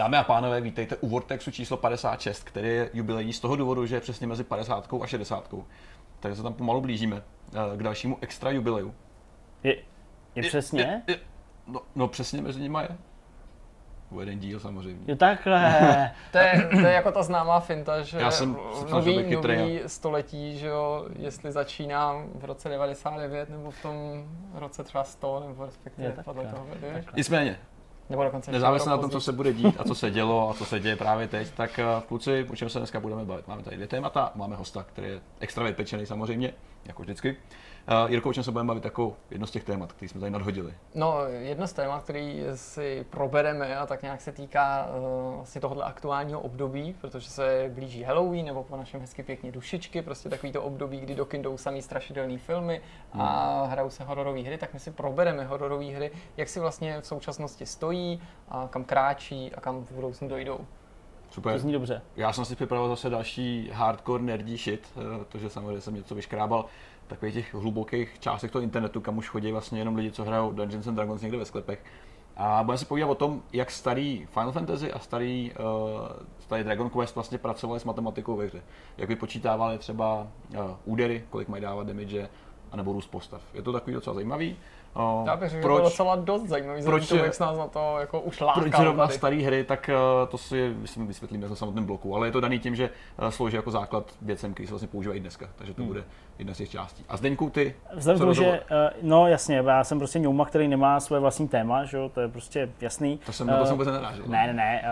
Dámy a pánové, vítejte u Vortexu číslo 56, který je jubilejní z toho důvodu, že je přesně mezi 50 a 60. Takže se tam pomalu blížíme eh, k dalšímu extra jubileu. Je, je přesně? Je, je, no, no přesně mezi nimi je. U jeden díl samozřejmě. Jo takhle. to, je, to je jako ta známá finta, že Já jsem nový, chytrý, nový století, že jo, jestli začíná v roce 99 nebo v tom roce třeba 100 nebo respektive Je, podle toho? Nicméně, Nebo dokonce nezávisle na tom, co se bude dít a co se dělo a co se děje právě teď, tak eh, kluci, o čem se dneska budeme bavit? Máme tady dvě témata, máme hosta, který je extra vypečený samozřejmě, jako vždycky. Uh, Jirko, o čem se budeme bavit jako jedno z těch témat, který jsme tady nadhodili? No, jedno z témat, který si probereme a tak nějak se týká uh, vlastně tohohle aktuálního období, protože se blíží Halloween nebo po našem hezky pěkně dušičky, prostě takový to období, kdy do kin jdou samý strašidelný filmy a hrajou se hororové hry, tak my si probereme hororové hry, jak si vlastně v současnosti stojí a kam kráčí a kam v budoucnu dojdou. Super. To zní dobře. Já jsem si připravil zase další hardcore nerdí shit, eh, protože samozřejmě jsem něco vyškrábal takových těch hlubokých částech toho internetu, kam už chodí vlastně jenom lidi, co hrajou Dungeons and Dragons někde ve sklepech. A budeme se povídat o tom, jak starý Final Fantasy a starý, uh, starý Dragon Quest vlastně pracovali s matematikou ve hře. Jak vypočítávali třeba uh, údery, kolik mají dávat damage, anebo růst postav. Je to takový docela zajímavý. Uh, Já bych řekl, že to docela dost zajímavý, proč proč, je- jak nás na to jako už lákal proč zrovna staré hry, tak uh, to si myslím, vysvětlíme na samotném bloku. Ale je to daný tím, že uh, slouží jako základ věcem, který se vlastně používají dneska. Takže to bude jedna z těch částí. A Zdeňku, ty? Vzhledem k tomu, že, eh, no jasně, já jsem prostě ňouma, který nemá svoje vlastní téma, že jo, to je prostě jasný. To jsem, na to Eh, jsem vůbec nenarážel. Ne, ne, ne,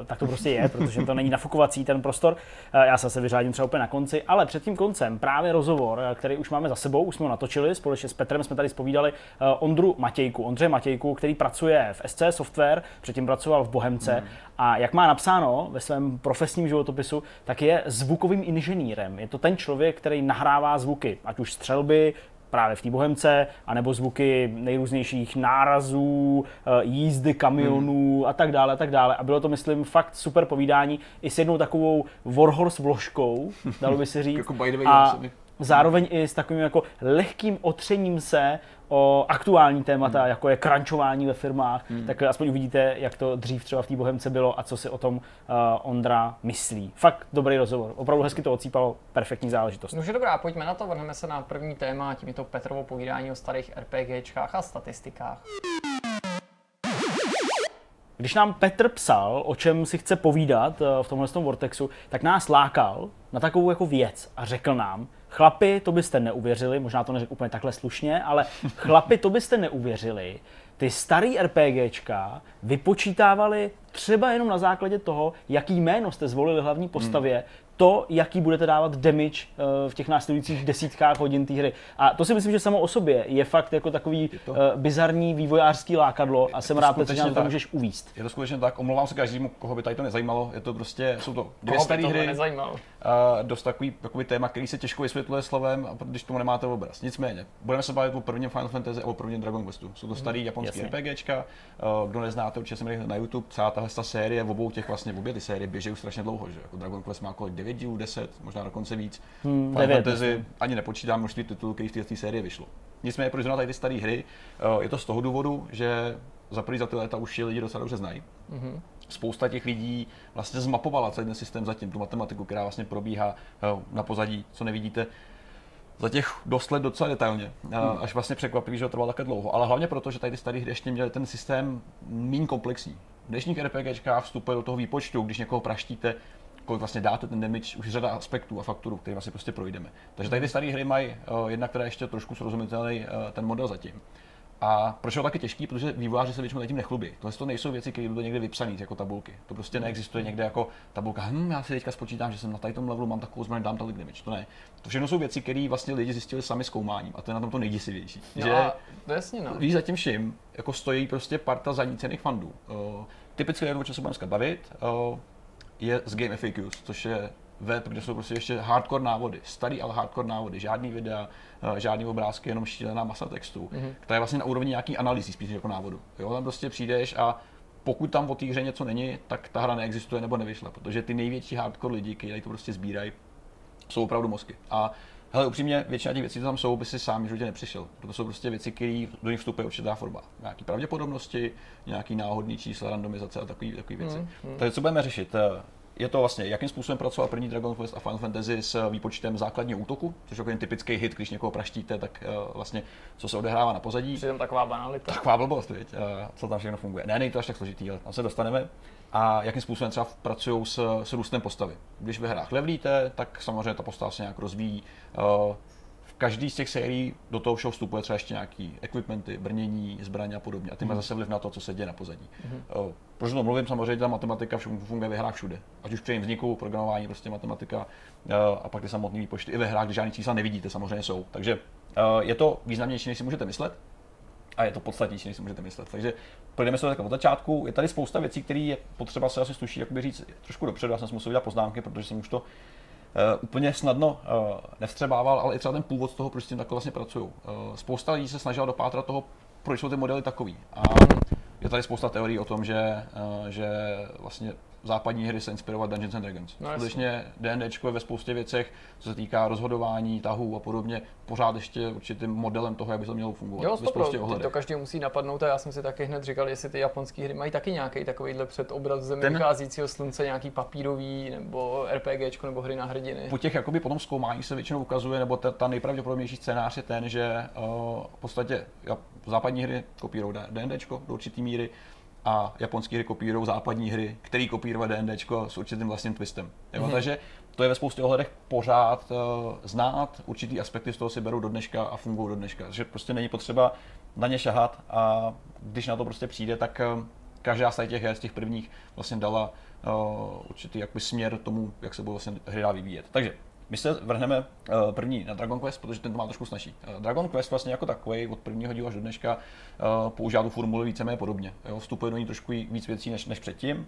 uh, tak to prostě je, protože to není nafukovací ten prostor. Uh, já se zase vyřádím třeba úplně na konci, ale před tím koncem právě rozhovor, eh, který už máme za sebou, už jsme ho natočili, společně s Petrem jsme tady spovídali uh, Ondru Matějku, Ondřeje Matějku, který pracuje v SC Software, předtím pracoval v Bohemce Hmm. A jak má napsáno ve svém profesním životopisu, tak je zvukovým inženýrem. Je to ten člověk, který nahrává zvuky, ať už střelby, právě v té Bohemce, anebo zvuky nejrůznějších nárazů, eh, jízdy kamionů a tak dále, a tak dále. A bylo to, myslím, fakt super povídání i s jednou takovou Warhorse vložkou, dalo by se říct. Jako by the way, a zároveň i s takovým jako lehkým otřením se o aktuální témata, jako je krančování ve firmách, tak aspoň uvidíte, jak to dřív třeba v té Bohemce bylo a co si o tom uh, Ondra myslí. Fakt dobrý rozhovor. Opravdu hezky to ocípalo, perfektní záležitost. No už je dobrá, pojďme na to, vrhneme se na první téma, tím je to Petrovo povídání o starých RPGčkách a statistikách. Když nám Petr psal, o čem si chce povídat eh, v tomhle tom Vortexu, tak nás lákal na takovou jako věc a řekl nám, chlapi, to byste neuvěřili, možná to neřekl úplně takhle slušně, ale chlapi, to byste neuvěřili, ty starý RPGčka vypočítávali třeba jenom na základě toho, jaký jméno jste zvolili hlavní postavě, to, jaký budete dávat damage eh, v těch následujících desítkách hodin té hry. A to si myslím, že samo o sobě je fakt jako takový to- eh, bizarní vývojářský lákadlo a jsem rád, že nám to můžeš uvíst. Je to skutečně tak, omlouvám se každému, koho by tady to nezajímalo. Je to prostě, jsou to dvě Koho by staré hry, nezajímalo. a dost takový, takový téma, který se těžko vysvětluje slovem, a když tomu nemáte obraz. Nicméně, budeme se bavit o prvním Final Fantasy a o prvním Dragon Questu. Jsou to starý japonský jasně. RPGčka. eh, Kdo neznáte, určitě jsem na YouTube, celá tahle ta série, v obou těch vlastně, obě ty série běží už strašně dlouho, že? Jako Dragon Quest má kolik 9 dílů, 10, možná dokonce víc. Hmm, Final devět, Fantasy ani nepočítám množství titulů, který v této série vyšlo. Nicméně, proč zrovna tady ty staré hry? Eh, Je to z toho důvodu, že za první za ty léta už je lidi docela dobře znají spousta těch lidí vlastně zmapovala celý ten systém zatím, tu matematiku, která vlastně probíhá eh, na pozadí, co nevidíte, za těch dost let docela detailně. Hmm. Až vlastně překvapivý, že to trvalo také dlouho. Ale hlavně proto, že tady ty staré hry ještě měly ten systém méně komplexní. V dnešních RPGčkách vstupuje do toho výpočtu, když někoho praštíte, kolik vlastně dáte ten damage, už řada aspektů a fakturů, který vlastně prostě projdeme. Takže tady ty staré hry mají uh, jedna, která je ještě trošku srozumitelný uh, ten model zatím. A proč je to taky těžký? Protože vývojáři se většinou tím nechlubí. Tohle to nejsou věci, které budou někde vypsané jako tabulky. To prostě neexistuje někde jako tabulka. Hm, já si teďka spočítám, že jsem na tom levelu, mám takovou zbraň, dám tolik damage. To ne. To všechno jsou věci, které vlastně lidi zjistili sami zkoumáním. A to je na tom to nejděsivější. No že to jasně no. víš za tím vším, jako stojí prostě parta zanícených fandů. Uh, typicky jedno, o čem se budeme dneska bavit, uh, je z Game FAQs, což je web, kde jsou prostě ještě hardcore návody, starý, ale hardcore návody, žádný videa, eh, žádný obrázky, jenom šílená masa textů, mm-hmm. která je vlastně na úrovni nějaký analýzy spíš jako návodu. Jo, tam prostě přijdeš a pokud tam o té hře něco není, tak ta hra neexistuje nebo nevyšla, protože ty největší hardcore lidi, kteří to prostě sbírají, jsou opravdu mozky. A Hele, upřímně, většina těch věcí, co tam jsou, by si sám životě nepřišel. To jsou prostě věci, které do nich vstupuje určitá forma. Nějaký pravděpodobnosti, nějaký náhodný čísla, randomizace a takové věci. Mm, mm. Takže co budeme řešit? Eh, je to vlastně, jakým způsobem pracoval první Dragon Quest a Final Fantasy s výpočtem základního útoku, což je typický hit, když někoho praštíte, tak uh, vlastně co se odehrává na pozadí. Přitom taková banalita. Taková blbost, viď? Uh, co tam všechno funguje. Ne, není to až tak složitý, ale tam se dostaneme. A jakým způsobem třeba pracují s, s růstem postavy. Když ve hrách levlíte, tak samozřejmě ta postava se nějak rozvíjí. Uh, každý z těch sérií do toho všeho vstupuje třeba ještě nějaký equipmenty, brnění, zbraně a podobně. A ty mm. má zase vliv na to, co se děje na pozadí. Mm. Proč to mluvím? Samozřejmě ta matematika funguje ve hrách všude. Ať už při jejím vzniku, programování, prostě matematika eh, a pak ty samotné výpočty i ve hrách, kde žádný čísla nevidíte, samozřejmě jsou. Takže eh, je to významnější, než si můžete myslet a je to podstatnější, než si můžete myslet. Takže projdeme se tak od začátku. Je tady spousta věcí, které je potřeba se asi sluší jakoby říct trošku dopředu. Já jsem si musel udělat poznámky, protože jsem už to Uh, úplně snadno uh, nevstřebával, ale i třeba ten původ z toho, proč s tím takhle vlastně pracují. Uh, spousta lidí se snažila dopátrat toho, proč jsou ty modely takový. A je tady spousta teorií o tom, že, uh, že vlastně západní hry se inspirovat Dungeons and Dragons. No, Skutečně D&D je ve spoustě věcech, co se týká rozhodování, tahů a podobně, pořád ještě určitým modelem toho, jak by to mělo fungovat. Jo, spoustě to každý musí napadnout a já jsem si taky hned říkal, jestli ty japonské hry mají taky nějaký takovýhle předobraz země Ten... vycházícího slunce, nějaký papírový nebo RPG nebo hry na hrdiny. Po těch jakoby potom zkoumání se většinou ukazuje, nebo ta, ta nejpravděpodobnější scénář je ten, že uh, v podstatě ja, západní hry kopírují D&D do určitý míry, a japonské hry kopírují západní hry, který kopíruje D&D s určitým vlastním twistem. Mm-hmm. Takže to je ve spoustě ohledech pořád uh, znát, určitý aspekty z toho si berou do dneška a fungují do dneška. Takže prostě není potřeba na ně šahat a když na to prostě přijde, tak uh, každá z těch her z těch prvních vlastně dala uh, určitý jakby směr tomu, jak se budou vlastně hry dá vyvíjet. Takže my se vrhneme uh, první na Dragon Quest, protože ten to má trošku snažší. Uh, Dragon Quest vlastně jako takový od prvního dílu až do dneška uh, používá tu formuli víceméně podobně. Jo? Vstupuje do ní trošku víc věcí než, než předtím.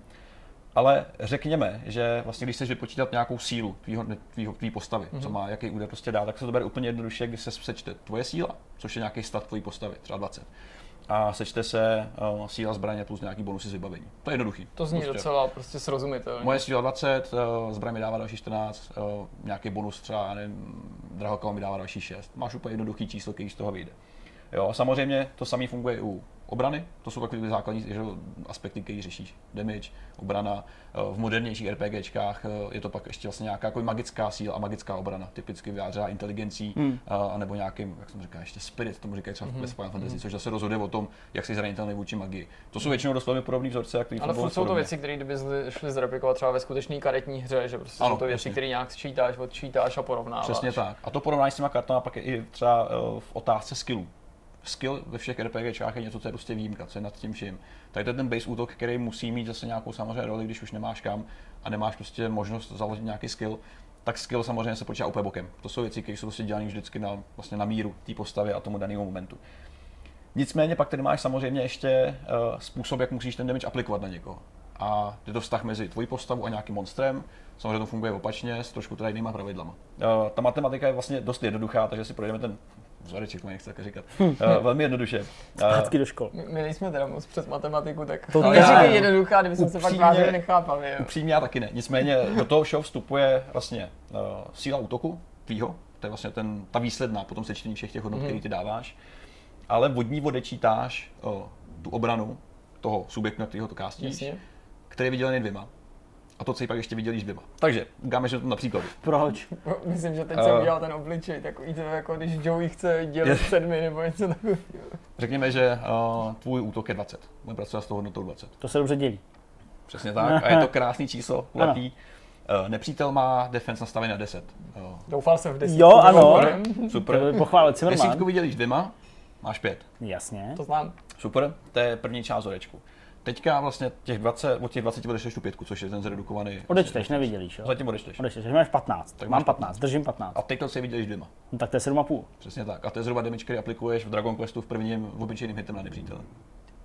Ale řekněme, že vlastně když chceš vypočítat nějakou sílu tvýho, tvýho, tvý postavy, mm-hmm. co mhm. má, jaký údaj prostě dá, tak se to bere úplně jednoduše, když se sečte tvoje síla, což je nějaký stat tvojí postavy, třeba 20 a sečte se uh, síla zbraně plus nějaký bonusy z vybavení. To je jednoduchý. To zní prostě. docela prostě srozumitelně. Moje síla 20, uh, zbraně mi dává další 14, uh, eh, nějaký bonus třeba, nevím, drahoka mi dává další 6. Máš úplně jednoduchý číslo, který z toho vyjde. Jo, samozřejmě to samé funguje u obrany, to jsou takové základní že, aspekty, které řešíš. Damage, obrana. Eh, v modernějších RPGčkách eh, je to pak ještě vlastně nějaká jako magická síla a magická obrana, typicky vyjádřená inteligencí, hmm. a, nebo nějakým, jak jsem říkal, ještě spirit, tomu říkají třeba hmm. ve Final Fantasy, hmm. což zase rozhoduje o tom, jak jsi zranitelný vůči magii. To jsou většinou dost velmi podobné vzorce, které Ale furt jsou to věci, které kdyby šly zreplikovat třeba ve skutečné karetní hře, že prostě ano, jsou to věci, které nějak sčítáš, odčítáš a porovnáváš. Přesně tak. A to porovnání s těma kartama pak je i třeba eh, v otázce skillů skill ve všech RPGčkách je něco, co je prostě výjimka, co je nad tím vším. Tady to je ten base útok, který musí mít zase nějakou samozřejmě roli, když už nemáš kam a nemáš prostě možnost založit nějaký skill, tak skill samozřejmě se počítá úplně bokem. To jsou věci, které jsou prostě dělané vždycky na, vlastně na míru té postavy a tomu danému momentu. Nicméně pak tady máš samozřejmě ještě uh, způsob, jak musíš ten damage aplikovat na někoho. A je to vztah mezi tvojí postavu a nějakým monstrem. Samozřejmě to funguje opačně, s trošku teda jinýma pravidlama. Uh, ta matematika je vlastně dost jednoduchá, takže si projdeme ten vzoreček, nechci tak říkat. Uh, velmi jednoduše. Zpátky do škol. My, my nejsme teda moc přes matematiku, tak to neříkej jednoduchá, kdyby jsme se fakt vážně nechápali. Jo. Upřímně já taky ne. Nicméně do toho všeho vstupuje vlastně uh, síla útoku tvýho, to je vlastně ten, ta výsledná potom sečtení všech těch hodnot, mm-hmm. které ty dáváš. Ale vodní odečítáš uh, tu obranu toho subjektu, na kterého to kástíš, který je vydělený dvěma a to, co pak ještě viděli dvěma. Takže dáme, že to na příkladu. Proč? Myslím, že teď uh, jsem udělal ten obličej, takový to jako když Joey chce dělat sedmi nebo něco takového. Řekněme, že uh, tvůj útok je 20. Můj pracovat s tou hodnotou 20. To se dobře dělí. Přesně tak. A je to krásný číslo, kulatý. Uh, nepřítel má defense nastavený na 10. Uh, Doufal jsem v 10. Jo, ano. Super. Super. Pochválit. Desítku vydělíš dvěma, máš pět. Jasně. To znám. Super, to je první část orečku. Teďka vlastně těch 20, od těch 20 odečteš tu pětku, což je ten zredukovaný. Odečteš, nevydělíš, jo? Zatím odečteš. Odečteš, máš 15. Tak Mám 15, držím 15. A teď to si vydělíš dvěma. No, tak to je 7,5. Přesně tak. A to je zhruba damage, který aplikuješ v Dragon Questu v prvním v obyčejným hitem na nepřítele.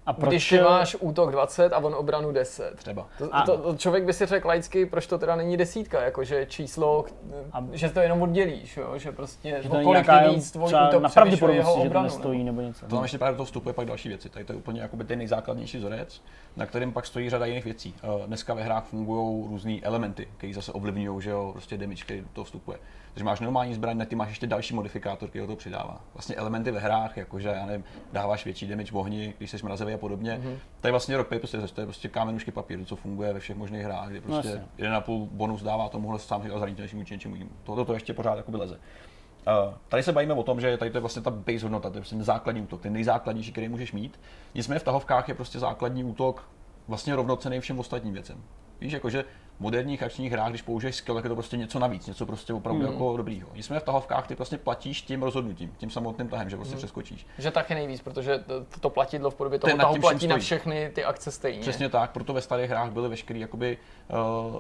A proč, Když ty máš útok 20 a on obranu 10. Třeba. To, A- to, to člověk by si řekl laicky, proč to teda není desítka, jakože číslo, A- že to jenom oddělíš, jo? že prostě že to kolik ty víc tvůj útok na jeho že to obranu. nestojí nebo- nebo něco. To tam ještě právě do toho vstupuje pak další věci. Tady to je úplně jakoby ten nejzákladnější vzorec, na kterém pak stojí řada jiných věcí. Eh, Dneska ve hrách fungují různé elementy, které zase ovlivňují, že jo, prostě damage, který do toho vstupuje. Takže máš normální zbraň, na ty máš ještě další modifikátor, který do toho přidává. Vlastně elementy ve hrách, jakože já nevím, dáváš větší damage v ohni, když jsi mrazivý a podobně. Mm-hmm. To je vlastně rock paper scissors, to je prostě kámen, nůžky, papír, co funguje ve všech možných hrách, kdy prostě jasně. jeden a půl bonus dává tomuhle sám a zranitelnějšímu či něčemu jinému. Tohle to ještě pořád jakoby leze. Uh, tady se bavíme o tom, že tady to je vlastně ta base hodnota, to je prostě ten základní útok, ten nejzákladnější, který můžeš mít. Nicméně v tahovkách je prostě základní útok vlastně rovnocený všem ostatním věcem. Víš, jakože moderních akčních hrách, když použiješ skill, tak je to prostě něco navíc, něco prostě opravdu Hmm. jako dobrýho. Nicméně v tahovkách ty vlastně platíš tím rozhodnutím, tím samotným tahem, že prostě Hmm. přeskočíš. Že taky nejvíc, protože to, to platidlo v podobě toho tahu platí na všechny ty akce stejně. Přesně tak, proto ve starých hrách byly veškerý jakoby,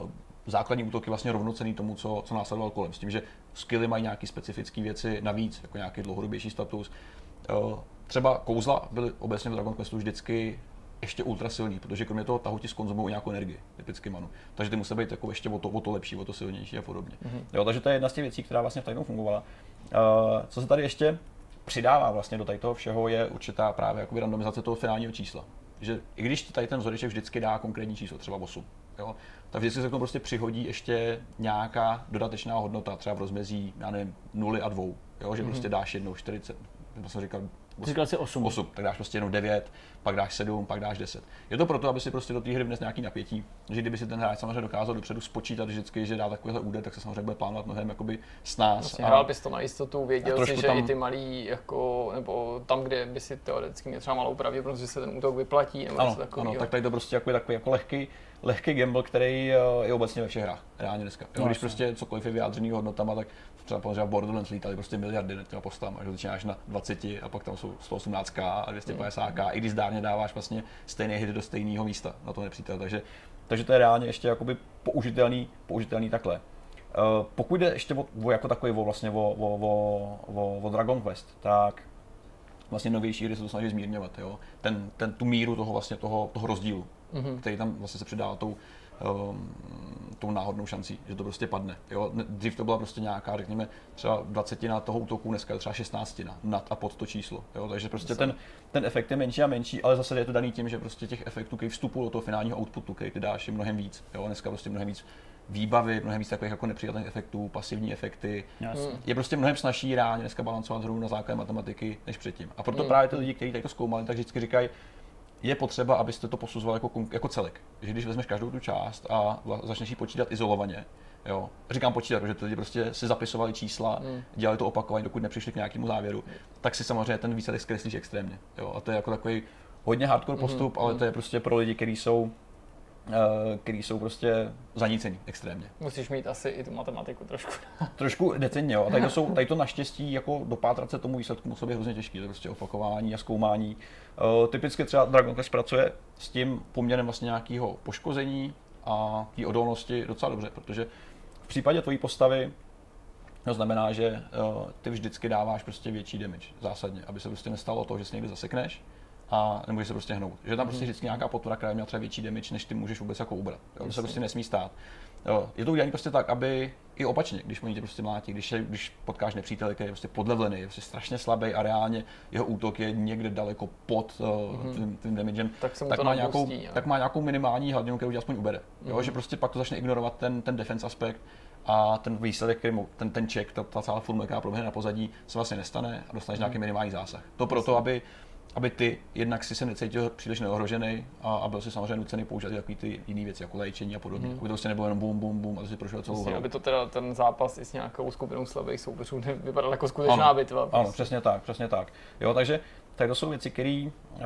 uh, základní útoky vlastně rovnocený tomu, co, co následoval kolem. S tím, že skilly mají nějaké specifické věci navíc, jako nějaký dlouhodobější status. Uh, třeba kouzla byly obecně v Dragon Questu vždycky ještě ultra silný, protože kromě toho tahu ti skonzumují nějakou energii, typicky manu. Takže ty musí být jako ještě o to, o to lepší, o to silnější a podobně. Mm-hmm. Jo, takže to je jedna z těch věcí, která vlastně v Titanů fungovala. Uh, co se tady ještě přidává vlastně do tady toho všeho, je určitá právě jakoby randomizace toho finálního čísla. Že i když ti tady ten vzoreček vždycky dá konkrétní číslo, třeba 8, jo, tak vždycky se k tomu prostě přihodí ještě nějaká dodatečná hodnota, třeba v rozmezí, já nevím, 0 a 2, jo, že mm-hmm. prostě dáš jednou 40, nebo jsem říkal, Říkal jsi 8. 8, tak dáš prostě jenom 9, pak dáš 7, pak dáš 10. Je to proto, aby si prostě do té hry vnes nějaký napětí, že kdyby si ten hráč samozřejmě dokázal dopředu spočítat vždycky, že dá takovýhle úder, tak se samozřejmě bude plánovat mnohem jakoby s nás. Vlastně hrál bys to na jistotu, věděl si, že tam- i ty malý, jako, nebo tam, kde by si teoreticky měl třeba malou pravděpodobnost, že se ten útok vyplatí, nebo ano, něco takového. ano, tak tady to prostě jako, takový jako lehký, lehký gamble, který eh, je obecně ve všech hrách, reálně dneska. No, když prostě cokoliv je vyjádřený hodnotama, tak třeba samozřejmě v Borderlands lítaly prostě miliardy nad těma postama, že začínáš na 20 a pak tam jsou 118k a 250k, i když zdárně dáváš vlastně stejný hit do stejného místa na to nepřítel, takže, takže to je reálně ještě jakoby použitelný, použitelný takhle. Uh, pokud jde ještě o, o jako takový o, vlastně o, o, o, o, o Dragon Quest, tak vlastně novější hry se to snaží zmírňovat, jo? Ten, ten, tu míru toho vlastně toho, toho rozdílu, mm-hmm. který tam vlastně se přidává tou, um, tou náhodnou šancí, že to prostě padne. Jo? Dřív to byla prostě nějaká, řekněme, třeba 20 na toho útoku, dneska je třeba 16 na nad a pod to číslo. Jo? Takže prostě ten, ten efekt je menší a menší, ale zase je to daný tím, že prostě těch efektů, který vstupují do toho finálního outputu, který ty dáš, je mnohem víc. Jo? Dneska prostě mnohem víc výbavy, mnohem víc takových jako nepřijatelných efektů, pasivní efekty. Jasně. Je prostě mnohem snažší reálně dneska balancovat hru na základě matematiky než předtím. A proto právě ty lidi, kteří tady to zkoumali, tak vždycky říkají, je potřeba, abyste to posuzoval jako, jako celek. Že když vezmeš každou tu část a začneš ji počítat izolovaně, jo, říkám počítat, protože ty lidi prostě si zapisovali čísla, dělali to opakovaně, dokud nepřišli k nějakému závěru, tak si samozřejmě ten výsledek zkreslíš extrémně. Jo. A to je jako takový hodně hardcore postup, ale to je prostě pro lidi, kteří jsou který jsou prostě zanícený extrémně. Musíš mít asi i tu matematiku trošku. Trošku decenně, jo. A tady to, jsou, tady to naštěstí, jako dopátrat se tomu výsledku musí být hrozně těžký, to je prostě opakování a zkoumání. Uh, typicky třeba Dragon Quest pracuje s tím poměrem vlastně nějakého poškození a té odolnosti docela dobře, protože v případě tvojí postavy to znamená, že uh, ty vždycky dáváš prostě větší damage, zásadně, aby se prostě nestalo to, že se někdy zasekneš a nemůžeš se prostě hnout. Že tam prostě vždycky nějaká potvora, která měla třeba větší damage, než ty můžeš vůbec jako ubrat. Jo? To se prostě nesmí stát. Jo, je to udělané prostě tak, aby i opačně, když oni tě prostě mlátí, když, je, když potkáš nepřítele, který je prostě podlevlený, je prostě strašně slabý a reálně jeho útok je někde daleko pod uh, mm-hmm. tím, tím damagem, Tak se tak, to má nějakou, jo. tak má nějakou minimální hladinu, kterou tě aspoň ubere. Jo, Mhm. že prostě pak to začne ignorovat ten, ten defense aspekt a ten výsledek, který mu, ten, ten check, ta, ta celá formule, která proběhne na pozadí, se vlastně nestane a dostaneš Mhm. nějaký minimální zásah. To proto, aby aby ty jednak si se necítil příliš neohrožený a, a byl si samozřejmě nucený používat takový ty jiné věci, jako léčení a podobně. Mm. Aby to prostě nebylo jenom bum, bum, bum a to si prošel celou aby to teda ten zápas i s nějakou skupinou slabých soupeřů vypadal jako skutečná Ano, bitva. Ano, prostě. přesně tak, přesně tak. Jo, takže tady to jsou věci, které uh,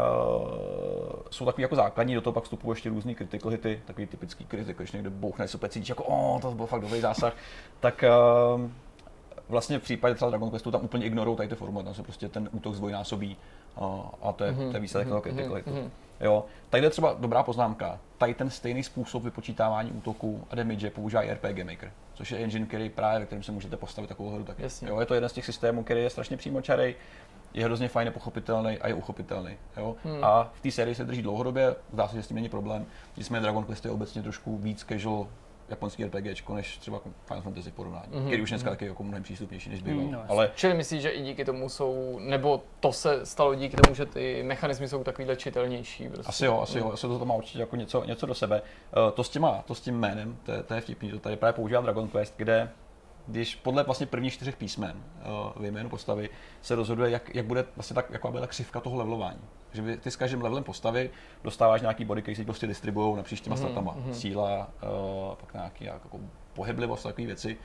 jsou takové jako základní, do toho pak vstupují ještě různý critical hity, takový typický kritik, když někde bouchne super cítíš jako, o, to byl fakt dobrý zásah, tak uh, vlastně v případě třeba Dragon Questu tam úplně ignorují tady ty formuly, tam se prostě ten útok zdvojnásobí a, a to je, to je výsledek toho critical hitu. Jo. Tady je třeba dobrá poznámka. Tady ten stejný způsob vypočítávání útoku a damage používá i RPG Maker, což je engine, který právě, ve kterém se můžete postavit takovou hru taky. Jasně. Jo, je to jeden z těch systémů, který je strašně přímočarej. je hrozně fajn, pochopitelný a je uchopitelný. Jo? Hmm. A v té sérii se drží dlouhodobě, zdá se, že s tím není problém. Nicméně Dragon Quest je obecně trošku víc casual japonský RPG, než třeba Final Fantasy porovnání, mm-hmm. který už dneska mm-hmm. taky jako mnohem přístupnější než býval. Mm, no, ale... Čili myslíš, že i díky tomu jsou, nebo to se stalo díky tomu, že ty mechanismy jsou takovýhle čitelnější? Prostě. Asi jo, asi jo, asi to, to má určitě jako něco, něco do sebe. Uh, to s tím to s tím jménem, to, to je vtipný, to tady právě používá Dragon Quest, kde když podle vlastně prvních čtyřech písmen uh, v jménu postavy se rozhoduje, jak, jak bude vlastně tak, jaká bude ta křivka toho levelování. Že ty s každým levelem postavy dostáváš nějaký body, který se prostě distribuují na příštíma mm-hmm. statama. Mm-hmm. Síla, uh, pak nějaký jako pohyblivost, takové věci.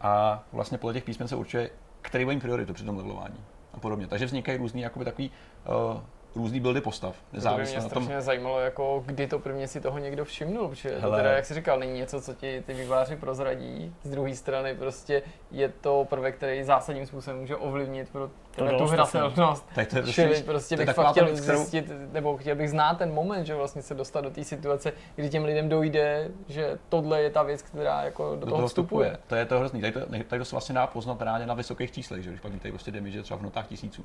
A vlastně podle těch písmen se určuje, který bude prioritu při tom levelování a podobně. Takže vznikají různý jakoby takový uh, různý buildy postav. Nezávisle to by mě na tom. zajímalo, jako kdy to prvně si toho někdo všimnul, protože Hele. teda, jak jsi říkal, není něco, co ti ty výváři prozradí. Z druhé strany prostě je to prvek, který zásadním způsobem může ovlivnit pro to tu hratelnost. Tak to je prostě, Čili prostě to bych fakt chtěl zjistit, nebo chtěl bych znát ten moment, že vlastně se dostat do té situace, kdy těm lidem dojde, že tohle je ta věc, která jako do, do toho, toho vstupuje. vstupuje. To je to hrozný. Tady to, tady to se vlastně dá poznat právě na vysokých číslech, že když pak víte prostě damage třeba v notách tisíců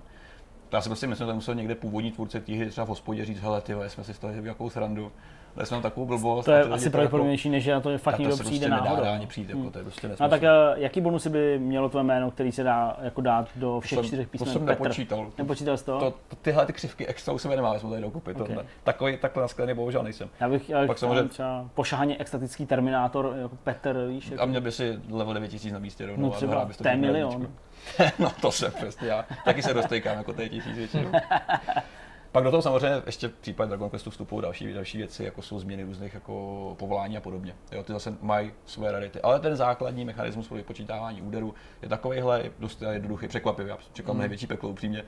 já si prostě myslím, že musel někde původní tvůrce hry třeba v hospodě říct, hele, ty jsme si z toho jakou srandu. Dali jsme takovou blbost. To je asi pravděpodobnější, než že na to fakt někdo přijde prostě náhodou. Nedá přijít, jako, hmm. to je prostě No tak uh, jaký bonusy by mělo tvoje jméno, který se dá jako dát do všech to čtyřech písmen? To jsem Petr. nepočítal. Nepočítal jsi to? to, to tyhle ty křivky extra už se nemáme, jsme tady dokupit. Okay. To, takový, takhle nasklený bohužel nejsem. Já bych já Pak samozřejmě... třeba pošahaně extatický terminátor, jako Petr, víš? Jako... A měl by si level 9000 na místě rovnou. No třeba, to je milion. no to jsem přesně já. Taky se dostejkám jako té tisíc většinou. Pak do toho samozřejmě ještě v případě Dragon Questu vstupují další, další věci, jako jsou změny různých jako povolání a podobně. Jo, ty zase mají svoje rarity. Ale ten základní mechanismus pro vypočítávání úderu je takovýhle dost jednoduchý, překvapivý. Já čekám mm. největší peklo upřímně.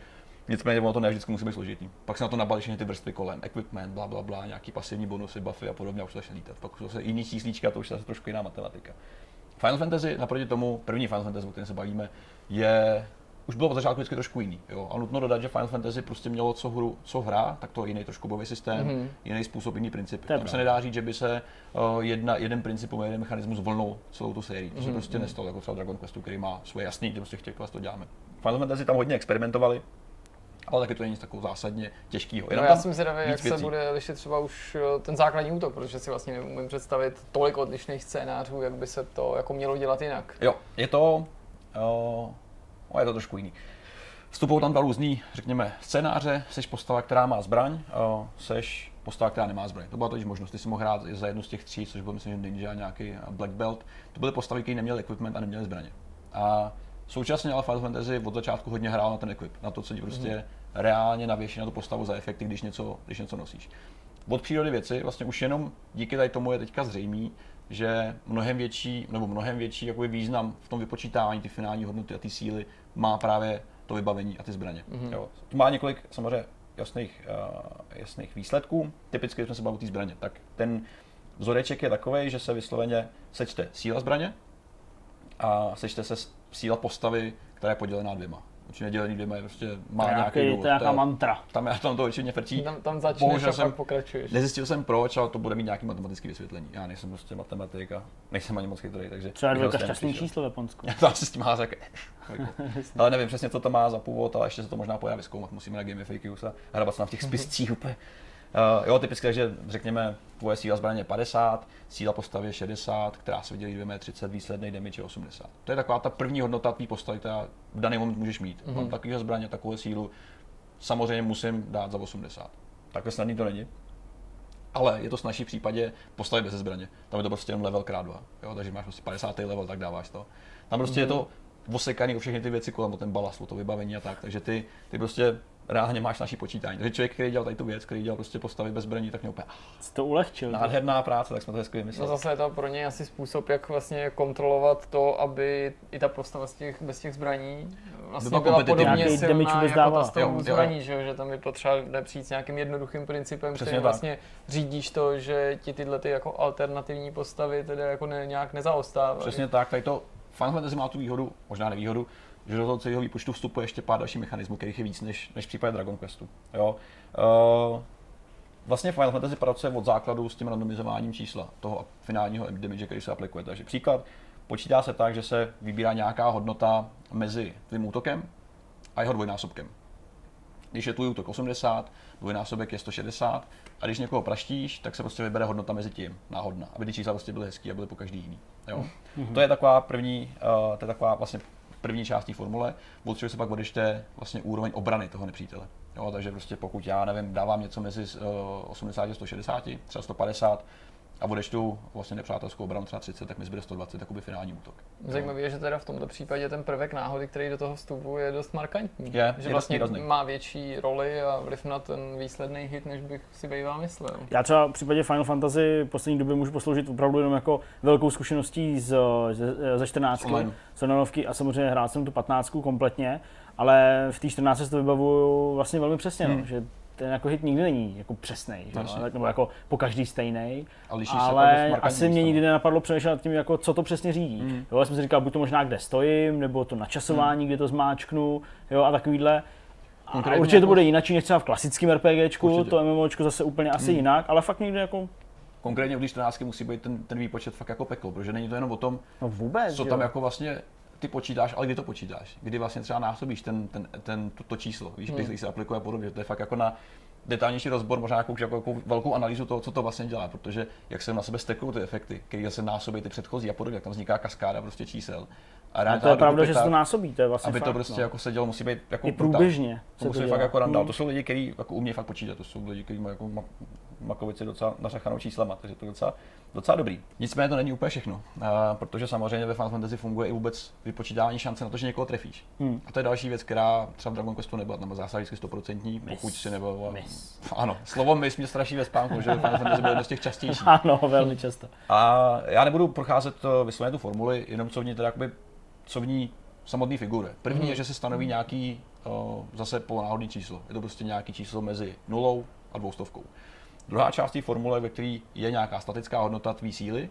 Nicméně ono to ne vždycky musí být složitý. Pak se na to nabalí všechny ty vrstvy kolem, equipment, bla, bla, bla, nějaký pasivní bonusy, buffy a podobně, a už to začne lítat. Pak jsou zase jiný číslíčka, to už je zase trošku jiná matematika. Final Fantasy, naproti tomu, první Final Fantasy, o kterém se bavíme, je už bylo od začátku vždycky trošku jiný. Jo? A nutno dodat, že Final Fantasy prostě mělo co, hru, co hra, tak to jiný trošku bojový systém, mm-hmm. jiný způsob, jiný princip. Tam se nedá říct, že by se uh, jedna, jeden princip, jeden mechanismus volnou celou tu sérii. To se mm-hmm. prostě nestalo, jako třeba Dragon Questu, který má svoje jasný, kde prostě chtěli, to děláme. Final Fantasy tam hodně experimentovali, ale taky to není nic takového zásadně těžkého. No, já jsem zvědavý, jak věcí. se bude lišit třeba už eh, ten základní útok, protože si vlastně neumím představit tolik odlišných scénářů, jak by se to jako mělo dělat jinak. Jo, je to, uh, no, je to trošku jiný. Vstupují tam dva různý, řekněme, scénáře, seš postava, která má zbraň, seš postava, která nemá zbraň. To byla totiž možnost, ty si mohl hrát za jednu z těch tří, což byl myslím, že Ninja, nějaký Black Belt. To byly postavy, které neměly equipment a neměly zbraně. A Současně ale Final Fantasy od začátku hodně hrál na ten equip, na to, co ti prostě mm. reálně navěší na tu postavu za efekty, když něco, když něco nosíš. Od přírody věci, vlastně už jenom díky tady tomu je teďka zřejmý, že mnohem větší, nebo mnohem větší jakoby význam v tom vypočítávání ty finální hodnoty a ty síly má právě to vybavení a ty zbraně. Mm-hmm. Jo. To má několik samozřejmě jasných, uh, jasných výsledků. Typicky, když jsme se bavili o té zbraně, tak ten vzoreček je takový, že se vysloveně sečte síla zbraně a sečte se síla postavy, která je podělená dvěma. Určitě dělený dvěma je prostě má to nějaký důvod. To je nějaká mantra. Tam, já tam to určitě frčí. Tam, tam začneš Bohužel a jsem, pak pokračuješ. Nezjistil jsem proč, ale to bude mít nějaký matematický vysvětlení. Já nejsem prostě matematik a nejsem ani moc chytrý, takže... Třeba dvojka šťastný číslo v Japonsku. Já to asi s tím má Ale nevím přesně, co to má za původ, ale ještě se to možná pojaví zkoumat. Musíme na Gamifake a hrabat se na těch spiscích úplně Uh, jo, typicky, takže řekněme, tvoje síla zbraně je 50, síla postavy je 60, která se vydělí 2 30, výsledný damage je 80. To je taková ta první hodnota tvý postavy, která v daný moment můžeš mít. Mm-hmm. Mám takovýhle zbraně, takovou sílu, samozřejmě musím dát za 80. Takhle snadný to není. Ale je to snažší v případě postavy bez zbraně. Tam je to prostě jen level krát dva. Jo? Takže máš prostě 50. level, tak dáváš to. Tam prostě mm-hmm. je to mhm. osekaný o všechny ty věci kolem, o ten balast, o to vybavení a tak. Takže ty, ty prostě reálně máš naší počítání. Takže člověk, který dělal tady tu věc, který dělal prostě postavy bez zbraní, tak mě úplně. Jsi to ulehčil. Nádherná práce, tak jsme to hezky vymysleli. No zase je to pro ně asi způsob, jak vlastně kontrolovat to, aby i ta postava z těch, bez těch zbraní vlastně byla, byla podobně silná jako ta z toho zbraní, že, že tam je potřeba přijít s nějakým jednoduchým principem, Přesně který tak. vlastně řídíš to, že ti tyhle ty jako alternativní postavy tedy jako ne, nějak nezaostávají. Přesně tak, tady to Final Fantasy má tu výhodu, možná nevýhodu, že do toho celého výpočtu vstupuje ještě pár dalších mechanismů, kterých je víc než, než v případě Dragon Questu. Jo? Uh, vlastně Final Fantasy pracuje od základu s tím randomizováním čísla toho finálního damage, který se aplikuje. Takže příklad, počítá se tak, že se vybírá nějaká hodnota mezi tvým útokem a jeho dvojnásobkem. Když je tvůj útok 80, dvojnásobek je 160 a když někoho praštíš, tak se prostě vybere hodnota mezi tím, náhodná, aby ty čísla prostě byly hezký a byly po každý jiný. Jo? Mm-hmm. To je taková první, uh, to je taková vlastně první část té formule, od se pak odečte vlastně úroveň obrany toho nepřítele. Jo, takže prostě pokud já nevím, dávám něco mezi uh, 80 a 160, třeba 150, a budeš tu vlastně nepřátelskou obranu třeba 30, tak mi zbyde 120, jakoby finální útok. Zajímavé je, že teda v tomto případě ten prvek náhody, který do toho vstupuje, je dost markantní. Je, že je vlastně dost má větší roli a vliv na ten výsledný hit, než bych si býval myslel. Já třeba v případě Final Fantasy v poslední době můžu posloužit opravdu jenom jako velkou zkušeností z, ze, ze 14. z a samozřejmě hrál jsem tu 15 kompletně, ale v té 14 to vybavuju vlastně velmi přesně, no, hmm. no, že ten jako hit nikdy není jako přesný, nebo jako po každý stejný. Ale asi mě nikdy nenapadlo přemýšlet nad tím, jako, co to přesně řídí. Mm. Jo, já jsem si říkal, buď to možná kde stojím, nebo to načasování, mm. kde to zmáčknu, jo, a takovýhle. A určitě to bude jinak, než třeba v klasickém RPGčku, určitě. to MMOčko zase úplně asi mm. jinak, ale fakt někdy jako Konkrétně v 14 musí být ten, ten výpočet fakt jako peklo, protože není to jenom o tom, no vůbec, co jo. tam jako vlastně ty počítáš, ale kdy to počítáš? Kdy vlastně třeba násobíš ten, ten, ten, to, to číslo, víš, hmm. se aplikuje a podobně. To je fakt jako na detailnější rozbor, možná nějakou, jako, jako velkou analýzu toho, co to vlastně dělá, protože jak se na sebe stekují ty efekty, které se násobí ty předchozí a podobně, jak tam vzniká kaskáda prostě čísel. A no to je pravda, že se to násobí, to je vlastně Aby fakt, to prostě no. jako se dělo, musí být jako I průběžně. To musí to fakt jako randál. Hmm. To jsou lidi, kteří jako umějí fakt počítat, to jsou lidi, kteří mají jako makovici docela nařechanou číslama, takže to je docela, docela dobrý. Nicméně to není úplně všechno, a, protože samozřejmě ve Final Fantasy funguje i vůbec vypočítání šance na to, že někoho trefíš. Hmm. A to je další věc, která třeba v Dragon Questu nebyla, nebo zásah vždycky 100%, pokud si nebyl. Miss. Ano, slovo miss mě straší ve spánku, že Final Fantasy bylo dost těch častější. Ano, velmi často. A já nebudu procházet vysloveně tu formuli, jenom co v ní teda jakoby, co v ní samotný figury. První hmm. je, že se stanoví nějaký uh, zase polonáhodný číslo. Je to prostě nějaký číslo mezi nulou a dvoustovkou. Druhá část té formule, ve které je nějaká statická hodnota tvý síly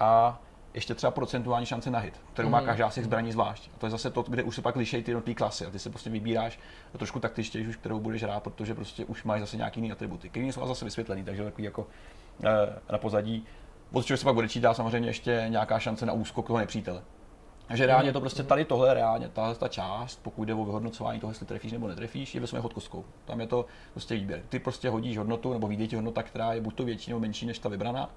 a ještě třeba procentuální šance na hit, kterou má mhm. každá z těch zbraní zvlášť. A to je zase to, kde už se pak liší ty jednotlivé klasy a ty se prostě vybíráš trošku taktičtěji, už kterou budeš hrát, protože prostě už máš zase nějaký jiný atributy, které jsou zase vysvětlený, takže takový jako eh, na pozadí. Od čeho se pak odečítá samozřejmě ještě nějaká šance na úskok toho nepřítele. Takže reálně to prostě tady tohle, reálně ta, ta část, pokud jde o vyhodnocování toho, jestli trefíš nebo netrefíš, je ve svém kostkou. Tam je to prostě výběr. Ty prostě hodíš hodnotu nebo ti hodnota, která je buď to větší nebo menší než ta vybraná,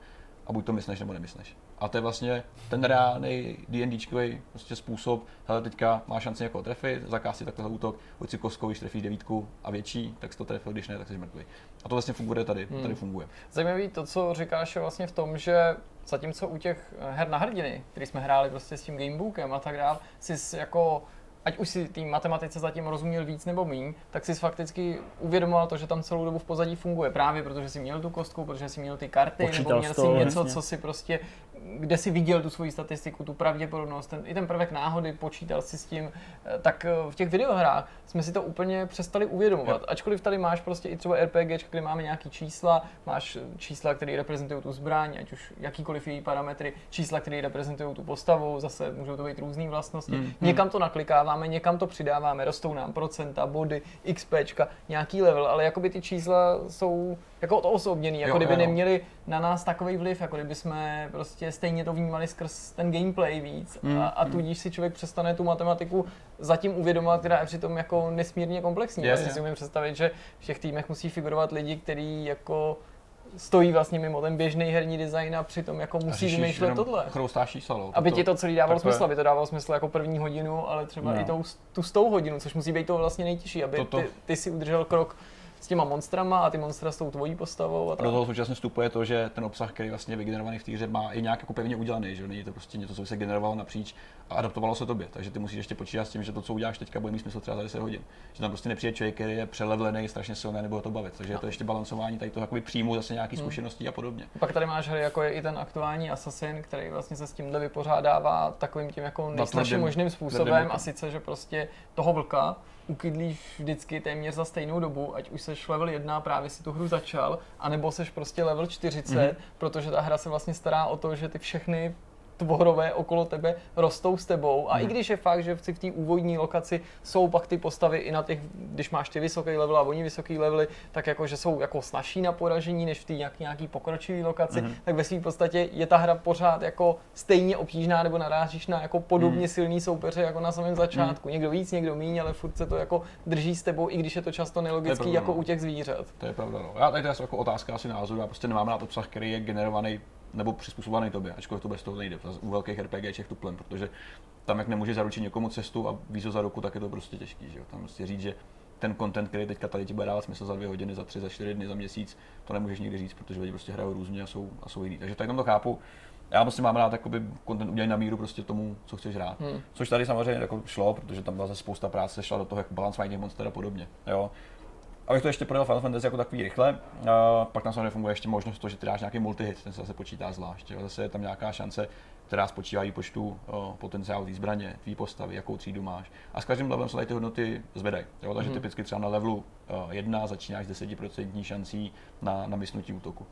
a buď to myslíš nebo nemyslíš. A to je vlastně ten reálný D&Dčkový prostě způsob, hele, teďka máš šanci někoho trefit, zakáž si takhle útok, hoď si kostkou, když trefíš devítku a větší, tak si to trefil, když ne, tak jsi mrtvý. A to vlastně funguje tady, hmm. tady funguje. Zajímavý to, co říkáš, je vlastně v tom, že zatímco u těch her na hrdiny, který jsme hráli prostě s tím gamebookem a tak dále, si jako ať už si té matematice zatím rozuměl víc nebo míň, tak si fakticky uvědomoval to, že tam celou dobu v pozadí funguje právě protože si měl tu kostku, protože si měl ty karty, Počítal nebo měl si něco, co si prostě, kde si viděl tu svoji statistiku, tu pravděpodobnost, ten, i ten prvek náhody, počítal si s tím, eh, tak eh, v těch videohrách jsme si to úplně přestali uvědomovat. Jo. Ačkoliv tady máš prostě i třeba RPG, kde máme nějaký čísla, máš čísla, které reprezentují tu zbraň, ať už jakýkoliv její parametry, čísla, které reprezentují tu postavu, zase můžou to být různé vlastnosti. Mm, Někam to naklikáváme, někam to přidáváme, rostou nám procenta, body, XPčka, nějaký level, ale jakoby ty čísla jsou jako to osobněný, jako jo, kdyby jo. neměli na nás takový vliv, jako kdyby jsme prostě stejně to vnímali skrz ten gameplay víc mm, a, a mm. tudíž si člověk přestane tu matematiku zatím uvědomovat, která je přitom jako nesmírně komplexní. Vlastně yeah. si umím představit, že v těch týmech musí figurovat lidi, kteří jako stojí vlastně mimo ten běžný herní design a přitom jako musí vymýšlet tohle. Chroustáš číslo. No, aby ti to celý dávalo smysl, aby to dávalo smysl jako první hodinu, ale třeba no. i tou, tu stou hodinu, což musí být to vlastně nejtěžší, aby Toto... ty, ty si udržel krok s těma monstrama a ty monstra s tou tvojí postavou. A Do toho současně vstupuje to, že ten obsah, který vlastně je vygenerovaný v té hře, má i nějak jako pevně udělaný, že není to prostě něco, co by se generovalo napříč a adaptovalo se tobě. Takže ty musíš ještě počítat s tím, že to, co uděláš teďka, bude mít smysl třeba za 10 hodin. Že tam prostě nepřijde člověk, který je přelevlený, strašně silný, nebo to bavit. Takže je to ještě balancování tady toho jakoby příjmu zase nějaký hmm. zkušeností a podobně. Pak tady máš hry, jako je i ten aktuální Assassin, který vlastně se s tímhle vypořádává takovým tím jako nejstarším možným způsobem a sice, že prostě toho vlka ukydlíš vždycky téměř za stejnou dobu, ať už seš level 1 právě si tu hru začal, anebo seš prostě level 40, mm-hmm. protože ta hra se vlastně stará o to, že ty všechny tvorové okolo tebe rostou s tebou. A Hmm. i když je fakt, že v té úvodní lokaci jsou pak ty postavy i na těch, když máš ty vysoký level a oni vysoký levely, tak jako, že jsou jako snažší na poražení než v té nějaký, nějaký pokročilý lokaci, Mhm. tak ve své podstatě je ta hra pořád jako stejně obtížná nebo narážíš na jako podobně Mhm. silný soupeře jako na samém začátku. Někdo víc, někdo míň, ale furt se to jako drží s tebou, i když je to často nelogický pravda, jako no. u těch zvířat. To je pravda. No. Já tady to je jako otázka asi názoru. Já prostě nemám rád obsah, který je generovaný nebo přizpůsobený tobě, ačkoliv to bez toho nejde. U velkých RPGček tuplem, protože tam, jak nemůže zaručit někomu cestu a vízo za ruku, tak je to prostě těžký. Že? jo. Tam prostě říct, že ten content, který teďka tady ti bude dávat smysl za dvě hodiny, za tři, za čtyři dny, za měsíc, to nemůžeš nikdy říct, protože lidi prostě hrajou různě a jsou, a jsou jiný. Takže tady tam to chápu. Já prostě mám rád jakoby content udělaný na míru prostě tomu, co chceš hrát. Hmm. Což tady samozřejmě jako šlo, protože tam byla zase spousta práce, šla do toho, jak balancování těch monster a podobně. Jo. Abych to ještě prodal Final Fantasy jako takový rychle, a pak tam samozřejmě funguje ještě možnost to, že ty dáš nějaký multihit, ten se zase počítá zvlášť. Jo. Zase je tam nějaká šance, která spočívá i počtu o, potenciálu té zbraně, tvý postavy, jakou třídu máš. A s každým levelem se tady ty hodnoty zvedají. Jo. Takže Mhm. typicky třeba na levelu 1 začínáš s 10% šancí na, na útoku.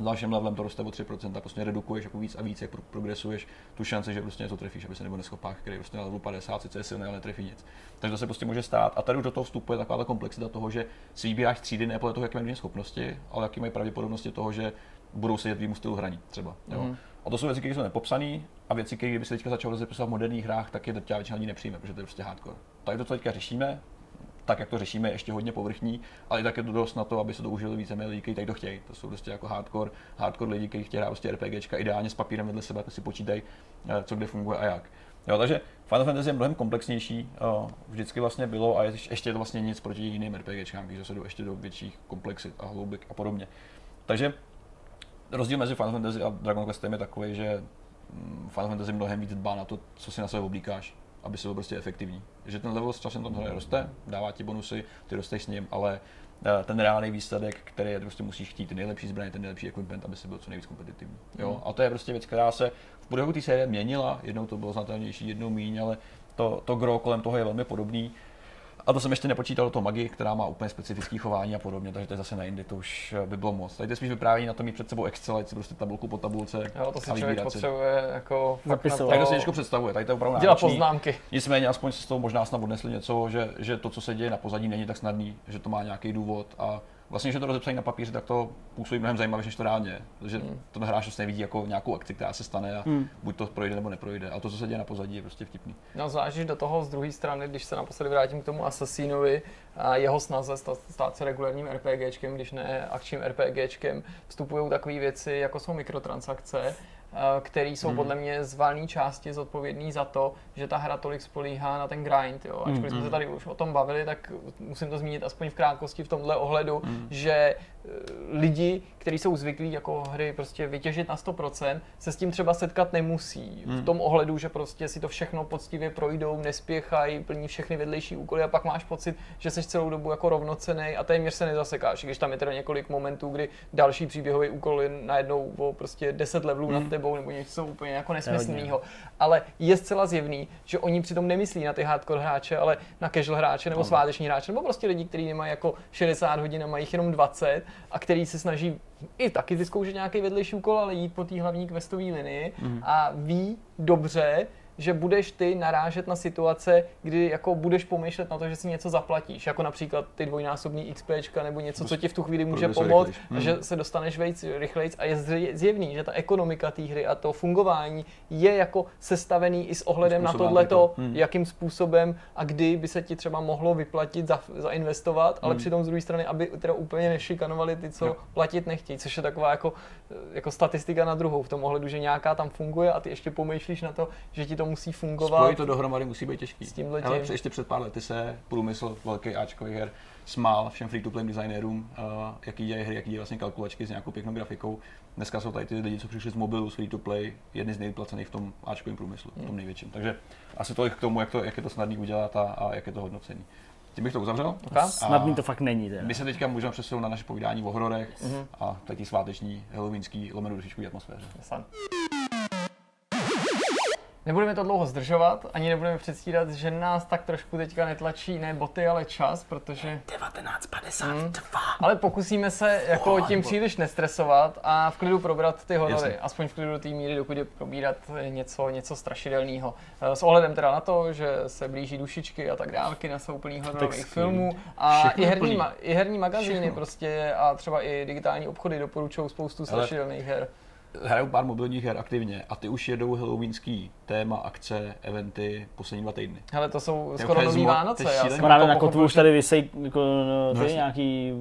S dalším levelem to roste o 3%, prostě redukuješ jako víc a víc, jak pro- progresuješ tu šanci, že prostě něco trefíš, aby se nebo neschopák, který prostě na levelu 50 sice je silný, ale netrefí nic. Takže to se prostě může stát. A tady už do toho vstupuje taková ta komplexita toho, že si vybíráš třídy ne podle toho, jaké mají schopnosti, ale jaký mají pravděpodobnosti toho, že budou sedět tvýmu stylu hraní třeba. Jo. Mhm. A to jsou věci, které jsou nepopsané a věci, které kdyby se teďka začalo rozepisovat v moderních hrách, tak je drtivá většina lidí nepřijme, protože to je prostě hardcore. Tady to, co teďka řešíme, tak jak to řešíme, je ještě hodně povrchní, ale i tak je to dost na to, aby se to užili více lidi, kteří tak to chtějí. To jsou prostě jako hardcore, hardcore lidi, kteří chtějí hrát prostě RPGčka, ideálně s papírem vedle sebe, tak si počítají, eh, co kde funguje a jak. Jo, takže Final Fantasy je mnohem komplexnější, eh, vždycky vlastně bylo a je, ještě je to vlastně nic proti jiným RPGčkám, když zase jdou ještě do větších komplexit a hloubek a podobně. Takže rozdíl mezi Final Fantasy a Dragon Questem je takový, že mm, Final Fantasy mnohem víc dbá na to, co si na sebe oblíkáš, aby se byl prostě efektivní. Že ten level s časem tam tohle roste, dává ti bonusy, ty rosteš s ním, ale eh, ten reálný výsledek, který je, prostě musíš chtít ty nejlepší zbraně, ten nejlepší equipment, aby si byl co nejvíc kompetitivní. Jo? Mm. A to je prostě věc, která se v průběhu té série měnila, jednou to bylo znatelnější, jednou míň, ale to, to gro kolem toho je velmi podobný. A to jsem ještě nepočítal do toho magii, která má úplně specifické chování a podobně, takže to je zase na jindy, to už eh, by bylo moc. Tady to je spíš vyprávění na to mít před sebou Excel, ať si prostě tabulku po tabulce Jo, to si a člověk potřebuje jako Zapisovat. Tak to si těžko představuje, tady to je opravdu dělat náročný. poznámky. Nicméně aspoň si z toho možná snad odnesli něco, že, že to, co se děje na pozadí, není tak snadný, že to má nějaký důvod a vlastně, že to rozepsaní na papíře, tak to působí mnohem zajímavější, než to reálně. Protože Hmm. ten hráč vlastně vidí jako nějakou akci, která se stane a Hmm. buď to projde nebo neprojde. A to, co se děje na pozadí, je prostě vtipný. No zvlášť, do toho z druhé strany, když se naposledy vrátím k tomu Assassinovi a jeho snaze stát, stát se regulárním RPGčkem, když ne akčním RPGčkem, vstupují takové věci, jako jsou mikrotransakce, které jsou Hmm. podle mě z valné části zodpovědný za to, že ta hra tolik spolíhá na ten grind. Jo. Ačkoliv jsme Hmm. se tady už o tom bavili, tak musím to zmínit aspoň v krátkosti v tomhle ohledu, Hmm. že lidi, kteří jsou zvyklí jako hry prostě vytěžit na 100%, se s tím třeba setkat nemusí. V Hmm. tom ohledu, že prostě si to všechno poctivě projdou, nespěchají, plní všechny vedlejší úkoly a pak máš pocit, že jsi celou dobu jako rovnocený a téměř se nezasekáš. Když tam je teda několik momentů, kdy další příběhový úkol je najednou o prostě 10 levelů Hmm. nad tebou nebo něco úplně jako nesmyslného. Ale je zcela zjevný, že oni přitom nemyslí na ty hardcore hráče, ale na casual hráče nebo sváteční hráče, nebo prostě lidi, kteří nemají jako 60 hodin a mají jich jenom 20 a který se snaží i taky vyzkoušet nějaký vedlejší úkol, ale jít po té hlavní questové linii Mhm. a ví dobře, že budeš ty narážet na situace, kdy jako budeš pomýšlet na to, že si něco zaplatíš, jako například ty dvojnásobný XPčka nebo něco, co ti v tu chvíli může pomoct, Mhm. že se dostaneš vejc rychlejc a je zjevný, že ta ekonomika té hry a to fungování je jako sestavený i s ohledem na tohleto, to. Hmm. jakým způsobem a kdy by se ti třeba mohlo vyplatit za, zainvestovat, ale Hmm. přitom z druhé strany, aby teda úplně nešikanovali ty, co Jo. platit nechtějí, což je taková jako, jako statistika na druhou v tom ohledu, že nějaká tam funguje a ty ještě pomýšlíš na to, že ti to musí fungovat. Spojit to dohromady musí být těžký. S tímhle Ale tím. při- ještě před pár lety se průmysl velký Ačkových her smál všem free-to-play designérům, uh, jaký dělají hry, jaký dělají vlastně kalkulačky s nějakou pěknou grafikou. Dneska jsou tady ty lidi, co přišli z mobilu, z free-to-play, jedni z nejplacených v tom Ačkovém průmyslu, v tom největším. Takže asi tolik k tomu, jak, to, jak je to snadný udělat a, a jak je to hodnocení. Tím bych to uzavřel. Ok. Snadný to fakt není teda. My se teďka můžeme přesunout na naše povídání o hororech Mhm. a tady sváteční, halloweenský, lomeno dušičkový atmosféře. Fun. Nebudeme to dlouho zdržovat, ani nebudeme předstírat, že nás tak trošku teďka netlačí ne boty, ale čas, protože... 1952. Ale pokusíme se jako Oh, tím příliš nestresovat a v klidu probrat ty horory. Jasně. Aspoň v klidu do té míry, dokud je probírat něco, něco strašidelného. Eh, S ohledem teda na to, že se blíží dušičky a tak dálky na souplný hororových filmů a i herní, ma- i herní magazíny Všechno. prostě a třeba i digitální obchody doporučují spoustu strašidelných her. Hrajou pár mobilních her aktivně a ty už jedou halloweenský téma, akce, eventy poslední dva týdny. Hele, to jsou To je skoro nový Vánoce. to je Já jsem Kamaráde, jako na kotvu už tady vysej jako, no, ty jasně. nějaký,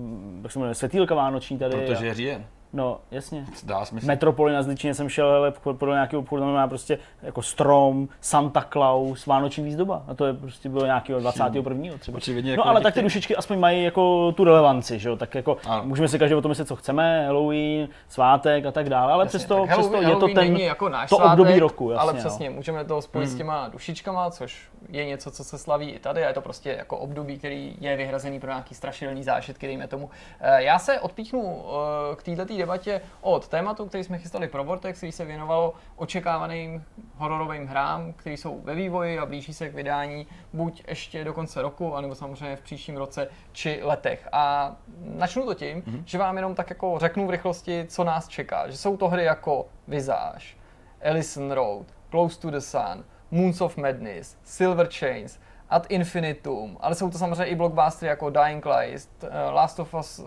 jak se jmenuje, světýlka vánoční tady. Protože a, je říjen. No, jasně. Dá smysl. Metropoli na Zličině jsem šel, ale podle nějakého obchodu tam má prostě jako strom, Santa Claus, vánoční výzdoba. A to je prostě bylo nějakého 21. třeba. Očividně No jako ale na tak ty dušičky aspoň mají jako tu relevanci, že jo? Tak jako Ano. můžeme si každý o tom myslet, co chceme, Halloween, svátek a tak dále, ale Jasně, přesto, tak přesto Halloween- je to Halloween ten, jako náš to svátek, období roku, jasně, ale no. přesně, můžeme to spojit s těma dušičkama, což je něco, co se slaví i tady a je to prostě jako období, který je vyhrazený pro nějaký strašidelný zážitky, dejme tomu. Eh, Já se odpíchnu eh, k této debatě od tématu, který jsme chystali pro Vortex, který se věnovalo očekávaným hororovým hrám, které jsou ve vývoji a blíží se k vydání buď ještě do konce roku, anebo samozřejmě v příštím roce či letech. A načnu to tím, mm-hmm. že vám jenom tak jako řeknu v rychlosti, co nás čeká. Že jsou to hry jako Visage, Ellison Road, Close to the Sun, Moons of Madness, Silver Chains, Ad Infinitum, ale jsou to samozřejmě i blockbustery jako Dying Light, eh, Last of Us uh,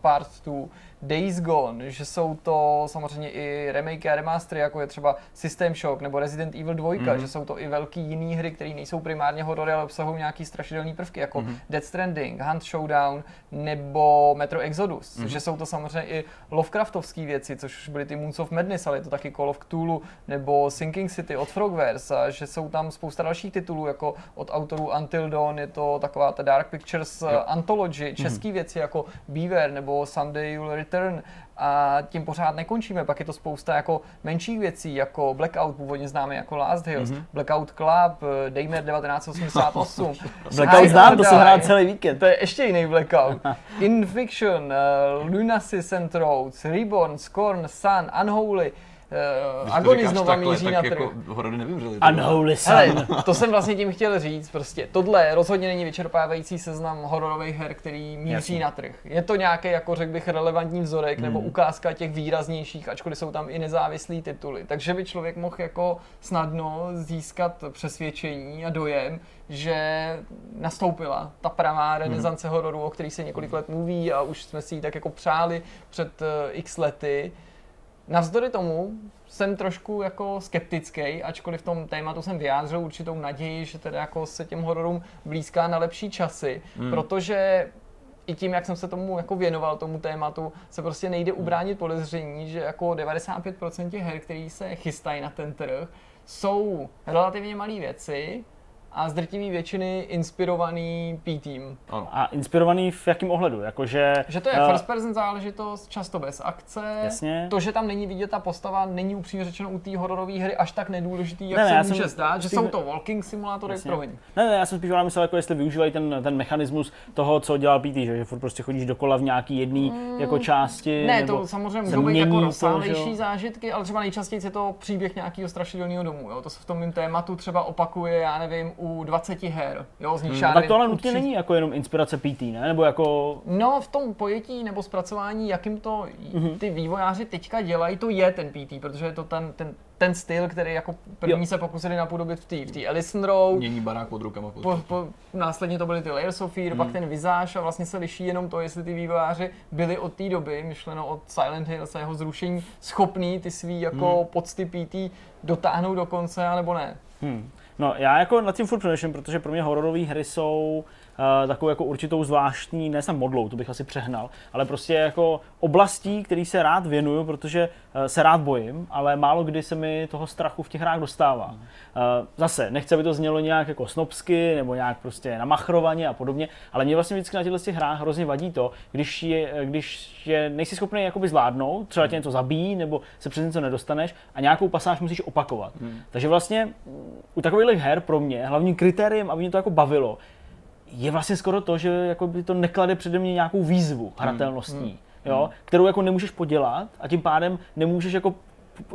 Part 2, Days Gone, že jsou to samozřejmě i remake a remastery, jako je třeba System Shock nebo Resident Evil 2, mm-hmm. že jsou to i velký jiný hry, které nejsou primárně horory, ale obsahují nějaký strašidelný prvky, jako mm-hmm. Dead Stranding, Hunt Showdown nebo Metro Exodus, mm-hmm. že jsou to samozřejmě i Lovecraftovské věci, což už byly ty Moons of Madness, ale je to taky Call of Cthulhu nebo Sinking City od Frogwares, a že jsou tam spousta dalších titulů, jako od autorů Until Dawn, je to taková ta Dark Pictures jo. Anthology, české mm-hmm. věci jako Beaver nebo Someday You'll Return a tím pořád nekončíme, pak je to spousta jako menších věcí, jako Blackout, původně známý jako Last Hills, mm-hmm. Blackout Club, eh, Daymare 1988. Blackout znám, to jsem hrál celý víkend. To je ještě jiný Blackout. In Fiction, uh, Lunacy Sent Roads, Reborn, Scorn, Sun, Unholy, uh, Agony znova míří na tak trh. jako horory nevymřely. Unholy Hele, to jsem vlastně tím chtěl říct, prostě tohle rozhodně není vyčerpávající seznam hororových her, který míří Jasně. na trh. Je to nějaký, jako řekl bych, relevantní vzorek nebo ukázka těch výraznějších, ačkoliv jsou tam i nezávislý tituly. Takže by člověk mohl jako snadno získat přesvědčení a dojem, že nastoupila ta pravá renesance hororu, o který se několik let mluví a už jsme si ji tak jako přáli před eh, x lety. Navzdory tomu jsem trošku jako skeptický, ačkoliv v tom tématu jsem vyjádřil určitou naději, že teda jako se těm hororům blízká na lepší časy, hmm. protože i tím, jak jsem se tomu jako věnoval, tomu tématu, se prostě nejde ubránit podezření, že jako 95% těch her, které se chystají na ten trh, jsou relativně malé věci a z drtivé většiny inspirovaný P-Team. Ano. A inspirovaný v jakém ohledu? Jakože, Že to je eh, first person záležitost, často bez akce. Jasně. To, že tam není vidět ta postava, není upřímně řečeno u té hororové hry až tak nedůležitý, jak Ne, ne, se já může jsem zdát. Že spíš- jsou to walking simulátory, Jasně. promiň. Ne, ne, já jsem spíš myslel, jako jestli využívají ten, ten mechanismus toho, co dělal PT, že, že furt prostě chodíš dokola v nějaký jedný jako části. Mm. Ne, nebo to samozřejmě můžou být jako rozsáhlejší zážitky, ale třeba nejčastěji je to příběh nějakého strašidelného domu. Jo? To se v tom tématu třeba opakuje, já nevím, u 20 her. Jo? Z nich Hmm. Tak to ale u nutně není jako jenom inspirace PT, ne? Nebo jako No, v tom pojetí nebo zpracování, jakým to Mhm. ty vývojáři teďka dělají, to je ten PT, protože je to ten, ten, ten styl, který jako první Jo. se pokusili napodobit v té v té Ellison Road, Mění barák pod rukama. Pod... po, po, následně to byly ty Layers of Fear, pak ten Visage a vlastně se liší jenom to, jestli ty vývojáři byli od té doby, myšleno od Silent Hills a jeho zrušení, schopní ty svý jako pocty PT dotáhnout do konce, anebo ne. Hmm. No, já jako nad tím furt přemýšlím, protože pro mě hororové hry jsou uh, takovou jako určitou zvláštní, ne jsem modlou, to bych asi přehnal, ale prostě jako oblastí, který se rád věnuju, protože uh, se rád bojím, ale málo kdy se mi toho strachu v těch hrách dostává. Uh, zase, nechci, aby to znělo nějak jako snobsky, nebo nějak prostě namachrovaně a podobně, ale mě vlastně vždycky na těchto těch hrách hrozně vadí to, když je, když je nejsi schopný jakoby zvládnout, třeba tě něco zabíjí, nebo se přes něco nedostaneš a nějakou pasáž musíš opakovat. Hmm. Takže vlastně mm, u takových her pro mě hlavním kritériem, aby mě to jako bavilo, je vlastně skoro to, že jako by to neklade přede mě nějakou výzvu hratelnostní, jo, kterou jako nemůžeš podělat a tím pádem nemůžeš jako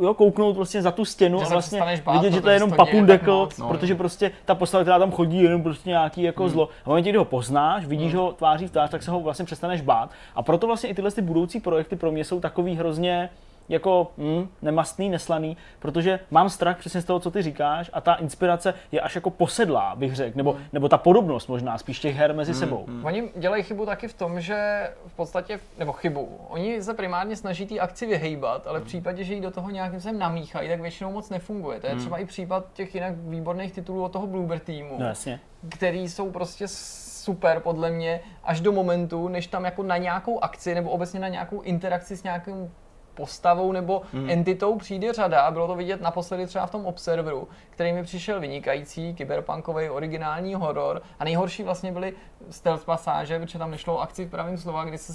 jo, kouknout vlastně za tu stěnu Že a vlastně bát, vidět, že to je jenom papundekl, no. protože prostě ta postava, která tam chodí, je jenom prostě nějaký jako Hmm. zlo. A v momentě, kdy ho poznáš, vidíš ho tváří v tvář, tak se ho vlastně přestaneš bát. A proto vlastně i tyhle ty budoucí projekty pro mě jsou takový hrozně jako hm, nemastný, neslaný, protože mám strach přesně z toho, co ty říkáš a ta inspirace je až jako posedlá, bych řekl, nebo, nebo ta podobnost možná spíš těch her mezi sebou. Oni dělají chybu taky v tom, že v podstatě, nebo chybu, oni se primárně snaží té akci vyhejbat, ale v případě, že ji do toho nějakým způsobem namíchají, tak většinou moc nefunguje. To je třeba i případ těch jinak výborných titulů od toho Bluebird týmu, No jasně. který jsou prostě super podle mě až do momentu, než tam jako na nějakou akci nebo obecně na nějakou interakci s nějakým postavou nebo hmm. entitou přijde řada. a Bylo to vidět naposledy třeba v tom Observeru, který mi přišel vynikající, kyberpunkový originální horor. A nejhorší vlastně byly stealth pasáže, protože tam nešlo o akci v pravém slova, kdy se,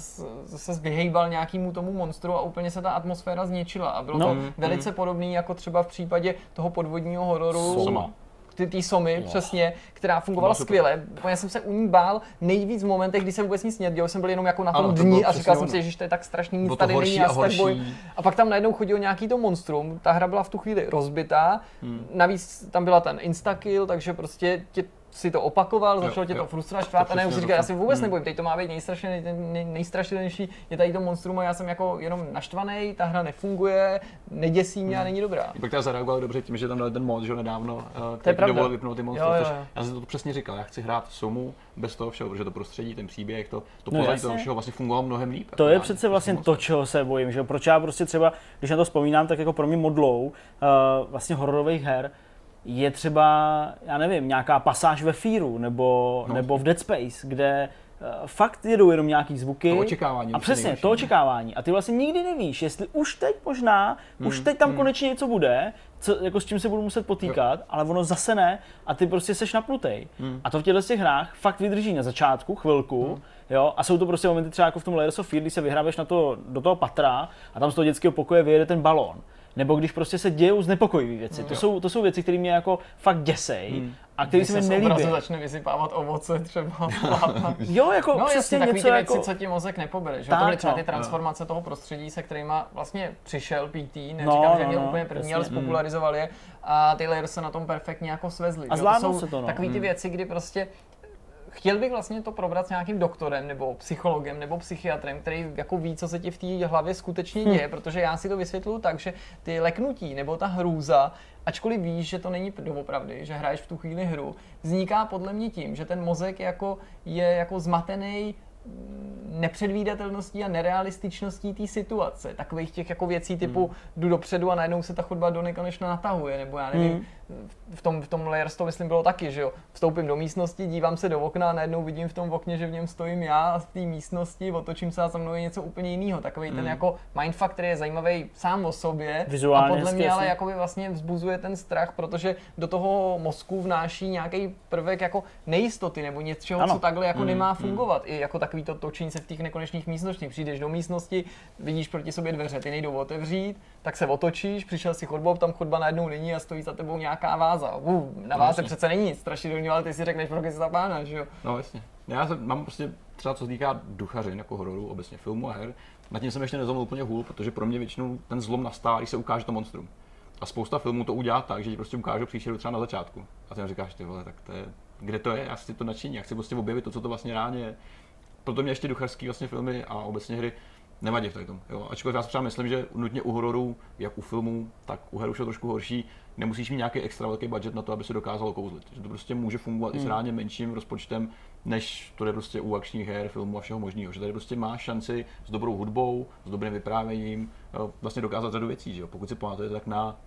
se vyhejbal nějakému tomu monstru a úplně se ta atmosféra zničila. A bylo No. to velice podobné jako třeba v případě toho podvodního hororu. Soma. Ty, ty somy, přesně, která fungovala skvěle. Já jsem se u ní bál nejvíc v momentech, kdy jsem vůbec nic nedělal, jsem byl jenom jako na tom Ano, to dni bylo a říkal jsem si, že to je tak strašný, nic to tady není, a bojím. horší. A pak tam najednou chodil nějaký to monstrum, ta hra byla v tu chvíli rozbitá, Hmm. navíc tam byla ten instakill, takže prostě tě si to opakoval, začalo tě to jo. frustrovat, štvát To a najednou si říkal, to, já si vůbec hmm. nebojím, teď to má být nejstrašně, nej, nejstrašidelnější, je tady to monstrum a já jsem jako jenom naštvaný, ta hra nefunguje, neděsí mě a není dobrá. Pak teda zareagovali dobře tím, že tam dali ten mod, že jo, nedávno, To je který dovolil vypnout ty monstra, Jo, jo, což jo. já jsem to přesně říkal, já chci hrát Somu bez toho všeho, protože to prostředí, ten příběh, to, to No pozadí toho všeho vlastně fungovalo mnohem líp. To jako je já- přece vlastně moc. to, čeho se bojím, že jo? Proč já prostě třeba, když na to vzpomínám, tak jako pro mě modlou uh, vlastně hororových her je třeba, já nevím, nějaká pasáž ve Fearu nebo, no. Nebo v Dead Space, kde uh, fakt jedou jenom nějaký zvuky. To očekávání A přesně, nejlepší, to no. očekávání. A ty vlastně nikdy nevíš, jestli už teď možná, Hmm, už teď tam konečně něco bude, co, jako s čím se budu muset potýkat, ale ono zase ne a ty prostě seš napnutej. Hmm. A to v těchto těch hrách fakt vydrží na začátku chvilku, jo, a jsou to prostě momenty třeba jako v tom Layers of Fear, kdy se vyhrábeš na to, do toho patra a tam z toho dětského pokoje vyjede ten balón. Nebo když prostě se dějou znepokojivé věci. To, Jo. jsou, to jsou věci, které mě jako fakt děsej a které se mi nelíbí. obrazu začne vysypávat ovoce třeba. Jo, jako No přesně jasně, něco ty věci, jako... co ti mozek nepobere. Že? Tak, to byly třeba no. ty transformace toho prostředí, se kterými vlastně přišel PT, neříkám, No, že no, měl no, úplně první, jasně. ale spopularizoval je a ty Layers se na tom perfektně jako svezli. A zvládlo jsou se to, no. Takový ty věci, kdy prostě Chtěl bych vlastně to probrat s nějakým doktorem, nebo psychologem, nebo psychiatrem, který jako ví, co se ti v té hlavě skutečně děje, protože já si to vysvětluju tak, že ty leknutí nebo ta hrůza, ačkoliv víš, že to není doopravdy, že hraješ v tu chvíli hru, vzniká podle mě tím, že ten mozek jako je jako zmatený nepředvídatelností a nerealističností té situace. Takových těch jako věcí typu Hmm. jdu dopředu a najednou se ta chodba do nekonečna natahuje, nebo já nevím, Hmm. v tom, v tom Layers to myslím bylo taky, že jo. Vstoupím do místnosti, dívám se do okna a najednou vidím v tom okně, že v něm stojím já a v té místnosti otočím se a za mnou je něco úplně jiného. Takový ten jako mindfuck, který je zajímavý sám o sobě Hmm. Vizuálně a podle mě ale jakoby vlastně vzbuzuje ten strach, protože do toho mozku vnáší nějaký prvek jako nejistoty nebo něčeho, Ano. co takhle jako Mm, nemá mm. fungovat. I jako takový to točení se v těch nekonečných místnostech. Přijdeš do místnosti, vidíš proti sobě dveře, ty nejdou otevřít, tak se otočíš, přišel si chodbou, tam chodba najednou není a stojí za tebou nějaká váza. Uh, na váze jasně. přece není nic strašidelného, ale ty si řekneš, pro za pána, že jo. No jasně. Já jsem, mám prostě třeba co se týká duchařin jako hororů, obecně filmů a her, nad tím jsem ještě nezlomil úplně hůl, protože pro mě většinou ten zlom nastává, když se ukáže to monstrum. A spousta filmů to udělá tak, že ti prostě ukážou příšeru třeba na začátku. A ty říkáš, ty vole, tak to je, kde to je, já si to nadšení, já chci prostě objevit to, co to vlastně reálně je. Proto mě ještě duchařský vlastně filmy a obecně hry nevadí v tom. Jo. Ačkoliv já si třeba myslím, že nutně u hororů, jak u filmů, tak u her už je trošku horší, nemusíš mít nějaký extra velký budget na to, aby se dokázalo kouzlit. Že to prostě může fungovat i s reálně menším rozpočtem, než to je prostě u akčních her, filmů a všeho možného. Že tady prostě máš šanci s dobrou hudbou, s dobrým vyprávěním, jo, vlastně dokázat řadu věcí. Že jo. Pokud si pamatujete, tak na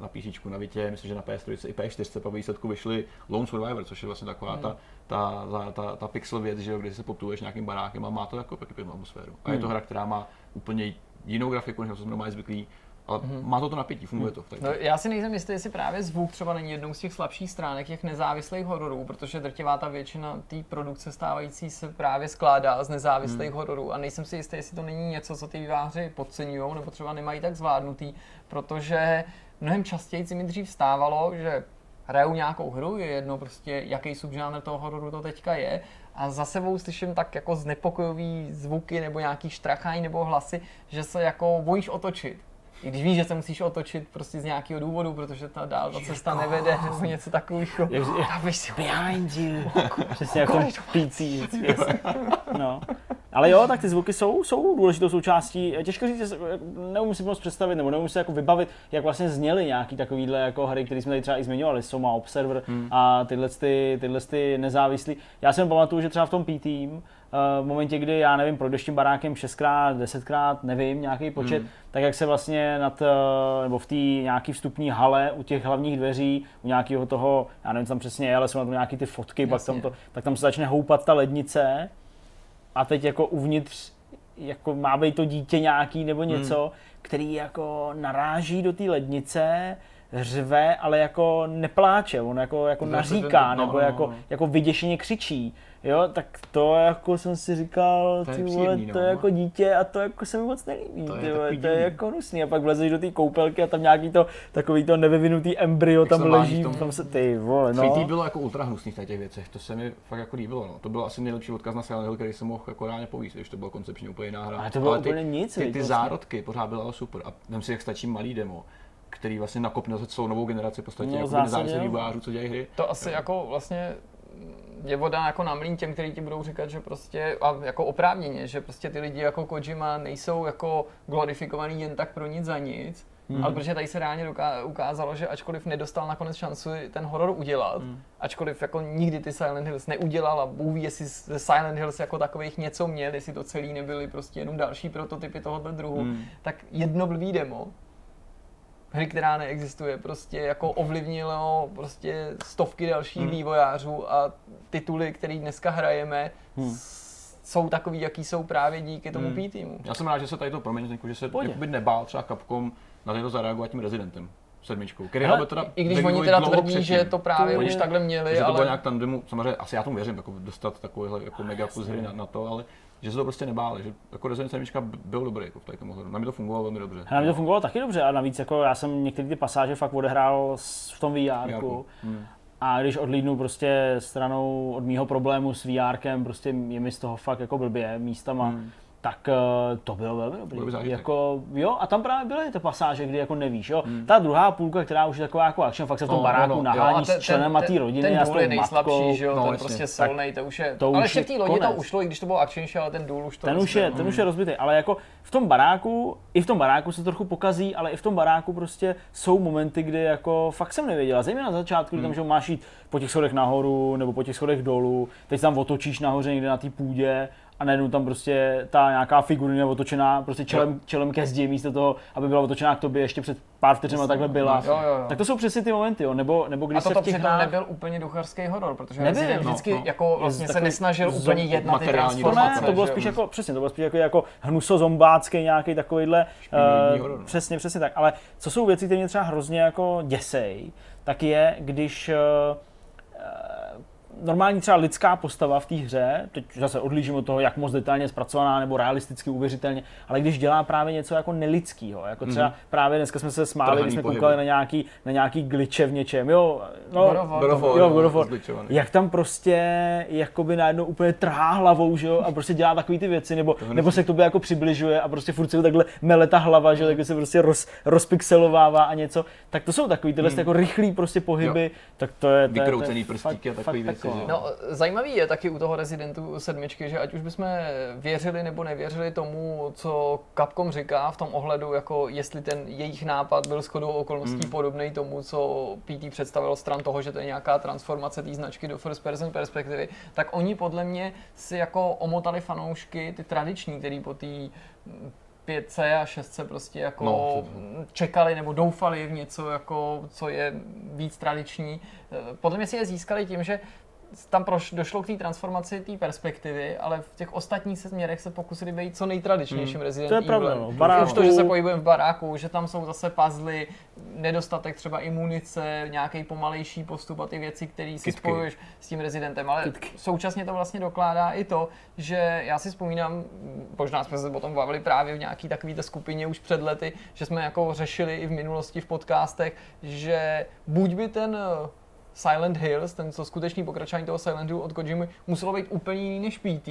na PC, na Vitě, myslím, že na PS3 i PS4 po výsledku vyšly Lone Survivor, což je vlastně taková ta, ta, ta, ta, ta pixel věc, že jo, kdy se poptuješ nějakým barákem a má to jako pěknou atmosféru. A je to hra, která má úplně jinou grafiku, než jsme normálně zvyklí, ale má to to napětí, funguje to. Tak. No, já si nejsem jistý, jestli právě zvuk třeba není jednou z těch slabších stránek těch nezávislých hororů, protože drtivá ta většina té produkce stávající se právě skládá z nezávislých hmm. hororů a nejsem si jistý, jestli to není něco, co ty výváři podceňují nebo třeba nemají tak zvládnutý, protože mnohem častěji si mi dřív stávalo, že hraju nějakou hru, je jedno prostě, jaký subžánr toho hororu to teďka je, a za sebou slyším tak jako znepokojový zvuky nebo nějaký štrachání nebo hlasy, že se jako bojíš otočit. I když víš, že se musíš otočit prostě z nějakého důvodu, protože ta dál ta cesta nevede, nebo něco takového. Tak si behind you. Přesně jak v tom PC. No. Ale jo, tak ty zvuky jsou, jsou důležitou součástí. Těžko říct, neumím si moc představit, nebo neumím si jako vybavit, jak vlastně zněly nějaký takovýhle jako hry, které jsme tady třeba i zmiňovali, Soma Observer hmm. a tyhle, ty, tyhle ty nezávislí. Já si pamatuju, že třeba v tom P-Team, v momentě, kdy já nevím, projdeš tím barákem šestkrát, desetkrát, nevím, nějaký počet, hmm. tak jak se vlastně nad, eh, nebo v té nějaký vstupní hale u těch hlavních dveří, u nějakého toho, já nevím, co tam přesně je, ale jsou na tom nějaký ty fotky, Jasně. pak tam, to, tak tam se začne houpat ta lednice a teď jako uvnitř jako má být to dítě nějaký nebo něco, hmm. který jako naráží do té lednice, řve, ale jako nepláče, on jako, jako naříká, no, nebo no, jako, no. jako vyděšeně křičí. Jo, tak to jako jsem si říkal, to ty vole, příjemný, to je no. jako dítě a to jako se mi moc nelíbí, to, ty je, vole, to je jako hnusný a pak vlezeš do té koupelky a tam nějaký to, takový to nevyvinutý embryo Jak tam leží, tom, tam se, ty vole, no. Třetí bylo jako ultra hnusný v těch věcech, to se mi fakt jako líbilo, no. To byl asi nejlepší odkaz na Silent Hill, který jsem mohl jako reálně povíst, když to bylo koncepčně úplně jiná hra. A to bylo Ale ty, úplně nic, ty, ty, ty zárodky pořád bylo super a vem si, jak stačí malý demo který vlastně nakopne celou novou generaci v podstatě no, jako nezávislých vývojářů, co dělají hry. To asi jako vlastně je voda jako na mlín těm, kteří ti budou říkat, že prostě, a jako oprávněně, že prostě ty lidi jako Kojima nejsou jako glorifikovaný jen tak pro nic za nic, Hmm. Ale protože tady se reálně ukázalo, že ačkoliv nedostal nakonec šanci ten horor udělat, hmm. ačkoliv jako nikdy ty Silent Hills neudělal a Bůh ví, jestli ze Silent Hills jako takových něco měl, jestli to celý nebyly prostě jenom další prototypy tohoto druhu, hmm. tak jedno blbý demo hry, která neexistuje, prostě jako ovlivnilo prostě stovky dalších hmm. vývojářů a tituly, které dneska hrajeme, hmm. jsou takový, jaký jsou právě díky tomu hmm. týmu. Já jsem rád, že se tady to proměnilo, že se jakoby nebál třeba Capcom na to zareagovat tím Rezidentem sedmičkou. Který Hele, teda I když oni teda tvrdí, předtím. že to právě to už takhle měli, že ale... to bylo nějak tandemu, samozřejmě asi já tomu věřím, jako dostat takovýhle jako mega kus hry na, na, to, ale že se to prostě nebáli, že jako Resident 7 byl dobrý jako v tom ohledu. Na mě to fungovalo velmi dobře. Na mě to fungovalo taky dobře a navíc jako já jsem některé ty pasáže fakt odehrál v tom VR. Hmm. A když odlídnu prostě stranou od mýho problému s VR, prostě je mi z toho fakt jako blbě místama. Hmm tak uh, to bylo velmi dobrý. Jako, jo, a tam právě byly ty pasáže, kdy jako nevíš, jo. Hmm. Ta druhá půlka, která už je taková jako action, fakt se v tom no, baráku no, nahání s členem a té rodiny ten s tou je nejslabší, že jo, no, ten prostě solnej, to už je, to ale ještě v té lodi to ušlo, i když to bylo action, ale ten důl už to ten už je, ten už je rozbitý, ale jako v tom baráku, i v tom baráku se trochu pokazí, ale i v tom baráku prostě jsou momenty, kdy jako fakt jsem nevěděla, zejména na začátku, kdy tam, hmm. že máš jít po těch schodech nahoru nebo po těch schodech dolů, teď tam otočíš nahoře někde na té půdě a najednou tam prostě ta nějaká figurina otočená prostě čelem, čelem ke zdi místo toho, aby byla otočená k tobě ještě před pár vteřinama takhle byla. Jo, jo, jo. Tak to jsou přesně ty momenty, jo. Nebo, nebo když a se v těch nebyl úplně ducharský horor, protože nebyl, no, vždycky no, jako vlastně se nesnažil z, úplně jednat ty transformace. To, ne, to bylo spíš jako, přesně, to bylo spíš jako, jako hnusozombácký nějaký takovýhle, uh, horor, no. přesně, přesně tak. Ale co jsou věci, které mě třeba hrozně jako děsej, tak je, když uh, normální třeba lidská postava v té hře, teď zase odlížím od toho, jak moc detailně zpracovaná nebo realisticky uvěřitelně, ale když dělá právě něco jako nelidského, jako třeba mm-hmm. právě dneska jsme se smáli, když jsme pohyby. koukali na nějaký, na nějaký glitche v něčem, jo, no, Godofort, jo, Godofort, jak tam prostě jakoby najednou úplně trhá hlavou, že jo, a prostě dělá takové ty věci, nebo, nebo se k tobě jako přibližuje a prostě furt se takhle mele ta hlava, že jo, se prostě roz, rozpixelovává a něco, tak to jsou takový tyhle mm. jako rychlý prostě pohyby, jo. tak to je, to je, to je, prstíky a takový věci. No. no, zajímavý je taky u toho Residentu sedmičky, že ať už bychom věřili nebo nevěřili tomu, co Capcom říká v tom ohledu, jako jestli ten jejich nápad byl shodou okolností hmm. podobný tomu, co PT představil stran toho, že to je nějaká transformace té značky do first person perspektivy, tak oni podle mě si jako omotali fanoušky, ty tradiční, který po té 5C a 6C prostě jako no, čekali nebo doufali v něco, jako, co je víc tradiční. Podle mě si je získali tím, že tam proš, došlo k té transformaci té perspektivy, ale v těch ostatních směrech se pokusili být co nejtradičnějším hmm. Resident To je pravda, no. Baráku. Už to, že se pohybujeme v baráku, že tam jsou zase puzzle, nedostatek třeba i munice, nějaký pomalejší postup a ty věci, které si spojuješ s tím Residentem, ale Kytky. současně to vlastně dokládá i to, že já si vzpomínám, možná jsme se o tom bavili právě v nějaký takový skupině už před lety, že jsme jako řešili i v minulosti v podcastech, že buď by ten Silent Hills, ten co skutečný pokračování toho Silent Hill od Kojimy, muselo být úplně jiný než PT,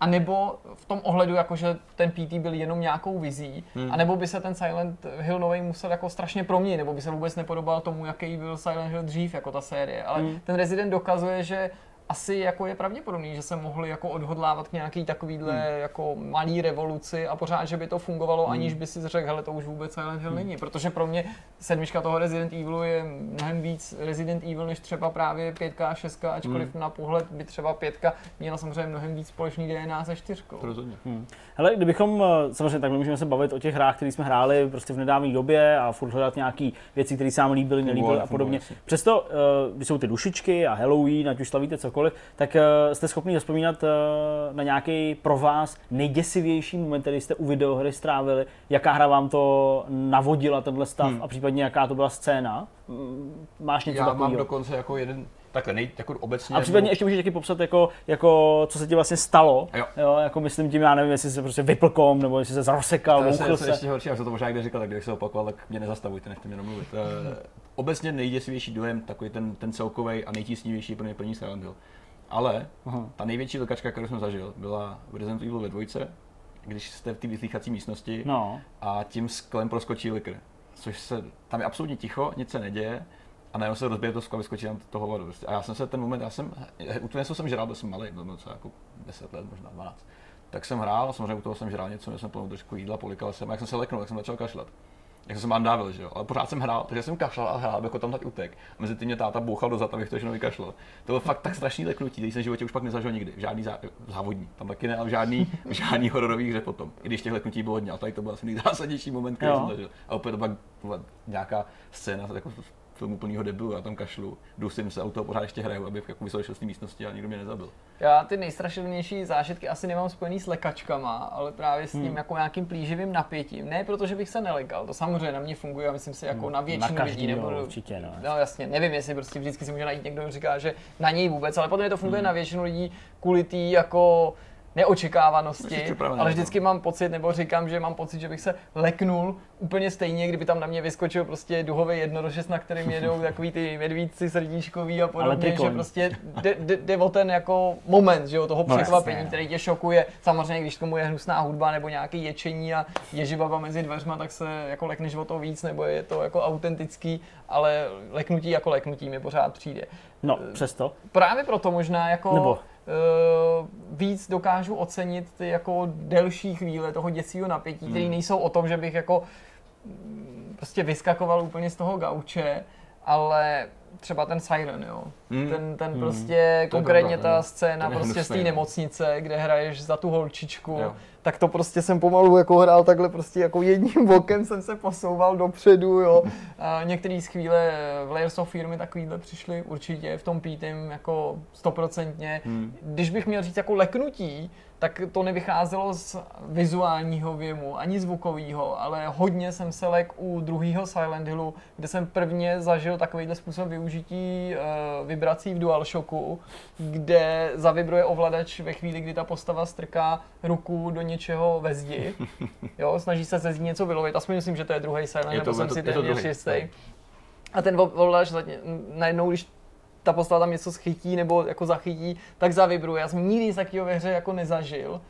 a nebo v tom ohledu, jako že ten PT byl jenom nějakou vizí, hmm. a nebo by se ten Silent Hill nový musel jako strašně proměnit, nebo by se vůbec nepodobal tomu, jaký byl Silent Hill dřív, jako ta série. Ale hmm. ten Resident dokazuje, že asi jako je pravděpodobný, že se mohli jako odhodlávat k nějaký takovýhle hmm. jako malý revoluci a pořád, že by to fungovalo, hmm. aniž by si řekl, hele, to už vůbec Silent Hill hmm. není. Protože pro mě sedmička toho Resident Evilu je mnohem víc Resident Evil, než třeba právě pětka a šestka, ačkoliv hmm. na pohled by třeba pětka měla samozřejmě mnohem víc společný DNA se čtyřkou. Rozhodně. Hmm. Hele, kdybychom, eh, samozřejmě tak můžeme se bavit o těch hrách, které jsme hráli prostě v nedávné době a furt hledat nějaké věci, které se nám líbily, nelíbily a podobně. Přesto, uh, jsou ty dušičky a Halloween, ať už slavíte cokoliv, tak uh, jste schopni vzpomínat uh, na nějaký pro vás nejděsivější moment, který jste u videohry strávili, jaká hra vám to navodila tenhle stav hmm. a případně jaká to byla scéna? Máš něco Já takového? mám dokonce jako jeden Takhle, nej, jako obecně. A případně ještě můžeš taky popsat, jako, jako, co se ti vlastně stalo. Jo. jo. jako myslím tím, já nevím, jestli se prostě vyplkom, nebo jestli se zasekal, mouchl se. ještě horší, až to možná někde říkal, tak kdybych se opakoval, tak mě nezastavujte, nechte mě domluvit. Obecně nejděsivější dojem, takový ten, ten celkový a nejtísnivější pro mě plní Silent Hill. Ale Aha. ta největší lekačka, kterou jsem zažil, byla v Resident Evil ve dvojce, když jste v té vyslýchací místnosti no. a tím sklem proskočí likr. Což se, tam je absolutně ticho, nic se neděje a najednou se rozbije to sklo, vyskočí tam toho vodu. Prostě. A já jsem se ten moment, já jsem, u toho jsem žral, byl jsem malý, byl něco jako 10 let, možná 12. Tak jsem hrál, a samozřejmě u toho jsem žral něco, měl jsem plnou trošku jídla, polikal jsem, a jak jsem se leknul, tak jsem začal kašlat. Jak jsem mám dávil, že jo, ale pořád jsem hrál, takže jsem kašlal a hrál, jako tam tak utek. A mezi tím mě táta bouchal do zad, abych to všechno vykašlal. To bylo fakt tak strašný leknutí, který jsem v životě už pak nezažil nikdy, žádný zá, závodní, tam taky ne, ale žádný, žádný hororový hře potom. I když těch leknutí bylo hodně, ale tady to byl asi nejzásadnější moment, který jo. jsem zažil. A opět to pak nějaká scéna, jako filmu plného debilu, já tam kašlu, jdu si se auto pořád ještě hraju, abych jako vyšel z té místnosti a nikdo mě nezabil. Já ty nejstrašilnější zážitky asi nemám spojený s lekačkama, ale právě s tím hmm. jako nějakým plíživým napětím. Ne protože bych se nelekal, to samozřejmě na mě funguje a myslím si jako hmm. na většinu na lidí. Nebo, určitě, no. no. jasně, nevím, jestli prostě vždycky si může najít někdo, kdo říká, že na něj vůbec, ale potom to funguje hmm. na většinu lidí kvůli tý jako neočekávanosti, ale vždycky mám pocit, nebo říkám, že mám pocit, že bych se leknul úplně stejně, kdyby tam na mě vyskočil prostě duhový jednorožec, na kterým jedou takový ty medvídci srdíčkový a podobně, že prostě jde, jde, jde, o ten jako moment, že jo, toho no, překvapení, no, který tě šokuje. Samozřejmě, když tomu je hnusná hudba nebo nějaký ječení a ježibaba mezi dveřma, tak se jako lekneš o to víc, nebo je to jako autentický, ale leknutí jako leknutí mi pořád přijde. No, přesto. Právě proto možná jako... Nebo víc dokážu ocenit ty jako delší chvíle toho děsího napětí, hmm. které nejsou o tom, že bych jako mm, prostě vyskakoval úplně z toho gauče, ale třeba ten Siren, jo. Hmm. Ten, ten hmm. prostě, to konkrétně ta no. scéna prostě z té no. nemocnice, kde hraješ za tu holčičku, jo. tak to prostě jsem pomalu jako hrál takhle prostě jako jedním bokem jsem se posouval dopředu, jo. A některý z chvíle v Layers of Fear mi takovýhle přišly určitě v tom pítym jako stoprocentně. Hmm. Když bych měl říct jako leknutí, tak to nevycházelo z vizuálního věmu, ani zvukového, ale hodně jsem se lek u druhého Silent Hillu, kde jsem prvně zažil takovýhle způsob využití uh, vibrací v DualShocku, kde zavibruje ovladač ve chvíli, kdy ta postava strká ruku do něčeho ve zdi. Jo, snaží se ze zdi něco vylovit. Aspoň myslím, že to je druhý Silent, nebo jsem si téměř jistý. A ten ovladač najednou, když ta postava tam něco schytí nebo jako zachytí, tak zavibruje. Já jsem nikdy nic takového ve hře jako nezažil.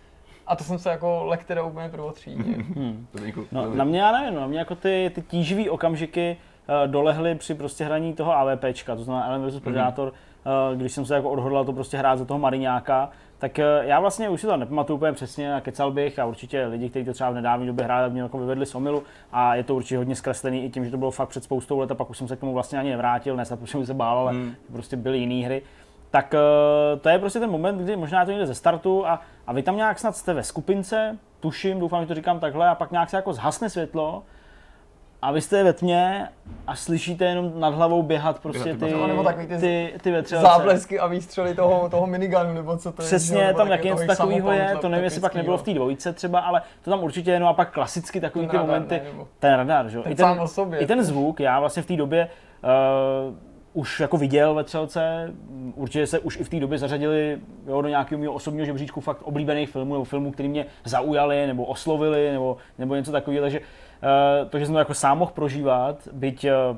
A to jsem se jako lekterou úplně prvotřídně. Hmm. No, na mě já nevím, no, na mě jako ty, ty tíživý okamžiky uh, dolehly při prostě hraní toho AVPčka, to znamená Alien vs Predator, mm-hmm. uh, když jsem se jako odhodlal to prostě hrát za toho Mariňáka, tak eh, já vlastně už si to nepamatuju úplně přesně a kecal bych a určitě lidi, kteří to třeba v nedávné době hráli, mě jako vyvedli z omilu a je to určitě hodně zkreslený i tím, že to bylo fakt před spoustou let a pak už jsem se k tomu vlastně ani nevrátil, ne protože jsem se bál, ale hmm. prostě byly jiné hry. Tak eh, to je prostě ten moment, kdy možná to jde ze startu a, a vy tam nějak snad jste ve skupince, tuším, doufám, že to říkám takhle, a pak nějak se jako zhasne světlo a vy jste ve tmě a slyšíte jenom nad hlavou běhat prostě ty, nebo ty, ty, ty vetřelce. záblesky a výstřely toho, toho minigunu, nebo co to je. Přesně, tam taky něco takového je, to nevím, jestli pak nebylo v té dvojice třeba, ale to tam určitě je, no a pak klasicky takový ty momenty, ne, ten radar, že jo. I ten, sobě, I ten zvuk, já vlastně v té době uh, už jako viděl ve třelce, určitě se už i v té době zařadili jo, do nějakého mého osobního žebříčku fakt oblíbených filmů, nebo filmů, které mě zaujaly, nebo oslovili, nebo, nebo něco takového, takže uh, to, že jsem to jako sám mohl prožívat, byť uh,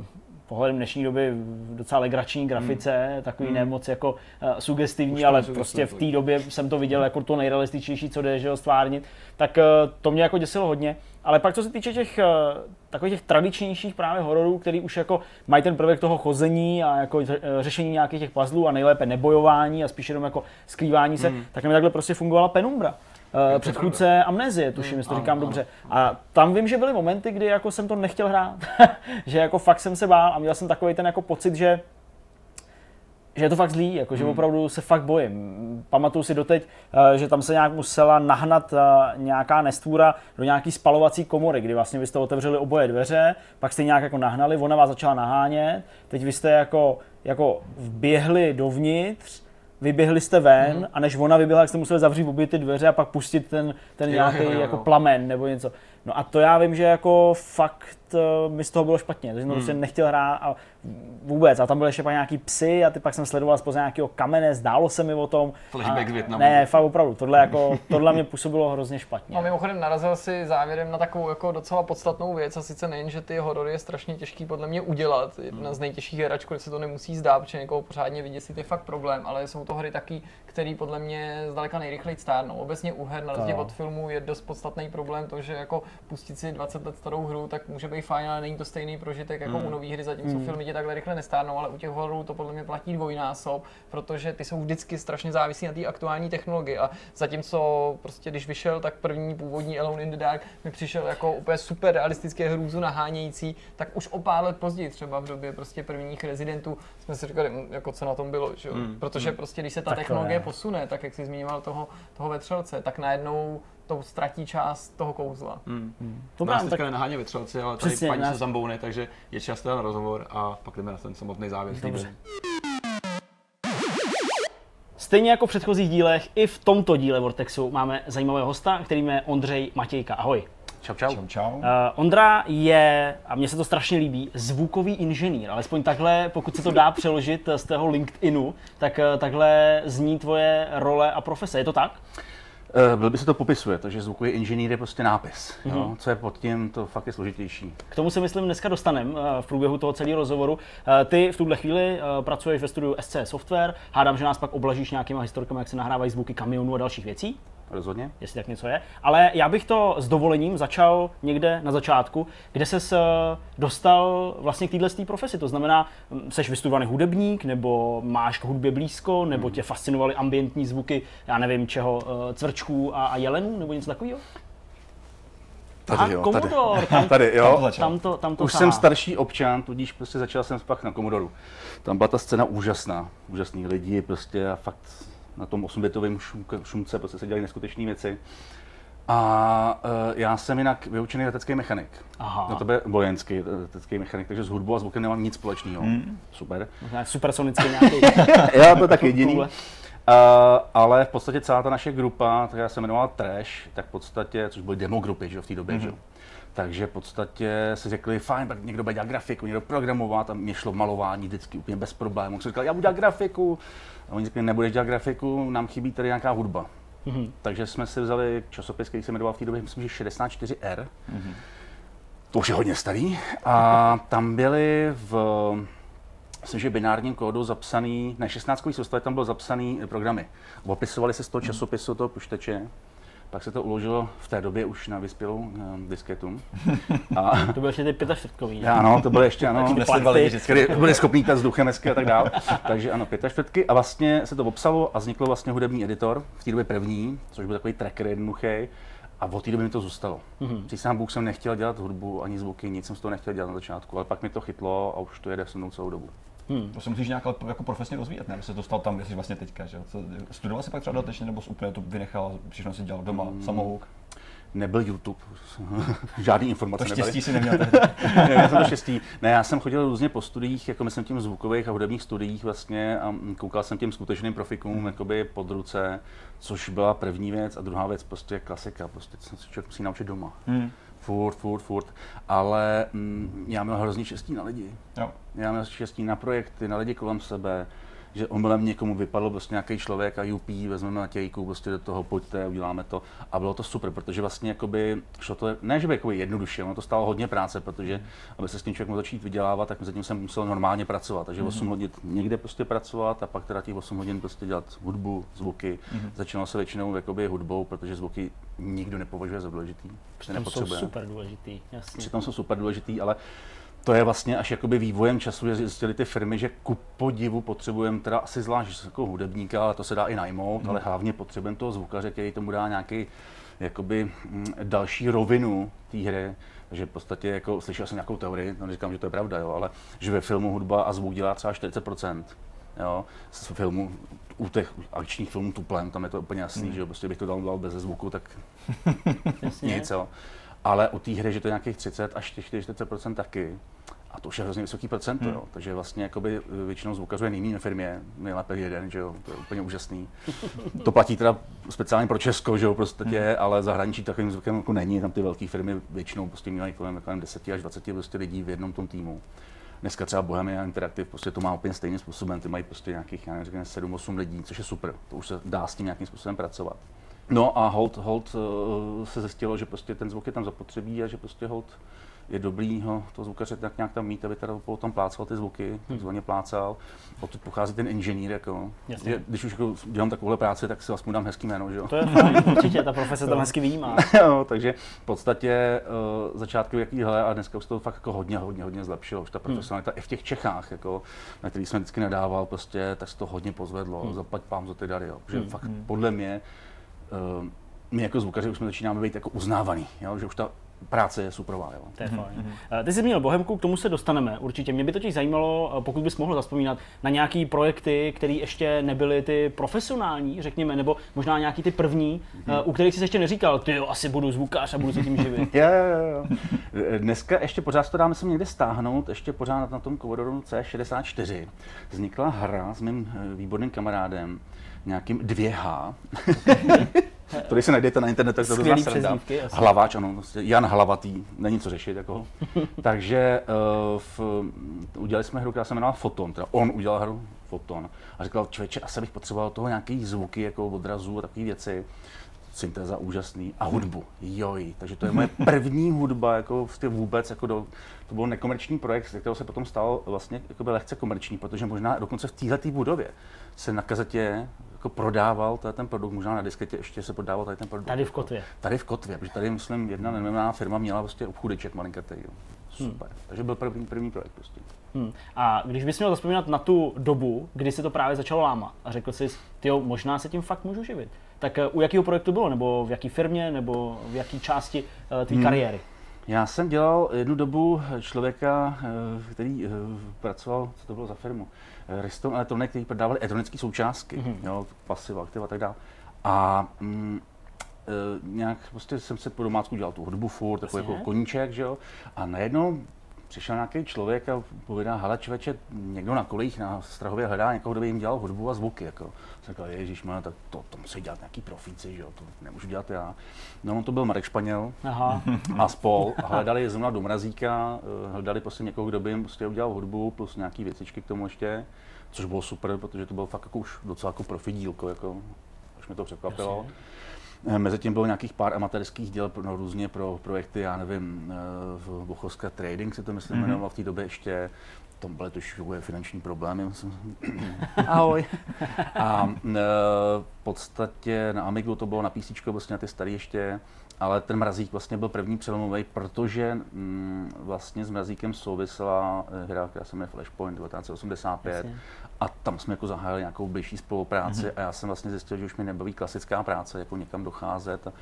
pohledem dnešní doby v docela legrační grafice, hmm. takový hmm. nemoc jako uh, sugestivní, ale prostě v té době jsem to viděl jako to nejrealističnější, co jde, že ho stvárnit, tak uh, to mě jako děsilo hodně. Ale pak co se týče těch uh, takových těch tradičnějších právě hororů, který už jako mají ten prvek toho chození a jako ře- řešení nějakých těch puzzlů a nejlépe nebojování a spíš jenom jako skrývání se, Hmm. tak mi takhle prostě fungovala Penumbra. Uh, předchůdce Amnezie, tuším, jestli to říkám dobře. A tam vím, že byly momenty, kdy jako jsem to nechtěl hrát. že jako fakt jsem se bál a měl jsem takový ten jako pocit, že že je to fakt zlý, jako, že opravdu se fakt bojím. Pamatuju si doteď, eh, že tam se nějak musela nahnat eh, nějaká nestvůra do nějaký spalovací komory, kdy vlastně vy jste otevřeli oboje dveře, pak jste nějak jako nahnali, ona vás začala nahánět, teď vy jste jako, jako vběhli dovnitř, vyběhli jste ven mm. a než ona vyběhla, tak jste museli zavřít obě ty dveře a pak pustit ten, ten Jo, nějaký jo, jo, jako plamen nebo něco. No a to já vím, že jako fakt uh, mi z toho bylo špatně, takže jsem to prostě nechtěl hrát a vůbec. A tam byly ještě pak nějaký psy a ty pak jsem sledoval spoza nějakého kamene, zdálo se mi o tom. Flashback z Vietnamu. Ne, fakt opravdu, tohle, jako, tohle mě působilo hrozně špatně. No mimochodem narazil si závěrem na takovou jako docela podstatnou věc a sice nejen, že ty horory je strašně těžký podle mě udělat, jedna z nejtěžších her, ačkoliv se to nemusí zdát, protože někoho pořádně vyděsit je fakt problém, ale jsou to hry taky, které podle mě zdaleka nejrychleji stárnou. Obecně u her, na rozdíl od filmu, je dost podstatný problém to, že jako pustit si 20 let starou hru, tak může být fajn, ale není to stejný prožitek jako u nových hry, zatímco filmy tě takhle rychle nestárnou, ale u těch hororů to podle mě platí dvojnásob, protože ty jsou vždycky strašně závislí na té aktuální technologii a zatímco prostě když vyšel, tak první původní Alone in the Dark mi přišel jako úplně super realistické hrůzu nahánějící, tak už o pár let později, třeba v době prostě prvních rezidentů, jsme si říkali, "Hm, jako co na tom bylo, že? Mm, protože prostě když se ta Tak technologie je. posune, tak jak jsi zmiňoval toho, toho vetřelce, tak najednou to ztratí část toho kouzla. Hmm. To nás teďka tak, nenaháně ve třelci, ale tady Přesně, paní nás- se zambouny, takže je čas teda na rozhovor a pak jdeme na ten samotný závěr. Dobře. stejně jako v předchozích dílech, i v tomto díle Vortexu máme zajímavého hosta, kterým je Ondřej Matějka. Ahoj. Čau, čau. Čau, čau. Uh, Ondra je, a mně se to strašně líbí, zvukový inženýr. Alespoň takhle, pokud se to dá přeložit z tého LinkedInu, tak uh, takhle zní tvoje role a profese. Je to tak? Uh, byl by se to popisuje, takže zvukový inženýr je prostě nápis. Mm-hmm. Jo? Co je pod tím, to fakt je složitější. K tomu se myslím dneska dostanem eh, v průběhu toho celého rozhovoru. Eh, Ty v tuhle chvíli eh, pracuješ ve studiu SC Software. Hádám, že nás pak oblažíš nějakýma historkami, jak se nahrávají zvuky kamionů a dalších věcí. Rozhodně. jestli tak něco je. Ale já bych to s dovolením začal někde na začátku, kde ses eh, dostal vlastně k této profesi. To znamená, seš vystudovaný hudebník, nebo máš k hudbě blízko, nebo tě fascinovaly ambientní zvuky, já nevím čeho, eh, cvrčků a, a jelenů, nebo něco takového? Tady, jo, Commodore, tam- tady, Tam to jo. Tam to, tam to Už tahá. jsem starší občan, tudíž prostě začal jsem pak na Komodoru. Tam byla ta scéna úžasná. Úžasný lidi prostě a fakt na tom 8-bitovém šumke- šumce prostě se dělají neskutečné věci. A uh, já jsem jinak vyučený letecký mechanik. Aha. No to byl vojenský letecký mechanik, takže s hudbou a zvukem nemám nic společného. Hmm. Super. Možná Supersonický nějaký. Já to tak jediný. Uh, ale v podstatě celá ta naše grupa, která se jmenovala Trash, tak v podstatě, což byly demogrupy že, jo, v té době, mm-hmm. že? Takže v podstatě si řekli, fajn, tak někdo bude dělat grafiku, někdo programovat a mě šlo malování vždycky úplně bez problémů. Jsem říkal, já budu dělat grafiku. A oni řekli, nebudeš dělat grafiku, nám chybí tady nějaká hudba. Mm-hmm. Takže jsme si vzali časopis, který se jmenoval v té době, myslím, že 64R. Mm-hmm. To už je hodně starý. A tam byly v myslím, že binárním kódu zapsaný, ne 16 soustavě tam bylo zapsaný programy. Opisovali se z toho časopisu toho počítače, pak se to uložilo v té době už na vyspělou um, disketu. A, To byl ještě ty 45 já, ano, to bylo ještě ano, který byli schopný pít vzduchem hezky a tak dále. Takže ano, 45 a vlastně se to obsalo a vznikl vlastně hudební editor, v té době první, což byl takový tracker jednoduchý. A od té doby mi to zůstalo. Mm-hmm. Přísám Bůh jsem nechtěl dělat hudbu, ani zvuky, nic jsem z toho nechtěl dělat na začátku, ale pak mi to chytlo a už to jede se mnou celou dobu. To se musíš nějak ale jako profesně rozvíjet, ne? Aby se dostal tam, kde jsi vlastně teďka, že jo? Co- Studoval jsi pak třeba dodatečně, nebo jsi úplně to vynechal, všechno si dělal doma, Hmm. samouk? Nebyl YouTube, žádný informace To nebyly. štěstí si neměl ne, já jsem to štěstí. Ne, já jsem chodil různě po studiích, jako myslím tím zvukových a hudebních studiích vlastně a koukal jsem těm skutečným profikům jakoby pod ruce, což byla první věc a druhá věc prostě klasika, prostě jsem se člověk musí naučit doma. Hmm. Furt, furt, furt. Ale mm, já měl hrozný štěstí na lidi. Jo. Já měl štěstí na projekty, na lidi kolem sebe. Že omylem někomu vypadl prostě nějaký člověk a UP, vezmeme na tějku, prostě do toho pojďte, uděláme to. A bylo to super, protože vlastně jakoby šlo to, ne že by jakoby jednoduše, ono to stálo hodně práce, protože aby se s tím člověk mohl začít vydělávat, tak zatím jsem musel normálně pracovat. Takže 8 hodin někde prostě pracovat a pak teda těch 8 hodin prostě dělat hudbu, zvuky. Začínalo se většinou jakoby hudbou, protože zvuky nikdo nepovažuje za důležitý. Přitom jsou super důležitý, jasně. Přitom jsou super důležitý, ale to je vlastně až jakoby vývojem času, že zjistili ty firmy, že ku podivu potřebujeme teda asi zvlášť jako hudebníka, ale to se dá i najmout, hmm. ale hlavně potřebujeme toho zvukaře, který tomu dá nějaký jakoby mm, další rovinu té hry. Takže v podstatě jako, slyšel jsem nějakou teorii, no říkám, že to je pravda, jo, ale že ve filmu hudba a zvuk dělá třeba 40%. Jo, z filmu, u těch akčních filmů tuplem, tam je to úplně jasný, hmm. že prostě bych to dal bez zvuku, tak nic, jo. Ale u té hry, že to je nějakých 30 až 40% taky. A to už je hrozně vysoký procent, hmm. jo. Takže vlastně jakoby většinou zvukařů je nejmí na firmě, nejlépe jeden, že jo, to je úplně úžasný. to platí teda speciálně pro Česko, že jo, prostě, hmm. ale zahraničí takovým zvukem jako není, tam ty velké firmy většinou prostě mají kolem, kolem 10 až 20 prostě lidí v jednom tom týmu. Dneska třeba Bohemia Interactive prostě to má úplně stejným způsobem, ty mají prostě nějakých, já nevím, 7-8 lidí, což je super, to už se dá s tím nějakým způsobem pracovat. No a hold, hold uh, se zjistilo, že prostě ten zvuk je tam zapotřebí a že prostě hold je dobrý ho, to zvukaře tak nějak tam mít, aby teda tam plácal ty zvuky, hmm. takzvaně plácal. Odtud pochází ten inženýr, jako, že, když už jako dělám takovouhle práci, tak si aspoň dám hezký jméno, že jo. To je fajn, určitě, ta profese tam hezky výjímá. jo, takže v podstatě uh, začátky jakýhle a dneska už to fakt jako hodně, hodně, hodně zlepšilo. Už ta hmm. profesionalita hmm. i v těch Čechách, jako, na který jsme vždycky nedával, prostě, tak se to hodně pozvedlo, hmm. zaplať pám za ty dary, jo. Protože hmm. fakt hmm. podle mě my jako zvukaři už jsme začínáme být jako uznávaný, jo? že už ta práce je superová. Jo. To je fajn. Mm-hmm. Ty jsi měl Bohemku, k tomu se dostaneme určitě. Mě by totiž zajímalo, eh, pokud bys mohl zaspomínat na nějaký projekty, které ještě nebyly ty profesionální, řekněme, nebo možná nějaký ty první, mm-hmm. u kterých jsi ještě neříkal, ty jo, asi budu zvukař a budu se tím živit. jo, jo, jo. Dneska ještě pořád to dáme se někde stáhnout, ještě pořád na tom Commodore C64 vznikla hra s mým výborným kamarádem, nějakým 2H. to když se najdete na internetu, tak to je sranda. Hlavač, ano, prostě Jan Hlavatý, není co řešit. Jako. Takže uh, v, udělali jsme hru, která se jmenovala Foton, teda on udělal hru Foton a říkal, člověče, asi bych potřeboval toho nějaký zvuky, jako odrazů a takové věci syntéza úžasný a hudbu, joj, takže to je moje první hudba, jako vlastně vůbec, jako do, to byl nekomerční projekt, ze kterého se potom stal vlastně jako lehce komerční, protože možná dokonce v této budově se na kazetě jako prodával tady ten produkt, možná na disketě ještě se prodával tady ten produkt. Tady v Kotvě. Tady v Kotvě, protože tady, myslím, jedna nevím, firma měla prostě obchudeček malinkatý. Hmm. Super. Hmm. Takže byl první, první projekt prostě. Hmm. A když bys měl zaspomínat na tu dobu, kdy se to právě začalo lámat a řekl jsi, ty možná se tím fakt můžu živit, tak eh, u jakého projektu bylo, nebo v jaké firmě, nebo v jaké části uh, tvé hmm. kariéry? Já jsem dělal jednu dobu člověka, eh, který pracoval, co to bylo za firmu? Reston Electronic, který prodávali elektronické součástky, mm-hmm. jo, pasiva, aktiva a tak dále. A mm, nějak prostě jsem se po domácku dělal tu hudbu furt, takový jako koníček, že jo. A najednou přišel nějaký člověk a povídá, hele člověče, někdo na kolejích na Strahově hledá někoho, kdo by jim dělal hudbu a zvuky. Jako. Jsem říkal, ježíš, má, tak to, to musí dělat nějaký profíci, že jo, to nemůžu dělat já. No, on to byl Marek Španěl Aha. a spol. A hledali zrovna do mrazíka, eh, hledali prostě někoho, kdo by jim prostě udělal hudbu, plus nějaký věcičky k tomu ještě, což bylo super, protože to byl fakt jako už docela jako profi dílko, jako, už mi to překvapilo. Jasně. Eh, Mezitím bylo nějakých pár amatérských děl no, různě pro projekty, já nevím, eh, v Bochovské Trading se to myslím mm-hmm. jmenovalo v té době ještě, tam byly trošku finanční problémy. Ahoj. A e, v podstatě na Amigu to bylo na PC, vlastně na ty staré ještě, ale ten mrazík vlastně byl první přelomový, protože mm, vlastně s mrazíkem souvisela hra, která se jmenuje Flashpoint 1985 Jasně a tam jsme jako zahájili nějakou blížší spolupráci mm-hmm. a já jsem vlastně zjistil, že už mi nebaví klasická práce, jako někam docházet a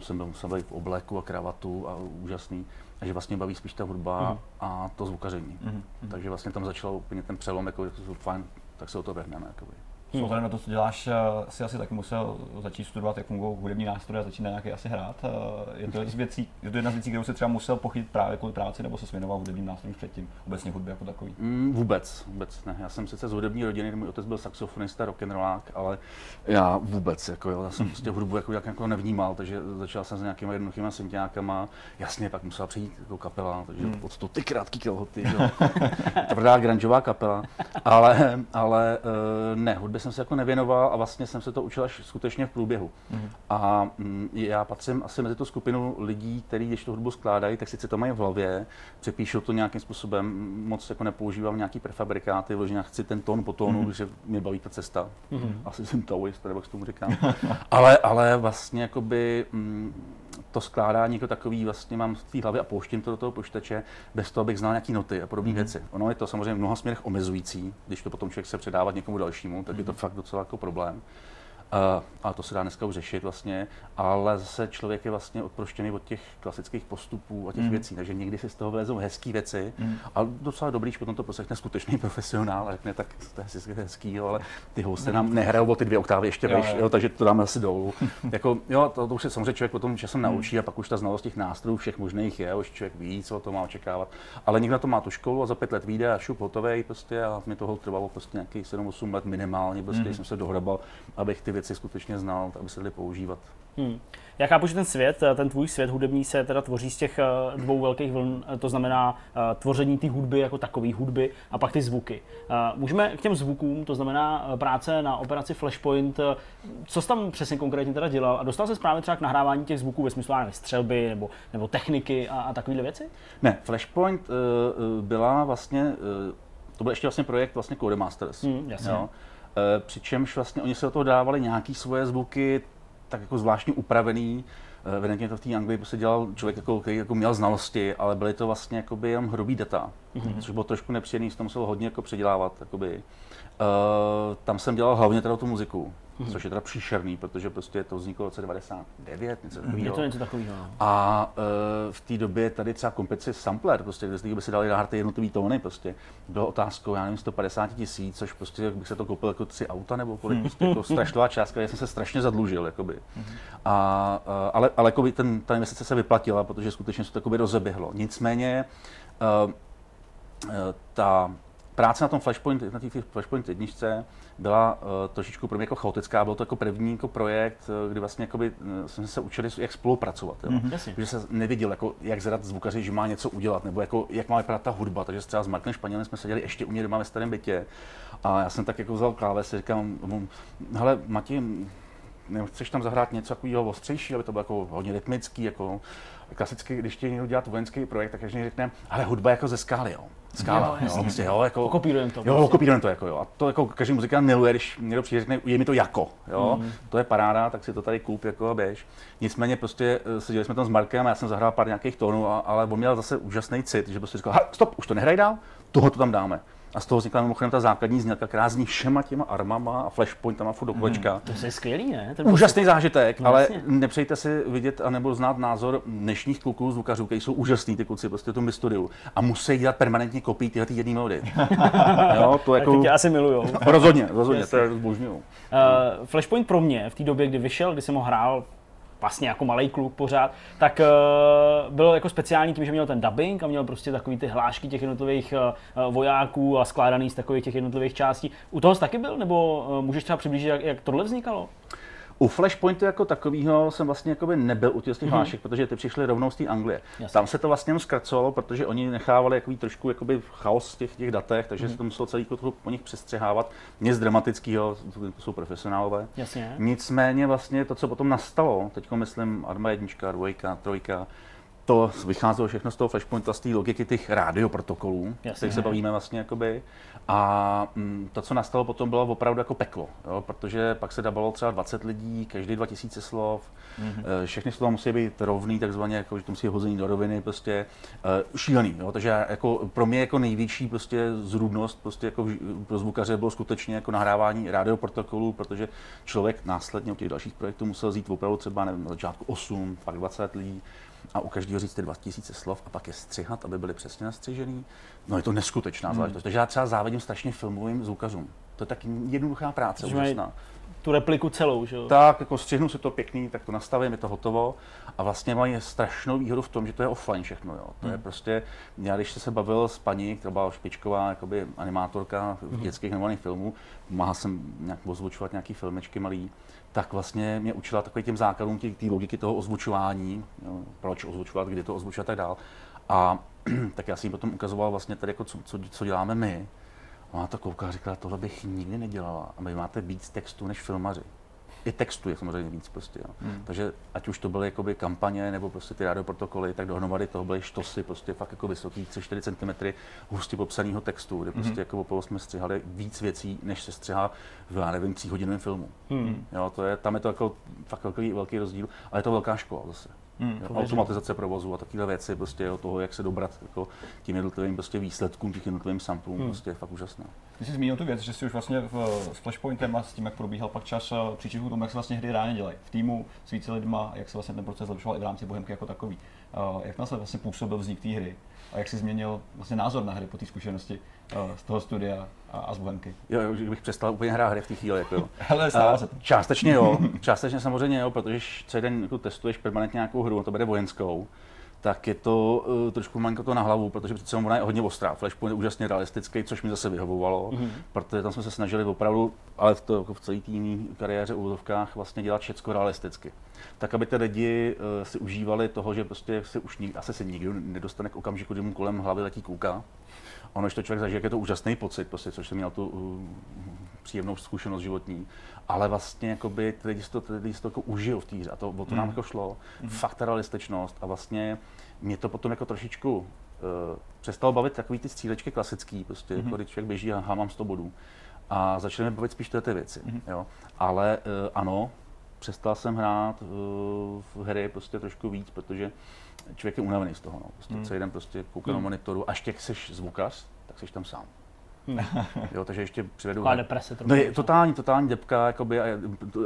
jsem byl musel být v obleku a kravatu a úžasný. A že vlastně baví spíš ta hudba mm-hmm. a to zvukaření. Mm-hmm. Takže vlastně tam začal úplně ten přelom, jako, že to fajn, tak se o to vrhneme. Jakoby. S ohledem na to, co děláš, eh, si asi taky musel začít studovat, jak fungují hudební nástroje a začít na nějaký asi hrát. Eh, Je to, jedna z věcí, je to jedna z věcí, kterou se třeba musel pochytit právě kvůli práci, nebo se věnoval hudebním nástrojům předtím, obecně hudby jako takový. Mm, vůbec, vůbec ne. Já jsem sice z hudební rodiny, můj otec byl saxofonista, rock'n'rollák, ale já vůbec, jako jo, já jsem prostě hudbu jako, jak, jako nevnímal, takže začal jsem s nějakými jednoduchými syntiákama. Jasně, pak musela přijít jako kapela, takže hmm. to ty krátký kelhoty, jo. Tvrdá grungeová kapela. Ale, ale eh, ne, hudbě jsem se jako nevěnoval a vlastně jsem se to učil až skutečně v průběhu. Hmm. A mm, já patřím asi mezi tu skupinu lidí, kteří, když tu hudbu skládají, tak sice to mají v hlavě, přepíšou to nějakým způsobem, moc jako nepoužívám nějaký prefabrikáty, vložně chci ten tón po tónu, mm-hmm. že mě baví ta cesta. Mm-hmm. Asi jsem taoist, nebo jak tomu říkám. ale, ale vlastně jakoby, mm, to skládání jako takový vlastně mám v té hlavě a pouštím to do toho počítače, bez toho, abych znal nějaké noty a podobné mm-hmm. věci. Ono je to samozřejmě v mnoha směrech omezující, když to potom člověk se předávat někomu dalšímu, tak je to mm-hmm. fakt docela jako problém. Uh, a to se dá dneska už řešit vlastně, ale zase člověk je vlastně odproštěný od těch klasických postupů a těch mm. věcí, takže někdy si z toho vylezou hezké věci mm. a docela dobrý, když potom to poslechne skutečný profesionál a řekne, tak to je hezký, hezký, ale ty hosty nám nehrajou o ty dvě oktávy ještě jo, jo. Jo, takže to dáme asi dolů. jako, jo, to, to, už se samozřejmě člověk potom časem mm. naučí a pak už ta znalost těch nástrojů všech možných je, už člověk ví, co to má očekávat. Ale někdo to má tu školu a za pět let vyjde a šup hotový prostě a mě toho trvalo prostě nějakých 7-8 let minimálně, prostě mm. jsem se dohrabal, abych ty věci skutečně znal aby se dali používat. Hmm. Já chápu, že ten svět, eh, ten tvůj svět hudební se teda tvoří z těch eh, dvou velkých vln, eh, to znamená tvoření té hudby jako takové hudby a pak ty zvuky. Můžeme k těm zvukům, to znamená práce na operaci Flashpoint, co jsi tam přesně konkrétně teda dělal a dostal se právě třeba k nahrávání těch zvuků ve smyslu nevím, střelby nebo, nebo techniky a, a takovéhle věci? Ne, Flashpoint uh, byla vlastně, uh, to byl ještě vlastně projekt vlastně Codemasters. Hmm, jasně. Jo? Eh, přičemž vlastně oni se do toho dávali nějaký svoje zvuky, tak jako zvláštně upravený. Eh, evidentně to v té Anglii prostě dělal člověk, jako, který jako měl znalosti, ale byly to vlastně jakoby jenom hrubý data, mm-hmm. což bylo trošku nepříjemný, to musel hodně jako předělávat. Jakoby. Uh, tam jsem dělal hlavně teda tu muziku mm-hmm. což je teda příšerný, protože prostě to vzniklo v roce 99, něco takového. Je to něco takového. No. A uh, v té době tady třeba kompici sampler, prostě, kde by si dali nahrát jednotlivý tóny, prostě bylo otázkou, já nevím, 150 tisíc, což prostě bych se to koupil jako tři auta nebo kolik, mm. prostě jako strašná částka, já jsem se strašně zadlužil, jakoby. Mm-hmm. A, uh, ale, ale jakoby ten, ta investice se vyplatila, protože skutečně se to jakoby rozeběhlo. Nicméně uh, uh, ta práce na tom Flashpoint, na té Flashpoint jedničce byla uh, trošičku pro mě jako chaotická. Byl to jako první jako projekt, uh, kdy vlastně jakoby, uh, jsme se učili, jak spolupracovat. Jo. Mm-hmm. Že se neviděl, jako, jak zadat zvukaři, že má něco udělat, nebo jako, jak má vypadat ta hudba. Takže třeba s Markem Španělem jsme seděli ještě u mě doma ve starém bytě. A já jsem tak jako vzal kláves a říkám, hele, Mati, chceš tam zahrát něco takového ostřejší, aby to bylo jako hodně rytmický, jako klasicky, když chtějí někdo dělat vojenský projekt, tak každý řekne, ale hudba jako ze skály, jo. Skála, jo, jo, prostě, jo, jako, kopírujeme to. Jo, prostě. kopírujeme to, jako, jo. A to jako každý muzikant miluje, když někdo přijde řekne, je mi to jako, jo. Mm. To je paráda, tak si to tady koup, jako a běž. Nicméně prostě eh, seděli jsme tam s Markem a já jsem zahrál pár nějakých tónů, ale on měl zase úžasný cit, že prostě říkal, stop, už to nehraj dál, toho to tam dáme. A z toho vznikla mimochodem ta základní znělka, která zní všema těma armama a flashpointama furt do kolečka. Hmm, to je skvělý, ne? Ten Úžasný prostě... zážitek, no, ale jasně. nepřejte si vidět a nebo znát názor dnešních kluků, zvukařů, kteří jsou úžasní ty kluci prostě v tom studiu a musí dělat permanentně kopii tyhle ty jedné melody. jo, to jako... Ty tě asi milujou. rozhodně, rozhodně, to je zbožňuju. Uh, Flashpoint pro mě v té době, kdy vyšel, kdy jsem ho hrál vlastně jako malý kluk pořád, tak uh, bylo jako speciální tím, že měl ten dubbing a měl prostě takový ty hlášky těch jednotlivých uh, vojáků a skládaný z takových těch jednotlivých částí. U toho jsi taky byl, nebo uh, můžeš třeba přiblížit, jak, jak tohle vznikalo? U Flashpointu jako takového jsem vlastně nebyl u těch mm-hmm. hlášek, protože ty přišly rovnou z té Anglie. Jasně. Tam se to vlastně zkracovalo, protože oni nechávali jakový trošku jakoby chaos v těch, těch datech, takže mm-hmm. se to muselo celý trochu po nich přestřehávat. Nic dramatického, to jsou profesionálové. Jasně. Nicméně vlastně to, co potom nastalo, teď myslím Arma jednička, dvojka, trojka, to vycházelo všechno z toho Flashpointu a z té logiky těch rádioprotokolů, kterých se bavíme vlastně jakoby. A mm, to, co nastalo potom, bylo opravdu jako peklo, jo? protože pak se dabalo třeba 20 lidí, každý 2000 slov, mm-hmm. všechny slova musí být rovný, takzvaně, jako, že to musí hození do roviny, prostě uh, šílený. Jo? Takže jako, pro mě jako největší prostě zrůdnost prostě jako pro zvukaře bylo skutečně jako nahrávání radioprotokolů, protože člověk následně u těch dalších projektů musel zít opravdu třeba nevím, na začátku 8, pak 20 lidí, a u každého říct ty 2000 slov a pak je střihat, aby byly přesně nastřižený. No je to neskutečná hmm. záležitost. Takže já třeba závidím strašně filmovým zvukařům. To je tak jednoduchá práce, Že úžasná. Tu repliku celou, že jo? Tak, jako střihnu si to pěkný, tak to nastavím, je to hotovo. A vlastně mají strašnou výhodu v tom, že to je offline všechno. Jo. To je prostě, já když jsem se bavil s paní, která byla špičková jakoby animátorka v dětských animovaných filmů, pomáhal jsem nějak ozvučovat nějaký filmečky malý, tak vlastně mě učila takový těm základům té logiky toho ozvučování, jo, proč ozvučovat, kdy to ozvučovat a tak dál. A tak já jsem jí potom ukazoval vlastně tady, jako co, co, co děláme my. Ona to kouká a říkala, tohle bych nikdy nedělala. A vy máte víc textu než filmaři. I textu je samozřejmě víc prostě. Jo. Hmm. Takže ať už to byly jakoby kampaně nebo prostě ty radioprotokoly, tak dohromady toho byly štosy prostě fakt jako vysoký 3-4 cm hustě popsaného textu, kde prostě jako opravdu jsme střihali víc věcí, než se střihá v, já nevím, tříhodinovém filmu. Hmm. Jo, to je, tam je to jako fakt velký, velký rozdíl, ale je to velká škola zase. Hmm. Jo, automatizace provozu a takové věci, prostě jo, toho, jak se dobrat jako tím jednotlivým prostě výsledkům, těch jednotlivým samplům, hmm. prostě je fakt úžasné. Ty jsi zmínil tu věc, že jsi už vlastně v, s Flashpointem a s tím, jak probíhal pak čas, eh, příčinou tomu, jak se vlastně hry reálně dělají. V týmu s více lidma, jak se vlastně ten proces zlepšoval i v rámci Bohemky jako takový. Eh, Jak nás vlastně působil vznik té hry a jak jsi změnil vlastně názor na hry po té zkušenosti eh, z toho studia a, a z Bohemky? Jo, jo, že bych přestal úplně hrát hry v té chvíli. Jako, jo. Hele, stává A se to. Částečně jo, částečně samozřejmě jo, protože když celý den jako testuješ permanentně nějakou hru, a to bude vojenskou, tak je to uh, trošku malinko to na hlavu, protože přece ona je hodně ostrá. Flashpoint je úžasně realistický, což mi zase vyhovovalo, mm-hmm. protože tam jsme se snažili opravdu, ale v, to, jako v celé té kariéře úvodovkách vlastně dělat všechno realisticky. Tak, aby ty lidi uh, si užívali toho, že prostě si už nik, asi se nikdo nedostane k okamžiku, kdy mu kolem hlavy letí kůka. Ono, když to člověk zažije, jak je to úžasný pocit, prostě, což jsem měl tu uh, příjemnou zkušenost životní, ale vlastně jakoby, ty lidi si to, ty lidi si to jako užijou v té hře. A to, o to nám jako šlo. Fakt ta realističnost. A vlastně mě to potom jako trošičku uh, přestalo bavit takový ty střílečky klasický, prostě, jako když člověk běží a mám 100 bodů. A začaly mě bavit spíš tyhle ty věci, jo. Ale uh, ano, přestal jsem hrát uh, v hry prostě trošku víc, protože člověk je unavený z toho, no. Prostě celý den prostě kouká na monitoru, až těch seš zvukař, tak seš tam sám. Jo, takže ještě přivedu... Taková deprese trochu. No je totální, totální depka, jakoby, a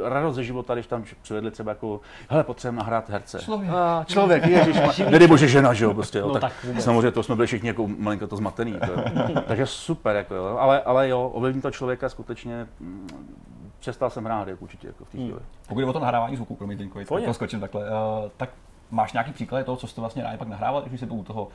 radost ze života, když tam přivedli třeba jako, hele, potřebujeme nahrát herce. Člověk. A, člověk, ježiš, nedej bože žena, že jo, prostě, jo, No tak, tak vůbec. samozřejmě to jsme byli všichni jako malinko to zmatený, jako, jo. takže super, jako, jo. Ale, ale jo, ovlivní to člověka skutečně, mm, přestal jsem hrát jako určitě jako v té chvíli. Pokud je o tom nahrávání zvuku, promiň Pojď. to skočím takhle, uh, tak máš nějaký příklad toho, co jste vlastně rádi pak nahrával, když se u toho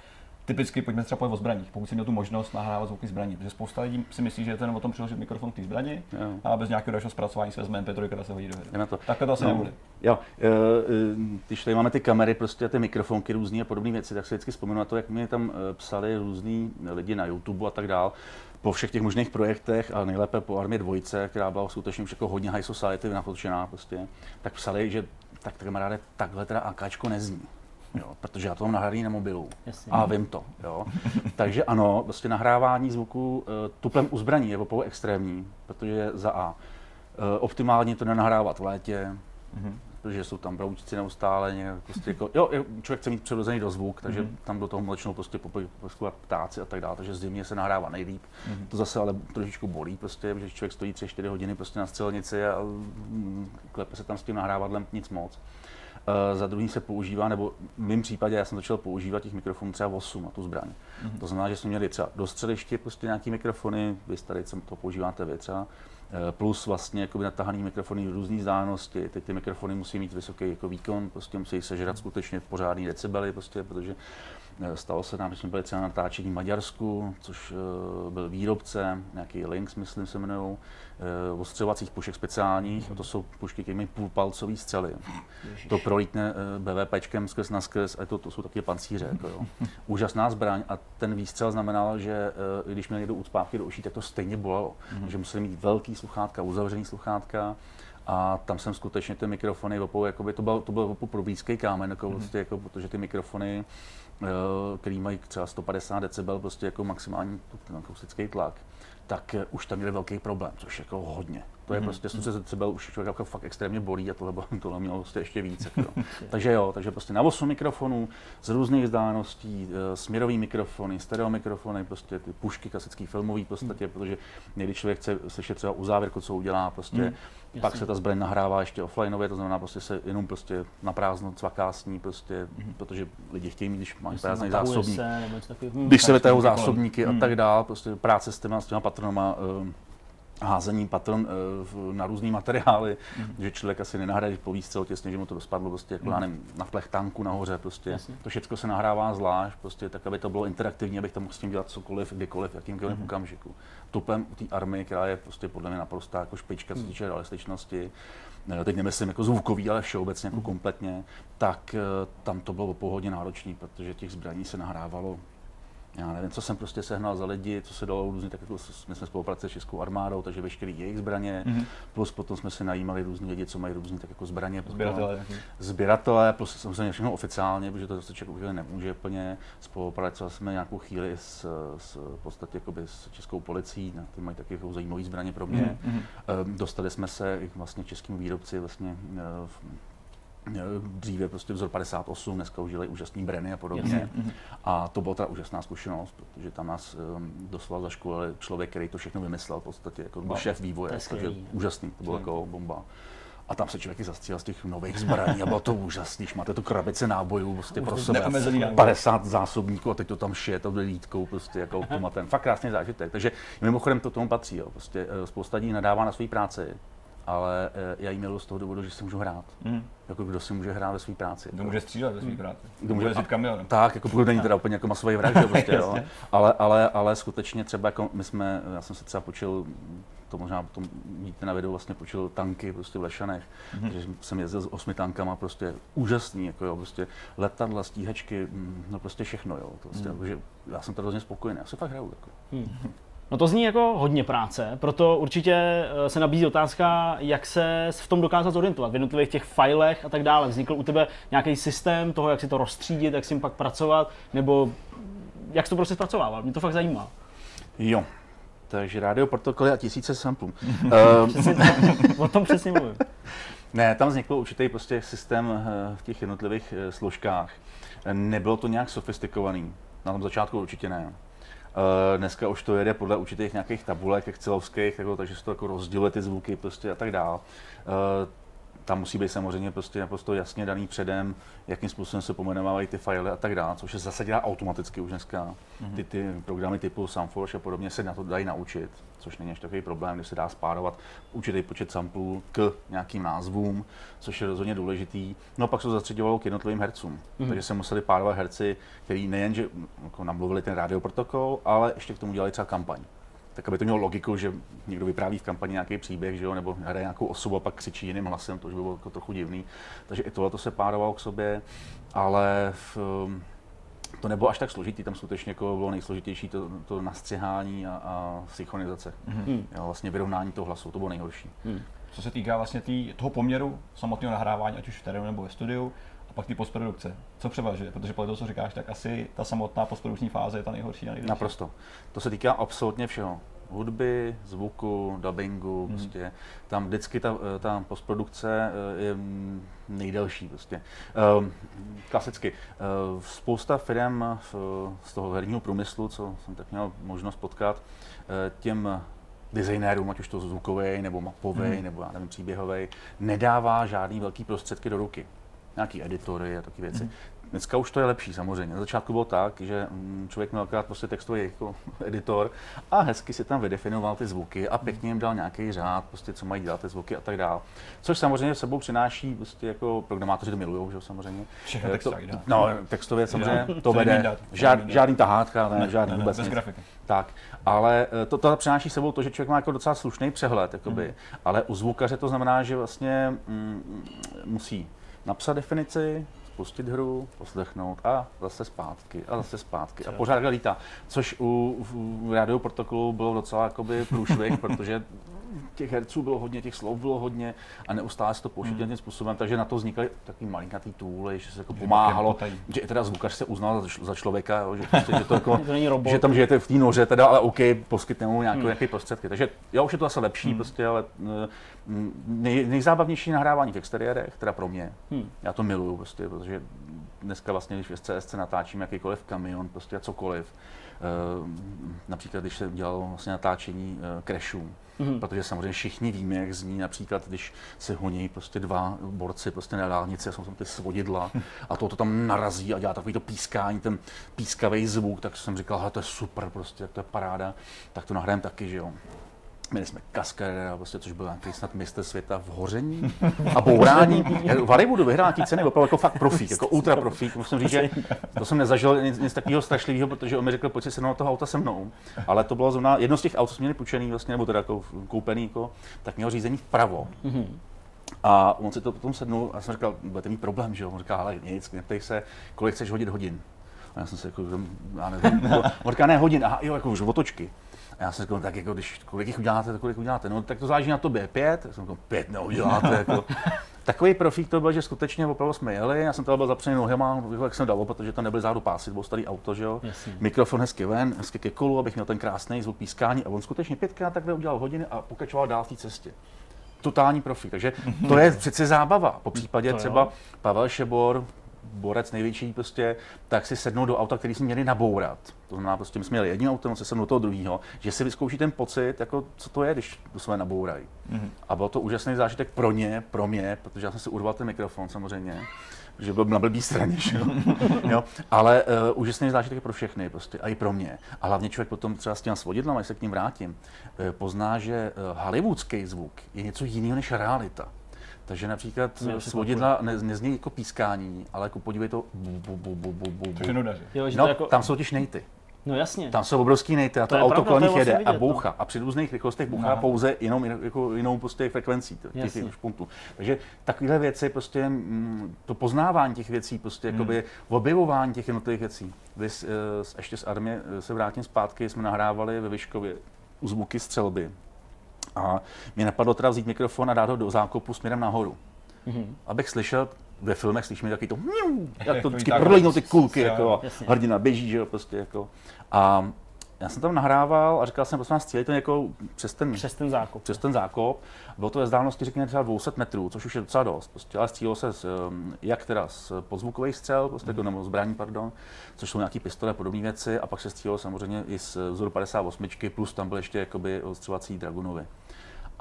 Typicky pojďme třeba o zbraních, pokud jsi měl tu možnost nahrávat zvuky zbraní, protože spousta lidí si myslí, že je to jenom o tom přiložit mikrofon k té zbrani Jo. a bez nějakého dalšího zpracování se vezme MP3, která se hodí do hry. To. Takhle to asi No. nebude. Jo, e, e, když tady máme ty kamery, prostě ty mikrofonky různé a podobné věci, tak si vždycky vzpomenu na to, jak mi tam e, psali různí lidi na YouTube a tak dál, po všech těch možných projektech a nejlépe po Armě dvojce, která byla skutečně už jako hodně high society nafočená prostě, tak psali, že tak kamaráde, takhle teda AKčko nezní. Jo, protože já to mám nahraný na mobilu Jasně. a vím to. Jo. Takže ano, prostě nahrávání zvuku e, tuplem u zbraní je opravdu extrémní, protože za A. E, optimálně to nenahrávat v létě, Mhm. Protože jsou tam broučci neustále, nějak, prostě jako, jo, člověk chce mít přirozený dozvuk, takže Mhm. tam do toho mlečnou prostě poskovat ptáci a tak dále, takže zimně se nahrává nejlíp. Mhm. To zase ale trošičku bolí, prostě, že člověk stojí 3-4 hodiny prostě na střelnici a mm, klepe se tam s tím nahrávadlem nic moc. Uh, za druhý se používá, nebo v mém případě já jsem začal používat těch mikrofonů třeba 8 na tu zbraň. Mm-hmm. To znamená, že jsme měli třeba do střeliště prostě nějaký mikrofony, vy tady co to používáte vy třeba, plus vlastně jakoby natahaný mikrofony různé vzdálenosti. Teď ty mikrofony musí mít vysoký jako výkon, prostě musí sežrat skutečně pořádný decibely, prostě, protože eh, stalo se nám, že jsme byli třeba na natáčení v Maďarsku, což eh, byl výrobce, nějaký Lynx, myslím se jmenují, eh, ostřelovacích pušek speciálních, a to jsou pušky, které mají půlpalcové střely. To prolítne eh, BVPčkem skrz na skrz a to, to jsou taky pancíře. Jako, jo. Úžasná zbraň a ten výstřel znamenal, že eh, když měl někdo ucpávky do uší, tak to stejně bolelo. Mm-hmm. Že museli mít velký sluchátka, uzavřený sluchátka a tam jsem skutečně ty mikrofony, opou, jakoby, to byl, to byl opou pro blízký kámen, jako, mm-hmm. prostě, jako, protože ty mikrofony, eh, který mají třeba 150 decibel, prostě jako maximální ten akustický tlak, tak eh, už tam měli velký problém, což je jako hodně. To je mm-hmm. prostě 130 decibel, už člověk jako fakt extrémně bolí a tohle, tohle mělo prostě ještě víc. Jako. takže jo, takže prostě na 8 mikrofonů z různých vzdáleností, eh, směrový mikrofony, stereo mikrofony, prostě ty pušky klasický filmový v podstatě, protože někdy člověk chce slyšet třeba u závěrku, co udělá, prostě Mm, pak jasně. se ta zbraň nahrává ještě offlineově, to znamená prostě se jenom prostě na prázdno cvaká s ní, prostě, protože lidi chtějí mít, když mají prázdný zásobník, se, takového. Hm, když se s tím kolem. zásobníky a Hmm. tak dál, prostě práce s těma, s těma patronama, eh, házení patron uh, na různý materiály, mm. že člověk asi nenahraje po výstřelu těsně, že mu to dospadlo prostě jako mm. nevím, na plech tanku nahoře prostě. Jasně. To všechno se nahrává zvlášť, prostě tak, aby to bylo interaktivní, abych tam mohl s tím dělat cokoliv, kdykoliv, jakýmkoliv mm. okamžiku. Tupem u té army, která je prostě podle mě naprostá jako špička, co se týče realističnosti, teď nemyslím jako zvukový, ale všeobecně jako kompletně, tak tam to bylo pohodně náročné, protože těch zbraní se nahrávalo já nevím, co jsem prostě sehnal za lidi, co se dalo různě, tak jako my jsme spolupracovali s Českou armádou, takže veškerý jejich zbraně, mm-hmm. plus potom jsme si najímali různí lidi, co mají různé tak jako zbraně. Sběratele. Sběratele, plus samozřejmě všechno oficiálně, protože to zase člověk úplně nemůže plně. Spolupracovali jsme nějakou chvíli s, s, v podstatě jakoby s českou policií, na ty mají taky jako zajímavé zbraně pro mě. Mm-hmm. Dostali jsme se vlastně českým výrobci vlastně eh, dříve prostě vzor 58, dneska už dělají úžasný breny a podobně. Jasně. Mhm. A to byla teda úžasná zkušenost, protože tam nás um, doslova zaškolil člověk, který to všechno vymyslel v podstatě, jako byl šéf vývoje, takže úžasný, to bylo jako bomba. A tam se člověk i zastřílel z těch nových zbraní a bylo to úžasný, máte tu krabici nábojů prostě pro sebe, 50 zásobníků a teď to tam šije, to lítkou prostě jako automatem. Fakt krásný zážitek. Takže mimochodem to tomu patří, jo. Prostě eh, spousta lidí nadává na své práci, ale eh, já jí miluji z toho důvodu, že si můžu hrát. Mm. Jako kdo si může hrát ve své práci. Kdo může střílet ve své práci. Kdo může jezdit kamionem. Tak, jako pokud není teda úplně jako masový vrah, že prostě, jo. Ale, ale, ale, skutečně třeba jako my jsme, já jsem se třeba počil to možná potom vidíte na videu, vlastně počil tanky prostě v Lešanech, mm-hmm. že jsem jezdil s osmi tankama, prostě úžasný, jako jo, prostě letadla, stíhačky, mm, no prostě všechno, jo, to prostě, mm. že já jsem to hrozně spokojený, já se fakt hraju, jako. Mm. No to zní jako hodně práce, proto určitě eh, se nabízí otázka, jak se v tom dokázat zorientovat, v jednotlivých těch filech a tak dále. Vznikl u tebe nějaký systém toho, jak si to rozstřídit, jak s tím pak pracovat, nebo jak jsi to prostě zpracovával? Mě to fakt zajímá. Jo, takže rádio protokoly a tisíce samplů. Ehm, o tom přesně mluvím. Ne, tam vznikl určitý prostě systém eh, v těch jednotlivých eh, složkách. Nebylo to nějak sofistikovaný. Na tom začátku určitě ne. Uh, dneska už to jede podle určitých nějakých tabulek excelovských, jako, takže se to jako rozděluje ty zvuky prostě a tak dál. Tam musí být samozřejmě prostě naprosto jasně daný předem, jakým způsobem se pomenovávají ty file a tak dále, což se zase dělá automaticky už dneska. Mm-hmm. Ty, ty programy typu Soundforge a podobně se na to dají naučit, což není až takový problém, když se dá spárovat určitý počet samplů k nějakým názvům, což je rozhodně důležitý. No a pak se to zastředěvalo k jednotlivým hercům, mm-hmm. takže se museli párovat herci, kteří nejenže jako namluvili ten radioprotokol, ale ještě k tomu dělali třeba kampaň tak aby to mělo logiku, že někdo vypráví v kampani nějaký příběh, že jo, nebo hraje nějakou osobu a pak křičí jiným hlasem, to už by bylo jako trochu divný. Takže i tohle to se párovalo k sobě, ale v, to nebylo až tak složitý, tam skutečně jako bylo nejsložitější to, to nastřihání a, a synchronizace. Mm-hmm. Jo, vlastně vyrovnání toho hlasu, to bylo nejhorší. Mm. Co se týká vlastně tý, toho poměru samotného nahrávání, ať už v terénu nebo ve studiu, a pak ty postprodukce. Co převažuje? Protože podle toho, co říkáš, tak asi ta samotná postprodukční fáze je ta nejhorší a největší. Naprosto. To se týká absolutně všeho. Hudby, zvuku, dubbingu, hmm. prostě. Tam vždycky ta, ta postprodukce eh, je nejdelší. Prostě. Um, klasicky. Uh, spousta firm z toho herního průmyslu, co jsem tak měl možnost potkat, těm designérům, ať už to zvukový, nebo mapový, hmm. nebo já nevím, příběhový, nedává žádný velký prostředky do ruky nějaký editory a taky věci. Mm. Dneska už to je lepší samozřejmě. Na začátku bylo tak, že mm, člověk měl akorát prostě textový jako editor a hezky si tam vydefinoval ty zvuky a pěkně jim dal nějaký řád, prostě co mají dělat ty zvuky a tak dále. Což samozřejmě sebou přináší, prostě jako programátoři to milují, že samozřejmě. Všechno eh, to, No, textově samozřejmě to vede. Žád, žádný tahátka, ne, ne žádný ne, vůbec ne, bez grafiky. Tak, ale eh, to, to přináší sebou to, že člověk má jako docela slušný přehled, jakoby. Mm. ale u zvukaře to znamená, že vlastně mm, musí napsat definici, spustit hru, poslechnout a zase zpátky a zase zpátky. A pořád lítá. Což u, u rádio protokolu bylo docela jakoby průšvih, protože těch herců bylo hodně, těch slov bylo hodně a neustále se to pouštělo hmm. tím způsobem, takže na to vznikaly takový malinkatý tooly, že se jako pomáhalo, že i teda zvukař se uznal za, za člověka, jo, že, prostě, že, to jako, to že tam žijete v té noře, teda, ale OK, poskytne mu nějaké, hmm. nějaké prostředky. Takže já už je to zase lepší, hmm. prostě, ale eh, nej, nejzábavnější nahrávání v exteriérech, teda pro mě, hmm. já to miluju, prostě, protože dneska vlastně, když v SCSC natáčím jakýkoliv kamion, prostě cokoliv, uh, například když se dělalo vlastně natáčení uh, crashů, Mm-hmm. Protože samozřejmě všichni víme, jak zní například, když se honí prostě dva borci prostě na dálnici a jsou tam ty svodidla a to, to tam narazí a dělá takový to pískání, ten pískavý zvuk, tak jsem říkal, to je super, prostě, to je paráda, tak to nahrajeme taky, že jo. Měli jsme kaskadera, prostě, což byl nějaký snad mistr světa v hoření a bourání. V Hollywoodu vyhrál ty ceny opravdu jako fakt profík, jako ultra profík. Musím říct, že to jsem nezažil nic, nic takového strašlivého, protože on mi řekl, pojď si sednout do toho auta se mnou. Ale to bylo zrovna jedno z těch aut, co jsme měli půjčený, vlastně, nebo teda jako koupený, jako, tak mělo řízení vpravo. Mm-hmm. A on si to potom sednul a já jsem říkal, budete mít problém, že jo? On říká, ale nic, neptej se, kolik chceš hodit hodin. A já jsem si jako, já nevím, on říká, ne hodin, aha, jo, jako už otočky. A já jsem říkal, tak jako, když kolik jich uděláte, tak kolik uděláte. No, tak to záleží na tobě, pět. Já jsem říkal, pět neuděláte. Jako. Takový profík to byl, že skutečně opravdu jsme jeli, já jsem tady byl zapřený nohama, jak jsem dalo, protože to nebyly zádu pásy, to bylo starý auto, že jo. Jasně. Mikrofon hezky ven, hezky ke kolu, abych měl ten krásný zvuk pískání a on skutečně pětkrát takhle udělal hodiny a pokračoval dál v té cestě totální profík. Takže to je přece zábava. Po případě třeba Pavel Šebor, borec největší prostě, tak si sednou do auta, který jsme měli nabourat. To znamená, prostě my jsme měli jedno auto, on se sednou do toho druhého, že si vyzkouší ten pocit, jako co to je, když to své nabourají. Mm-hmm. A byl to úžasný zážitek pro ně, pro mě, protože já jsem si urval ten mikrofon samozřejmě že byl na blbý straně, že jo? jo? Ale uh, úžasný zážitek pro všechny prostě, a i pro mě. A hlavně člověk potom třeba s těma svodidlama, když se k ním vrátím, uh, pozná, že uh, hollywoodský zvuk je něco jiného než realita. Takže například svodidla ne, nezní jako pískání, ale jako podívej to bu, bu, bu, bu, bu, bu. To je nuda, že? Jo, že no, jako... tam jsou totiž nejty. No jasně. Tam jsou obrovský nejty a to, to auto pravda, kolem nich jede vidět, a boucha. No. A při různých rychlostech bouchá Aha. pouze jinou, jako jinou prostě frekvencí těch, těch špuntů. Takže takovéhle věci, prostě m, mm, to poznávání těch věcí, prostě hmm. jakoby objevování těch jednotlivých věcí. Vy, uh, ještě z armie eh, se vrátím zpátky, jsme nahrávali ve Vyškově u zvuky střelby. A mě napadlo teda vzít mikrofon a dát ho do zákopu směrem nahoru. Mm-hmm. Abych slyšel, ve filmech slyšíme taky to, jak to vždycky prolejnou ty kulky, jako jasně. hrdina běží, že jo, prostě jako. A já jsem tam nahrával a říkal jsem, prosím vás, to jako přes ten, přes ten zákop. Přes ten zákop. Bylo to ve vzdálenosti, řekněme, třeba 200 metrů, což už je docela dost. Prostě, ale střílelo se z, jak teda z podzvukových střel, prostě, mm. nebo zbraní, pardon, což jsou nějaký pistole a podobné věci, a pak se střílelo samozřejmě i z vzoru 58, plus tam byly ještě jakoby odstřelovací Dragunovy.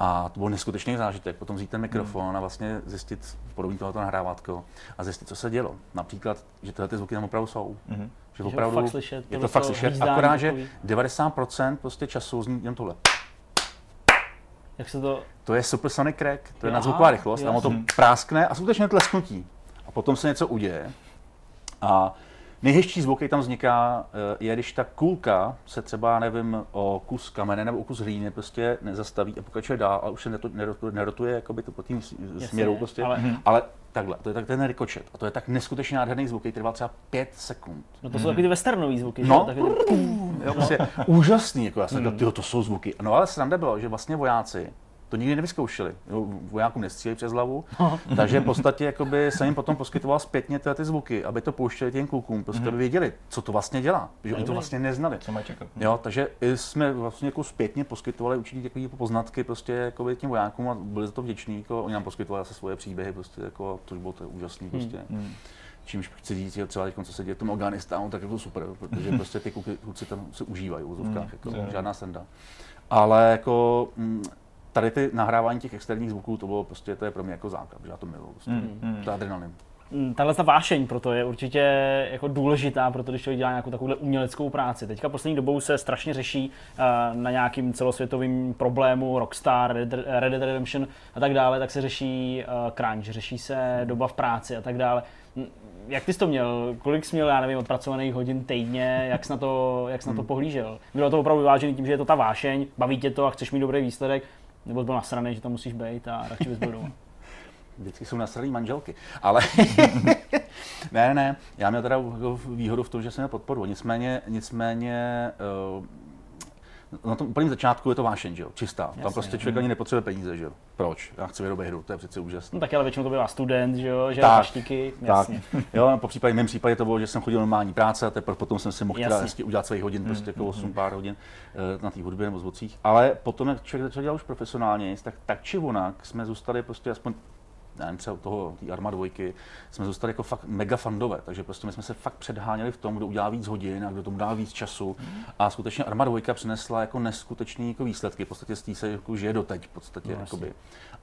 A to byl neskutečný zážitek, potom vzít ten mikrofon hmm. a vlastně zjistit podobně tohoto nahrávátko a zjistit, co se dělo. Například, že tyhle ty zvuky tam opravdu jsou. Hmm. Že opravdu je to fakt slyšet, je to fakt slyšet akorát, že 90% prostě času zní jen tohle. Jak se to... To je supersonic crack, to je nadzvuková rychlost, tam to práskne a skutečně tlesknutí. A potom se něco uděje. A Nejhezčí zvuk, který tam vzniká, eh, je, když ta kulka se třeba, nevím, o kus kamene nebo o kus hlíny prostě nezastaví a pokračuje dál a už se nerotuje, nerotuje jakoby to po tím směru prostě, ale, ale takhle, to je tak ten rikočet a to je tak neskutečně nádherný zvuk, který trvá třeba pět sekund. No to jsou hmm. takový ty westernový zvuky, no, že? Taky ty... jo, prostě úžasný, jako já jsem hmm. to jsou zvuky. No ale sranda bylo, že vlastně vojáci to nikdy nevyzkoušeli. Vojákům nestříleli přes hlavu, no. takže v podstatě jakoby jsem jim potom poskytoval zpětně tyhle ty zvuky, aby to pouštěli těm klukům, prostě aby mhm. věděli, co to vlastně dělá, že oni to vlastně neznali. Co mají čekat. Jo, takže jsme vlastně jako zpětně poskytovali určitě takové poznatky prostě jakoby těm vojákům a byli za to vděční, jako oni nám poskytovali zase svoje příběhy, prostě jako, to bylo to úžasné. Hmm. Prostě. Hmm. Čímž chci říct, že třeba teď, co se děje v tom Afganistánu, tak je to super, protože prostě ty kluci tam se užívají v úzovkách, hmm. jako, žádná senda. Ale jako mm, tady ty nahrávání těch externích zvuků, to bylo prostě, to je pro mě jako základ, že já to miluji, prostě, mm, mm. to adrenalin. Mm, tahle ta vášeň proto je určitě jako důležitá, protože když člověk dělá nějakou takovou uměleckou práci. Teďka poslední dobou se strašně řeší uh, na nějakým celosvětovým problému Rockstar, Red, Red Dead Redemption a tak dále, tak se řeší uh, crunch, řeší se doba v práci a tak dále. Mm, jak ty jsi to měl? Kolik jsi měl, já nevím, odpracovaných hodin týdně? Jak jsi na to, jak jsi na to hmm. pohlížel? Bylo to opravdu vyvážený tím, že je to ta vášeň, baví tě to a chceš mít dobrý výsledek, nebo byl nasraný, že tam musíš být a radši bys byl doma? Vždycky jsou nasraný manželky. Ale ne, ne, já měl teda výhodu v tom, že jsem měl podporu. Nicméně, nicméně uh, na tom úplném začátku je to vášeň, že jo? čistá. Jasně, Tam prostě člověk ani nepotřebuje peníze, že jo? Proč? Já chci vyrobit hru, to je přece úžasné. No tak ale většinou to byla student, že jo, že tak, jasně. Tak. Jo, po případě, v mém případě to bylo, že jsem chodil normální práce a teprve potom jsem si mohl teda hezky udělat svých hodin, prostě jako 8 mm, pár hodin eh, na té hudbě nebo zvocích. Ale potom, jak člověk začal dělat už profesionálně, tak tak či onak jsme zůstali prostě aspoň nevím, třeba toho, té Arma dvojky, jsme zůstali jako fakt mega fandové, takže prostě my jsme se fakt předháněli v tom, kdo udělá víc hodin a kdo tomu dá víc času. A skutečně Arma dvojka přinesla jako neskutečné jako výsledky, v podstatě z té se jako žije doteď v podstatě. No, jakoby.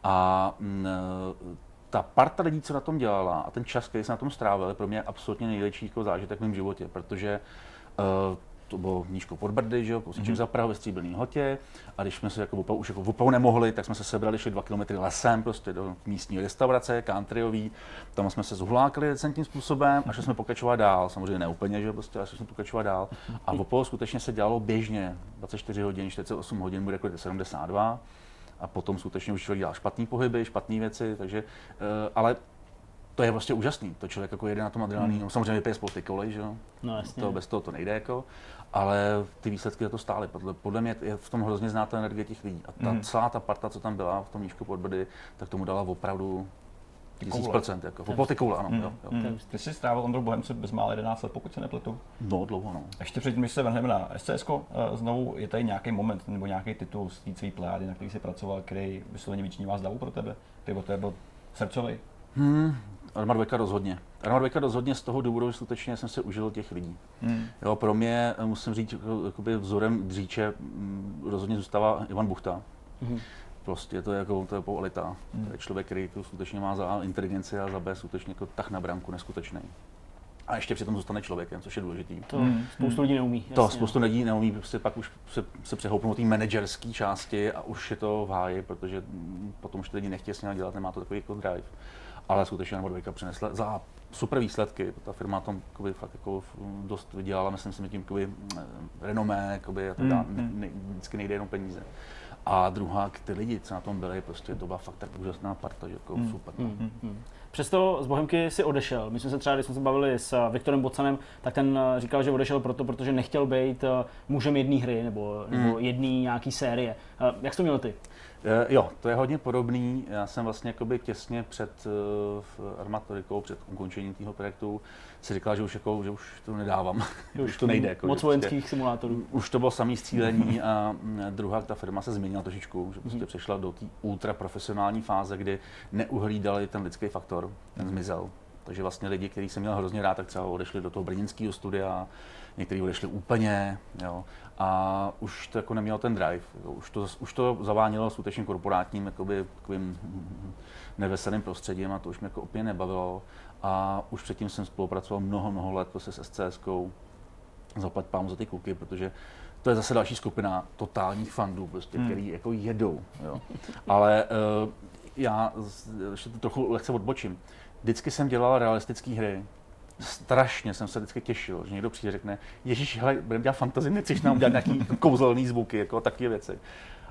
A m, mm, ta parta lidí, co na tom dělala a ten čas, který se na tom strávil, pro mě absolutně největší jako zážitek v mém životě, protože uh, to bylo nížko pod Brdy, že jo, kousíček mm-hmm. za Prahu ve stříbrný hotě. A když jsme se jako opravdu, už jako opravdu nemohli, tak jsme se sebrali, šli dva kilometry lesem, prostě do místní restaurace, countryový. Tam jsme se zuhlákli decentním způsobem a šli jsme pokračovat dál. Samozřejmě ne úplně, že jo, prostě, ale šli jsme pokračovat dál. A opravdu skutečně se dělalo běžně, 24 hodin, 48 hodin, bude rekord 72 a potom skutečně už člověk dělal špatné pohyby, špatné věci, takže, uh, ale to je prostě úžasný. To člověk jako jede na tom adrenalínu. Hmm. Samozřejmě vypije spolu ty koly, že jo? No, jasně. To bez toho to nejde jako. Ale ty výsledky za to stály. Podle, podle mě je v tom hrozně znát ta energie těch lidí. A ta, hmm. celá ta parta, co tam byla v tom nížku pod Brdy, tak tomu dala opravdu tisíc procent. Jako. Po ty koule, ano. Hmm. Jo, jo. Hmm. Ty jsi strávil Ondru Bohemce bezmála 11 let, pokud se nepletu. No, dlouho, no. Ještě předtím, než se vrhneme na SCS, eh, znovu je tady nějaký moment nebo nějaký titul z té své plejády, na který jsi pracoval, který vysloveně vyčnívá zdavu pro tebe? Který to je byl srdcový? Hmm, Arma 2 rozhodně. Arma 2 rozhodně z toho důvodu, že skutečně jsem se užil těch lidí. Hmm. Jo, pro mě, eh, musím říct, jako, jakoby vzorem dříče mm, rozhodně zůstává Ivan Buchta. Hmm. Prostě to je jako to je elita. Hmm. To je člověk, který to skutečně má za A inteligenci a za B skutečně jako tak na branku neskutečný. A ještě přitom zůstane člověkem, což je důležitý. To hmm. spoustu lidí neumí. Jasně. To spoustu lidí neumí, prostě pak už se, se přehoupnou té manažerské části a už je to v háji, protože potom už ty lidi nechtějí s dělat, nemá to takový jako drive ale skutečně nebo dvojka přinesla za super výsledky. Ta firma tam jakoby, fakt jako dost vydělala, myslím si, tím jakoby, eh, renomé jakoby, a tak dále. Mm, ne, vždycky nejde jenom peníze. A druhá, ty lidi, co na tom byli, prostě to byla fakt tak úžasná parta, že jako mm, super. Mm, mm, mm. Přesto z Bohemky si odešel. My jsme se třeba, když jsme se bavili s Viktorem Bocanem, tak ten eh, říkal, že odešel proto, protože nechtěl být eh, mužem jedné hry nebo, nebo mm. jedné nějaký série. Jak jsi to měl ty? Eh, jo, to je hodně podobný. Já jsem vlastně jakoby těsně před uh, armatorikou, před ukončením toho projektu si říkal, že už, jako, že už to nedávám, že už to nejde. Jako, moc vojenských prostě, simulátorů. Už to bylo samý střílení a mm, druhá ta firma se změnila trošičku, že prostě mm. přešla do té ultra profesionální fáze, kdy neuhlídali ten lidský faktor, ten mhm. zmizel. Takže vlastně lidi, kteří jsem měl hrozně rád, tak třeba odešli do toho brněnského studia, někteří odešli úplně, jo, a už to jako nemělo ten drive. Už, to, už to zavánilo skutečně korporátním, jakoby, takovým neveselým prostředím a to už mě jako opět nebavilo. A už předtím jsem spolupracoval mnoho, mnoho let prostě s SCSkou, zaplať pám za ty kluky, protože to je zase další skupina totálních fandů, prostě, hmm. který jako jedou. Jo. Ale uh, já ještě to trochu lehce odbočím. Vždycky jsem dělal realistické hry, strašně jsem se vždycky těšil, že někdo přijde a řekne, Ježíš, hele, budeme dělat fantasy, nechceš nám dělat nějaký kouzelný zvuky, jako takové věci.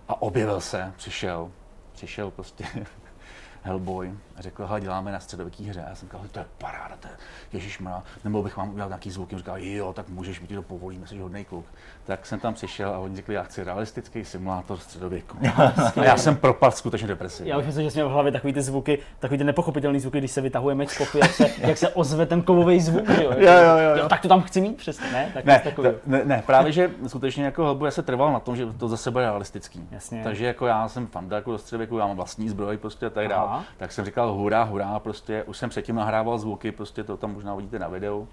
A objevil se, přišel, přišel prostě Hellboy a řekl, hele, děláme na středověký hře. A já jsem říkal, to je paráda, to je, ježiš má, nebo bych vám udělal nějaký zvuk. A říkal, jo, tak můžeš, my ti to povolíme, jsi hodný kluk. Tak jsem tam přišel a oni řekli, já chci realistický simulátor středověku. a já jsem propadl skutečně depresi. Já už myslím, že jsme v hlavě takový ty zvuky, takový ty nepochopitelný zvuky, když se vytahuje meč z jak se, jak se ozve ten kovový zvuk, jo? jo, jo, jo, jo. tak to tam chci mít přesně, ne? Tak ne, takový. ne, ne, právě, že skutečně jako Hellboy se trval na tom, že to zase bude realistický. Jasně. Takže jako já jsem fanda jako do středověku, já mám vlastní zbroj prostě a tak dále. Tak jsem říkal, hurá, hurá, prostě už jsem předtím nahrával zvuky, prostě to tam možná uvidíte na videu.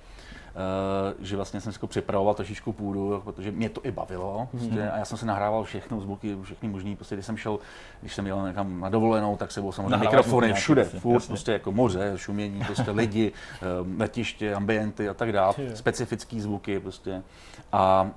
Uh, že vlastně jsem si jako připravoval trošičku půdu, protože mě to i bavilo. Prostě, mm-hmm. A já jsem se nahrával všechno zvuky, všechny možný. Prostě, když jsem šel, když jsem jel někam na dovolenou, tak se bylo samozřejmě mikrofony všude, jasně, furt, jasně. prostě jako moře, šumění, prostě lidi, uh, letiště, ambienty a tak dále, specifické zvuky prostě. A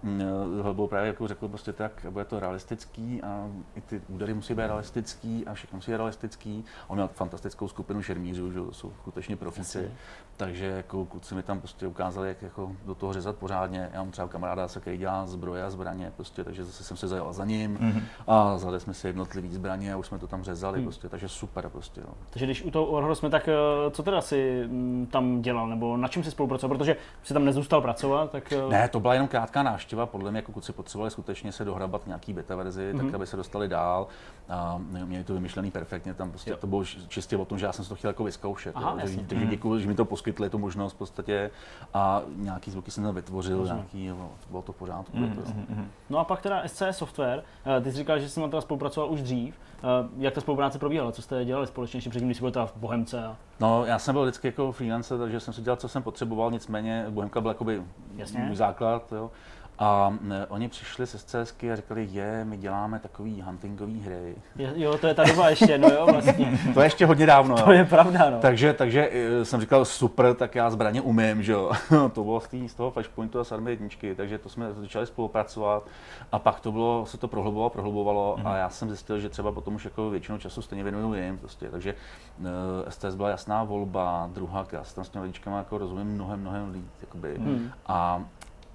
uh, byl právě jako řekl prostě tak, bude to realistický a i ty údery musí být realistický a všechno musí být realistický. On měl fantastickou skupinu šermířů, že jsou skutečně profici. Takže jako kluci mi tam prostě ukázali, jak jako do toho řezat pořádně. Já mám třeba kamaráda, který dělá zbroje a zbraně, prostě, takže zase jsem se zajel za ním mm-hmm. a zadali jsme si jednotlivý zbraně a už jsme to tam řezali, mm. prostě, takže super. Prostě, jo. Takže když u toho Orhoru jsme, tak eh, co teda si mm, tam dělal, nebo na čem si spolupracoval, protože si tam nezůstal pracovat? Tak... Eh, ne, to byla jenom krátká návštěva, podle mě jako kluci potřebovali skutečně se dohrabat nějaký beta verzi, mm-hmm. tak mhm. aby se dostali dál a měli to vymyšlený perfektně, tam prostě jo. to bylo čistě o tom, že já jsem si to chtěl jako vyzkoušet. Aha, jo. Takže, takže mhm. děkuji, že mi to poskytli tu možnost v podstatě a nějaký zvuky jsem tam vytvořil, Rozumím. nějaký, jo, bylo to v pořádku. Mm, mm, mm. No a pak teda SC Software, eh, ty jsi říkal, že jsi tam teda spolupracoval už dřív. Eh, jak ta spolupráce probíhala? Co jste dělali společně ještě předtím, když jsi byl teda v Bohemce? A... No, já jsem byl vždycky jako freelancer, takže jsem si dělal, co jsem potřeboval, nicméně Bohemka byl jakoby Jasně. můj základ. Jo A e, oni přišli se CSky a říkali, je, my děláme takový huntingový hry. Jo, to je ta doba ještě, no jo, vlastně. To je ještě hodně dávno. To jo. je pravda, no. Takže, takže e, jsem říkal, super, tak já zbraně umím, že jo. to bylo z, toho Flashpointu a z Army jedničky, takže to jsme začali spolupracovat a pak to bylo, se to prohlubovalo, prohlubovalo a já jsem zjistil, že třeba potom už jako většinou času stejně věnuju jim, prostě, takže uh, STS byla jasná volba, druhá, já se tam s těmi lidičkama jako rozumím mnohem, mnohem líp, jakoby. Hmm. A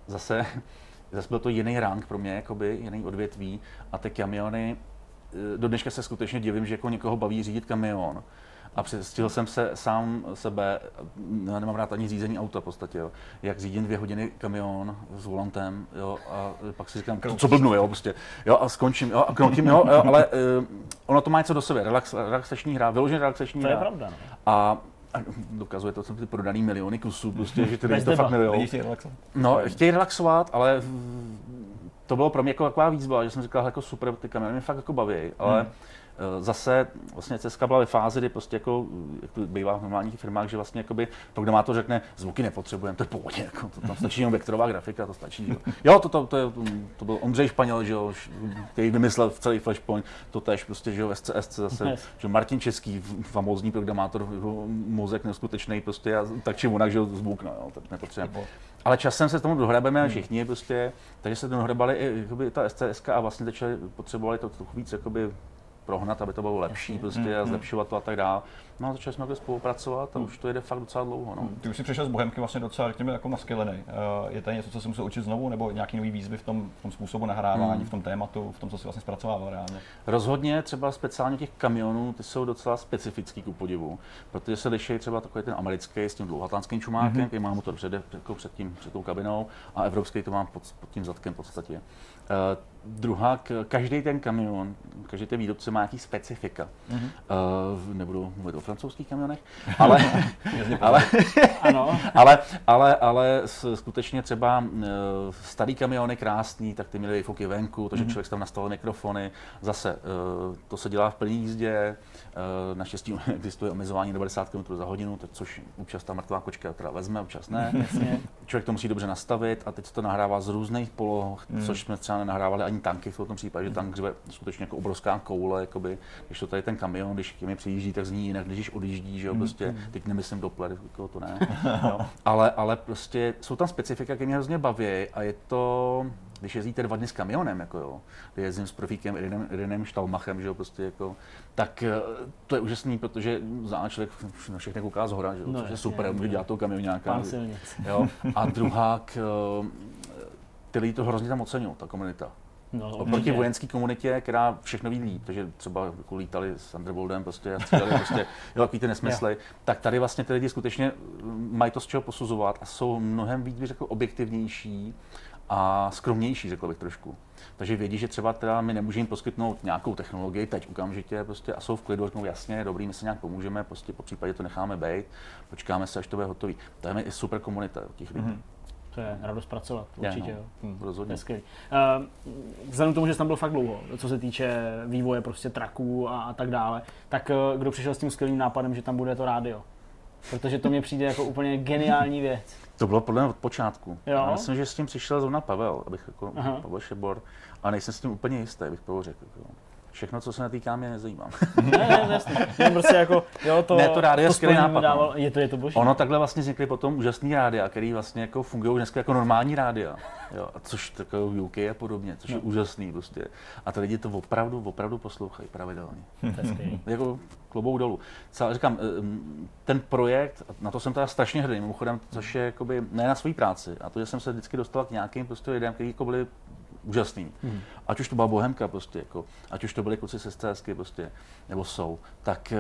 zase, zase byl to jiný rank pro mě, jakoby, jiný odvětví a ty kamiony, eh, do dneška se skutečně divím, že jako někoho baví řídit kamion. A stihl jsem se sám sebe, já nemám rád ani řízení auta v podstatě, jo. jak řídím dvě hodiny kamion s volantem, jo, a pak si říkám, co blbnu, jo, prostě, jo, a skončím, jo, a kroutím, jo, jo ale uh, ono to má něco do sebe, relax, relaxační hra, vyloženě relaxační To je hra. pravda, no. A a dokazuje to, jsou ty prodaný miliony kusů, prostě, že ty lidi to fakt relaxovat. No, chtějí relaxovat, ale to bylo pro mě jako taková výzva, že jsem říkal, jako super, ty kamiony mě fakt jako baví, ale Hmm. Eh, zase vlastně CSK byla ve fázi, kdy prostě jako, jak to bývá v normálních firmách, že vlastně jakoby programátor řekne, zvuky nepotřebujeme, to je pohodě, jako, to tam stačí jenom vektorová grafika, to stačí. Jo, jo to, to, to, je, to, byl Ondřej Španěl, že jo, š- který vymyslel v celý Flashpoint, to tež prostě, že jo, SCSC zase, Yes. že Martin Český, famózní programátor, jeho mozek neskutečný, prostě, a tak či onak, že jo, zvuk, no, jo, tak nepotřebujeme. Ale časem se tomu dohrabeme všichni prostě, takže se dohrabali i jakoby, ta SCSK a vlastně začali, potřebovali to trochu víc jakoby, prohnat, aby to bylo lepší prostě a zlepšovat to a tak dále. No a začali jsme takhle spolupracovat a už to jede fakt docela dlouho. No. Ty už si přišel z Bohemky vlastně docela, řekněme, jako naskylený. Uh, je to něco, co se musel učit znovu, nebo nějaký nový výzvy v tom, v tom způsobu nahrávání, v tom tématu, v tom, co si vlastně zpracovával reálně? Rozhodně třeba speciálně těch kamionů, ty jsou docela specifický ku podivu, protože se liší třeba takový ten americký s tím dlouhatánským čumákem, mm-hmm. který má motor před, jako před, tím, před tou kabinou a evropský to má pod, pod tím zadkem v podstatě. Uh, druhá, každý ten kamion, každý ten výrobce má nějaký specifika. Mm-hmm. Uh, nebudu mluvit o francouzských kamionech, ale, ale, Ano, ale, ale, ale skutečně třeba uh, starý kamiony krásný, tak ty měly výfuky venku, takže člověk si tam nastavil mikrofony. Zase uh, to se dělá v plné jízdě, uh, naštěstí existuje omezování 90 km za hodinu, tak což občas ta mrtvá kočka teda vezme, občas ne. jasně. Člověk to musí dobře nastavit a teď to nahrává z různých poloh, což jsme třeba nenahrávali ani tanky v tom případě, že tank řve skutečně jako obrovská koule, jakoby, když to tady ten kamion, když k mi přijíždí, tak zní jinak, když odjíždí, že jo, prostě, teď nemyslím Doppler, jako to ne, jo. ale, ale prostě jsou tam specifika, které mě hrozně baví a je to, když jezdíte dva dny s kamionem, jako jo, kdy jezdím s profíkem Irinem, Irinem Štalmachem, že jo, prostě jako, tak eh, to je úžasný, protože za člověk na všechny kouká z hora, že jo, No, což je super, může dělat toho kamionáka. Jo. A druhá, k, ty lidi to hrozně tam oceňují, ta komunita. No, Oproti určitě. vojenské komunitě, která všechno ví líp, takže třeba jako lítali s Underworldem prostě a střídali prostě, jo, takový ty nesmysly, tak tady vlastně ty lidi skutečně mm, mají to z čeho posuzovat a jsou mnohem víc, bych řekl, objektivnější a skromnější, řekl bych trošku. Takže vědí, že třeba teda my nemůžeme poskytnout nějakou technologii teď okamžitě prostě a jsou v klidu, řeknou jasně, dobrý, my se nějak pomůžeme, prostě po případě to necháme být, počkáme se, až to bude hotový. To je i super komunita těch lidí. Mm-hmm. To je radost pracovat, Je, určitě no. jo. Hmm, To rozhodně. je skvělý. Uh, vzhledem k tomu, že jsi tam byl fakt dlouho, co se týče vývoje prostě traků a, a tak dále, tak uh, kdo přišel s tím skvělým nápadem, že tam bude to rádio? Protože to mně přijde jako úplně geniální věc. To bylo podle mě od počátku. Jo? Já myslím, že s tím přišel zrovna Pavel, abych jako Aha. Pavel Šebor, a nejsem s tím úplně jistý, bych to řekl. Jako. Všechno, co se netýká, mě nezajímá. Ne, ne. Jen prostě jako, jo, to, Ne, to rádio je to skvělý nápad, Dával, no. je to, je to boží. Ono takhle vlastně vznikly potom úžasný rádia, který vlastně jako fungují dneska jako normální rádia. Jo, a což takové UK a podobně, což je úžasný prostě. A ty lidi to opravdu, opravdu poslouchají pravidelně. Jako klobouk dolů. Celá, říkám, ten projekt, na to jsem teda strašně hrdý, mimochodem, což je jakoby, ne na své práci, a to, že jsem se vždycky dostal k nějakým prostě lidem, kteří jako byli úžasný. Hmm. Ať už to byla Bohemka, prostě, jako, ať už to byli kluci se STSky, prostě, nebo jsou, tak eh,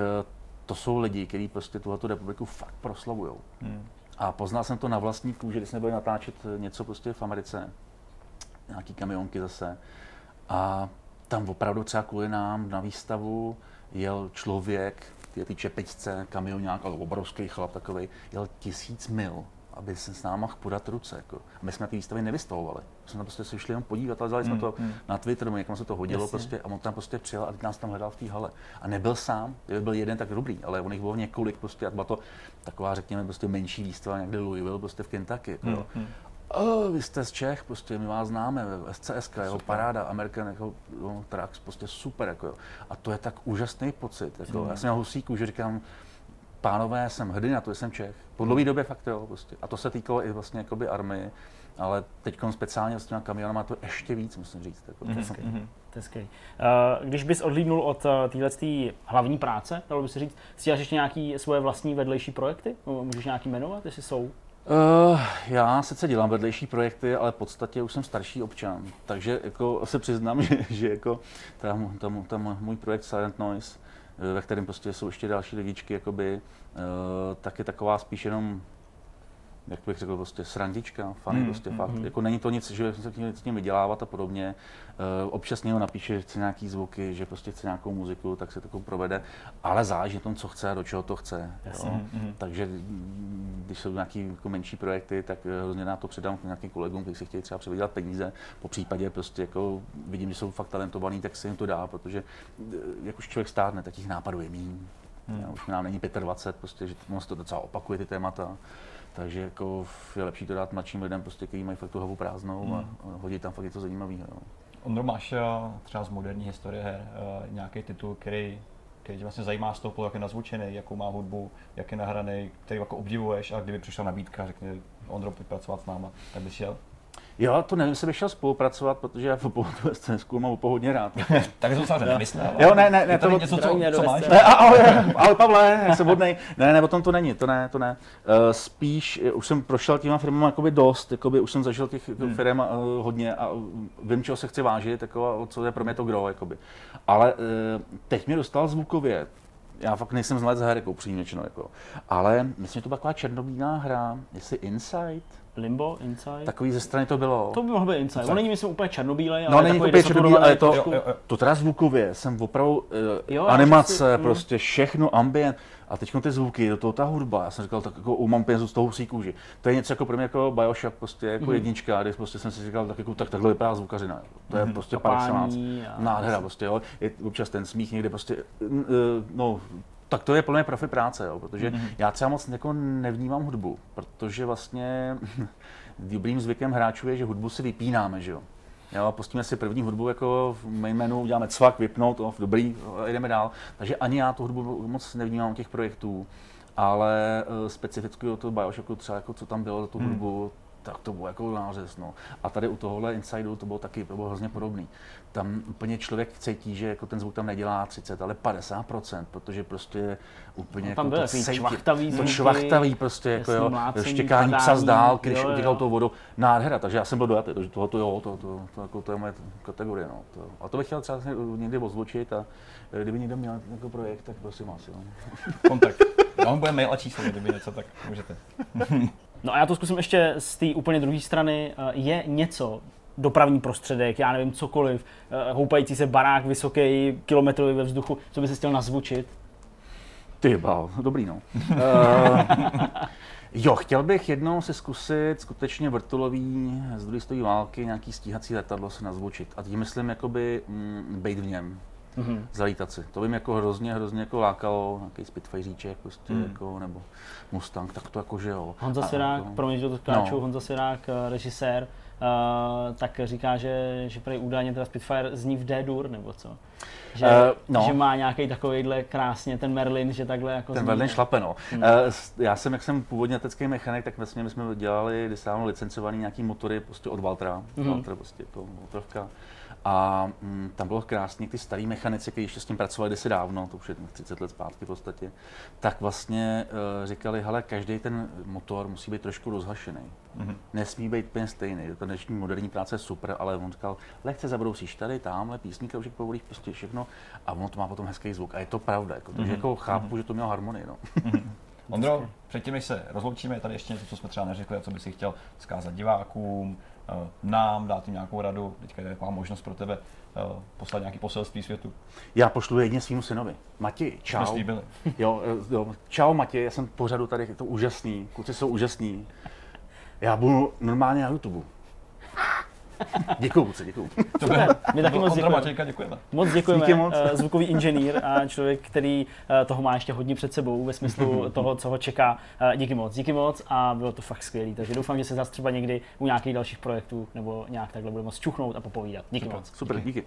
to jsou lidi, kteří prostě tuhletu republiku fakt proslavují. Hmm. A poznal jsem to na vlastní kůži, když jsme byli natáčet něco prostě v Americe, nějaký kamionky zase. A tam opravdu třeba kvůli nám na výstavu jel člověk, ty ty čepičce, kamionák, ale obrovský chlap takový, jel tisíc mil, aby se s náma mohl podat ruce. Jako. A my jsme na té výstavě nevystavovali. My jsme tam prostě se šli jenom podívat, ale dali jsme to na Twitter, nebo někam se to hodilo Jasně. prostě, a on tam prostě přijel a teď nás tam hledal v té hale. A nebyl sám, kdyby byl jeden, tak dobrý, ale on jich bylo několik prostě, a byla to taková, řekněme, prostě menší výstava někde Louisville, prostě v Kentucky. Jako, jo. oh, vy jste z Čech, prostě my vás známe, SCS, jeho paráda, American jako, no, Trucks, prostě super, jako jo. A to je tak úžasný pocit, jako, Hmm. já jsem měl husíku, že říkám, pánové, jsem hrdý na to, že jsem Čech. Po dlouhé době fakt jo, prostě. A to se týkalo i vlastně jakoby army, ale teď speciálně s těma kamionama to ještě víc, musím říct. Jako, Mhm. Hezký. Uh, když bys odhlídnul od uh, téhle hlavní práce, dalo by se říct, si děláš ještě nějaký svoje vlastní vedlejší projekty? Můžeš nějaký jmenovat, jestli jsou? Uh, já sice dělám vedlejší projekty, ale v podstatě už jsem starší občan, takže jako se přiznám, že, že jako tam, tam, tam můj projekt Silent Noise, eh, ve kterém prostě jsou ještě další lidičky, jakoby, uh, tak je taková spíš jenom jak bych řekl, prostě srandička, fany, Mm, prostě mm, fakt. mm. Jako není to nic, že se tím, s tím vydělávat a podobně. Uh, občas někdo napíše, že chce nějaký zvuky, že prostě chce nějakou muziku, tak se to provede, ale záleží na tom, co chce a do čeho to chce. Jasně. Jo. Mhm. Takže mm, když jsou nějaké jako menší projekty, tak eh, hrozně na to předám nějakým kolegům, kteří si chtějí třeba přivydělat peníze. Po případě prostě jako vidím, že jsou fakt talentovaní, tak se jim to dá, protože eh, jak už člověk stárne, tak těch nápadů je méně. Hmm. Hmm. Už nám není 25, prostě, že ono to docela opakuje ty témata. Takže jako je lepší to dát mladším lidem, prostě, kteří mají fakt tu hlavu prázdnou Hmm. a a hodit tam fakt něco zajímavého. Jo. Ondro, máš eh, třeba z moderní historie her eh, nějaký titul, který, který tě vlastně zajímá z toho, pohledu, jak je nazvučený, jakou má hudbu, jak je nahraný, který jako obdivuješ a kdyby přišla nabídka, řekne Ondro, pojď pracovat s náma, tak bys šel? Jo, to nevím, jestli bych šel spolupracovat, protože já po tu scénsku mám opravdu hodně rád. Tak jsem samozřejmě nemyslel. ale Jo, ne, ne, ne, je to to- něco, co, co máš? Ne, a- ahoj, ahoj Pavle, já jsem hodnej. Ne, ne, o tom to není, to ne, to ne. Uh, spíš, eh, už jsem prošel těma firmama jakoby dost, jakoby už jsem zažil těch hmm. firm uh, hodně a vím, čeho se chci vážit, jako, a co je pro mě to gro, jakoby. Ale uh, teď mě dostal zvukově, já fakt nejsem znalec her, jako upřímně řečeno, jako. ale myslím, že to byla taková černobílá hra, jestli Insight, Limbo, Inside? takový ze strany to bylo. To by mohl být Inside. On není, myslím, úplně černobílej, ale No, není úplně černobílý, ale je to- Jo, trošku. jo, jo. To teda zvukově, jsem opravdu uh, Jo, animace, si- mm. prostě všechno, ambient. A teď ty zvuky, do toho ta hudba, já jsem říkal, tak jako mám penězů z toho husí kůži. To je něco jako pro mě jako Bioshock, prostě jako Mhm. jednička, kdy prostě jsem si říkal, tak, jako, tak takhle vypadá zvukařina. jo. To je Mhm. prostě par excellence. Nádhera prostě, jo. Je občas ten smích někde prostě, eh, no, tak to je plně profi práce, jo, protože Mhm. já třeba moc jako nevnímám hudbu, protože vlastně dobrým zvykem hráčů je, že hudbu si vypínáme, že jo. Jo, a pustíme si první hudbu jako v main menu, uděláme cvak, vypnout, off, dobrý, a jdeme dál. Takže ani já tu hudbu moc nevnímám těch projektů, ale uh, specificky o toho Bioshocku třeba jako co tam bylo za tu Hmm. hudbu, tak to bylo jako nářez. No. A tady u tohohle Insideu to bylo taky, to bylo hrozně podobný. Tam úplně člověk cítí, že jako ten zvuk tam nedělá 30, ale 50%, protože prostě úplně No, tam jako to cítí. čvachtavý To zvuky, čvachtavý prostě, jako jo, mlácení, štěkání psa z dálky, když jo, jo. utíkal tou vodou, nádhera, takže já jsem byl dojatý, takže tohle jo, to, to, to, jako, to je moje kategorie, no. To, a to bych chtěl třeba někdy ozvučit a eh, kdyby někdo měl jako projekt, tak prosím vás, jo. Kontakt. Já vám bude mail a číslo, kdyby něco, tak můžete. No a já to zkusím ještě z té úplně druhé strany. Eh, Je něco, dopravní prostředek, já nevím, cokoliv, eh, houpající se barák vysoký, kilometrový ve vzduchu, co by se chtěl nazvučit? Ty bál, dobrý no. uh, jo, chtěl bych jednou si zkusit skutečně vrtulový z druhé války nějaký stíhací letadlo se nazvučit. A tím myslím jakoby mm, bejt v něm. Mhm. zalítat si. To by mě jako hrozně, hrozně jako lákalo, nějaký Spitfireíček prostě, Hmm. jako, nebo Mustang, tak to jako, že jo. Honza Sirák, jako- promiň, že to skáču, No. Honza Sirák, eh, režisér, eh, tak říká, že, že prej údajně teda Spitfire zní v D-dur, nebo co? Že, Eh, no. že má nějaký takovýhle krásně, ten Merlin, že takhle jako Ten zní. Berlin šlape, no. Hmm. Eh, s- Já jsem, jak jsem původně letecký mechanik, tak vlastně my jsme dělali, když licencovaný nějaký motory prostě od Valtra, Mhm. Valtra prostě to Valtrovka. A mm, tam bylo krásně, ty starý mechanici, kteří ještě s tím pracovali kdysi dávno, to už je 30 let zpátky v podstatě, tak vlastně uh, říkali, hele, každý ten motor musí být trošku rozhašený. Mhm. Nesmí být úplně stejný. Ta dnešní moderní práce je super, ale on říkal, lehce zabrousíš tady, tamhle, písníka už povolíš, prostě všechno a ono to má potom hezký zvuk. A je to pravda, jako, takže Mhm. jako chápu, že to mělo harmonii. No. Ondro, předtím, než se rozloučíme, je tady ještě něco, co jsme třeba neřekli a co by si chtěl vzkázat divákům, nám, dát jim nějakou radu. Teďka je taková možnost pro tebe eh, poslat nějaký poselství světu. Já pošlu jedně svýmu synovi. Mati, čau. Jo, eh, jo, čau Mati, já jsem pořadu tady, je to úžasný, kluci jsou úžasný. Já budu normálně na YouTube. Děkuju moc, děkuju. To byl, My taky moc děkujeme. Matějka, děkujeme. Moc děkujeme, Díky moc. eh, zvukový inženýr a člověk, který eh, toho má ještě hodně před sebou ve smyslu toho, co ho čeká. Eh, Díky moc, díky moc a bylo to fakt skvělý. Takže doufám, že se zase třeba někdy u nějakých dalších projektů nebo nějak takhle budeme moc čuchnout a popovídat. Díky moc. Super, díky.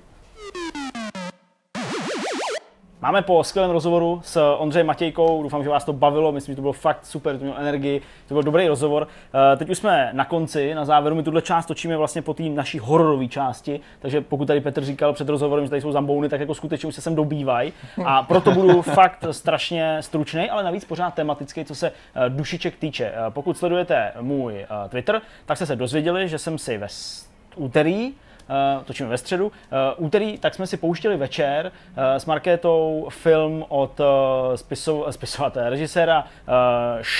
Máme po skvělém rozhovoru s Ondřejem Matějkou, doufám, že vás to bavilo, myslím, že to bylo fakt super, to mělo energii, to byl dobrý rozhovor. Eh, Teď už jsme na konci, na závěru, my tuhle část točíme vlastně po té naší hororové části, takže pokud tady Petr říkal před rozhovorem, že tady jsou zambouny, tak jako skutečně už se sem dobývají a proto budu fakt strašně stručný, ale navíc pořád tematický, co se eh, dušiček týče. Eh, Pokud sledujete můj Twitter, tak jste se dozvěděli, že jsem si ve úterý točíme ve středu. Uh, úterý, tak jsme si pouštěli večer uh, s Markétou film od uh, spisov, spisovatele, režiséra uh,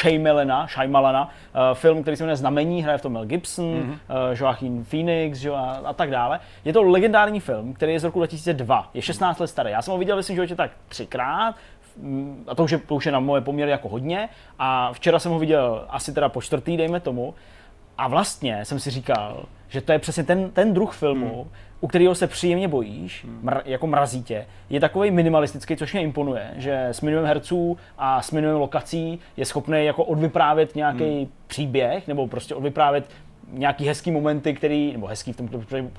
Shaymalana, Shaymalana, uh, film, který se jmenuje Znamení, hraje v tom Mel Gibson, mm-hmm. uh, Joaquin Phoenix že, jo, a, a tak dále. Je to legendární film, který je z roku 2002, je 16 let starý. Já jsem ho viděl svém životě tak třikrát, Mm, a to už, je, to už je na moje poměry jako hodně. A včera jsem ho viděl asi teda po čtvrtý, dejme tomu. A vlastně jsem si říkal, že to je přesně ten, ten druh filmu, hmm. u kterého se příjemně bojíš, mr, jako mrazí tě. Je takový minimalistický, což mě imponuje, že s minimem herců a s minimem lokací je schopný jako odvyprávět nějaký hmm. příběh, nebo prostě odvyprávět nějaký hezký momenty, který, nebo hezký v tom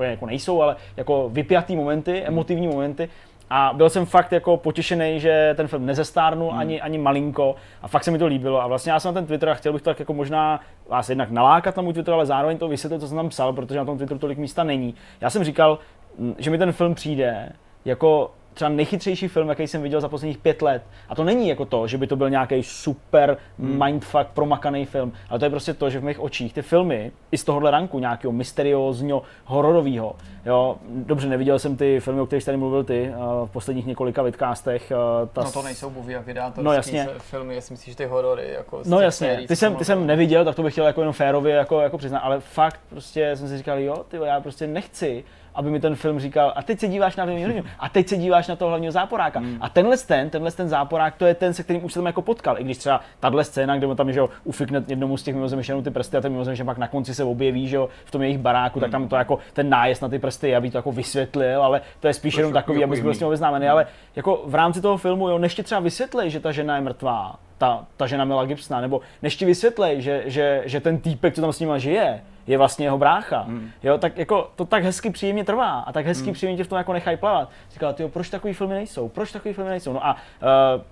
jako nejsou, ale jako vypjatý momenty, emotivní momenty. A byl jsem fakt jako potěšený, že ten film nezestárnul hmm. ani, ani malinko a fakt se mi to líbilo. A vlastně já jsem na ten Twitter a chtěl bych to tak jako možná vás jednak nalákat na můj Twitter, ale zároveň to vysvětlit, co jsem tam psal, protože na tom Twitteru tolik místa není. Já jsem říkal, že mi ten film přijde jako třeba nejchytřejší film, jaký jsem viděl za posledních pět let. A to není jako to, že by to byl nějaký super mindfuck promakaný film, ale to je prostě to, že v mých očích ty filmy i z tohohle ranku nějakého mysteriózního, hororového. Jo, dobře, neviděl jsem ty filmy, o kterých tady mluvil ty eh, v posledních několika vidcastech. eh, Ta No to nejsou movie a vydátorský No, jasně. filmy, jestli myslíš, že ty horory. Jako No jasně, ty jsem, ty jsem neviděl, tak to bych chtěl jako jenom férově jako, jako přiznat, ale fakt prostě jsem si říkal, jo, ty já prostě nechci, aby mi ten film říkal, a teď se díváš na hrdinu, a teď se díváš na toho hlavního záporáka. Hmm. A tenhle ten, tenhle ten záporák, to je ten, se kterým už se tam jako potkal. I když třeba tahle scéna, kde mu tam že jo, ufikne jednomu z těch mimozemšťanů ty prsty a ten mimozemšťan pak na konci se objeví, že jo, v tom jejich baráku, tak Hmm. tam to jako ten nájezd na ty prsty, aby to jako vysvětlil, ale to je spíš jenom takový, aby byl s tím obeznámený, ale jako v rámci toho filmu, jo, než ti třeba vysvětlí, že ta žena je mrtvá, ta, ta žena Mela Gibsona, nebo než ti vysvětlej, že, že, že ten týpek, co tam s nima žije, je vlastně jeho brácha. Mm. Jo, tak jako to tak hezky příjemně trvá a tak hezky mm. příjemně tě v tom jako nechají plavat. Říkal, ty proč takový filmy nejsou? Proč takový filmy nejsou? No a uh,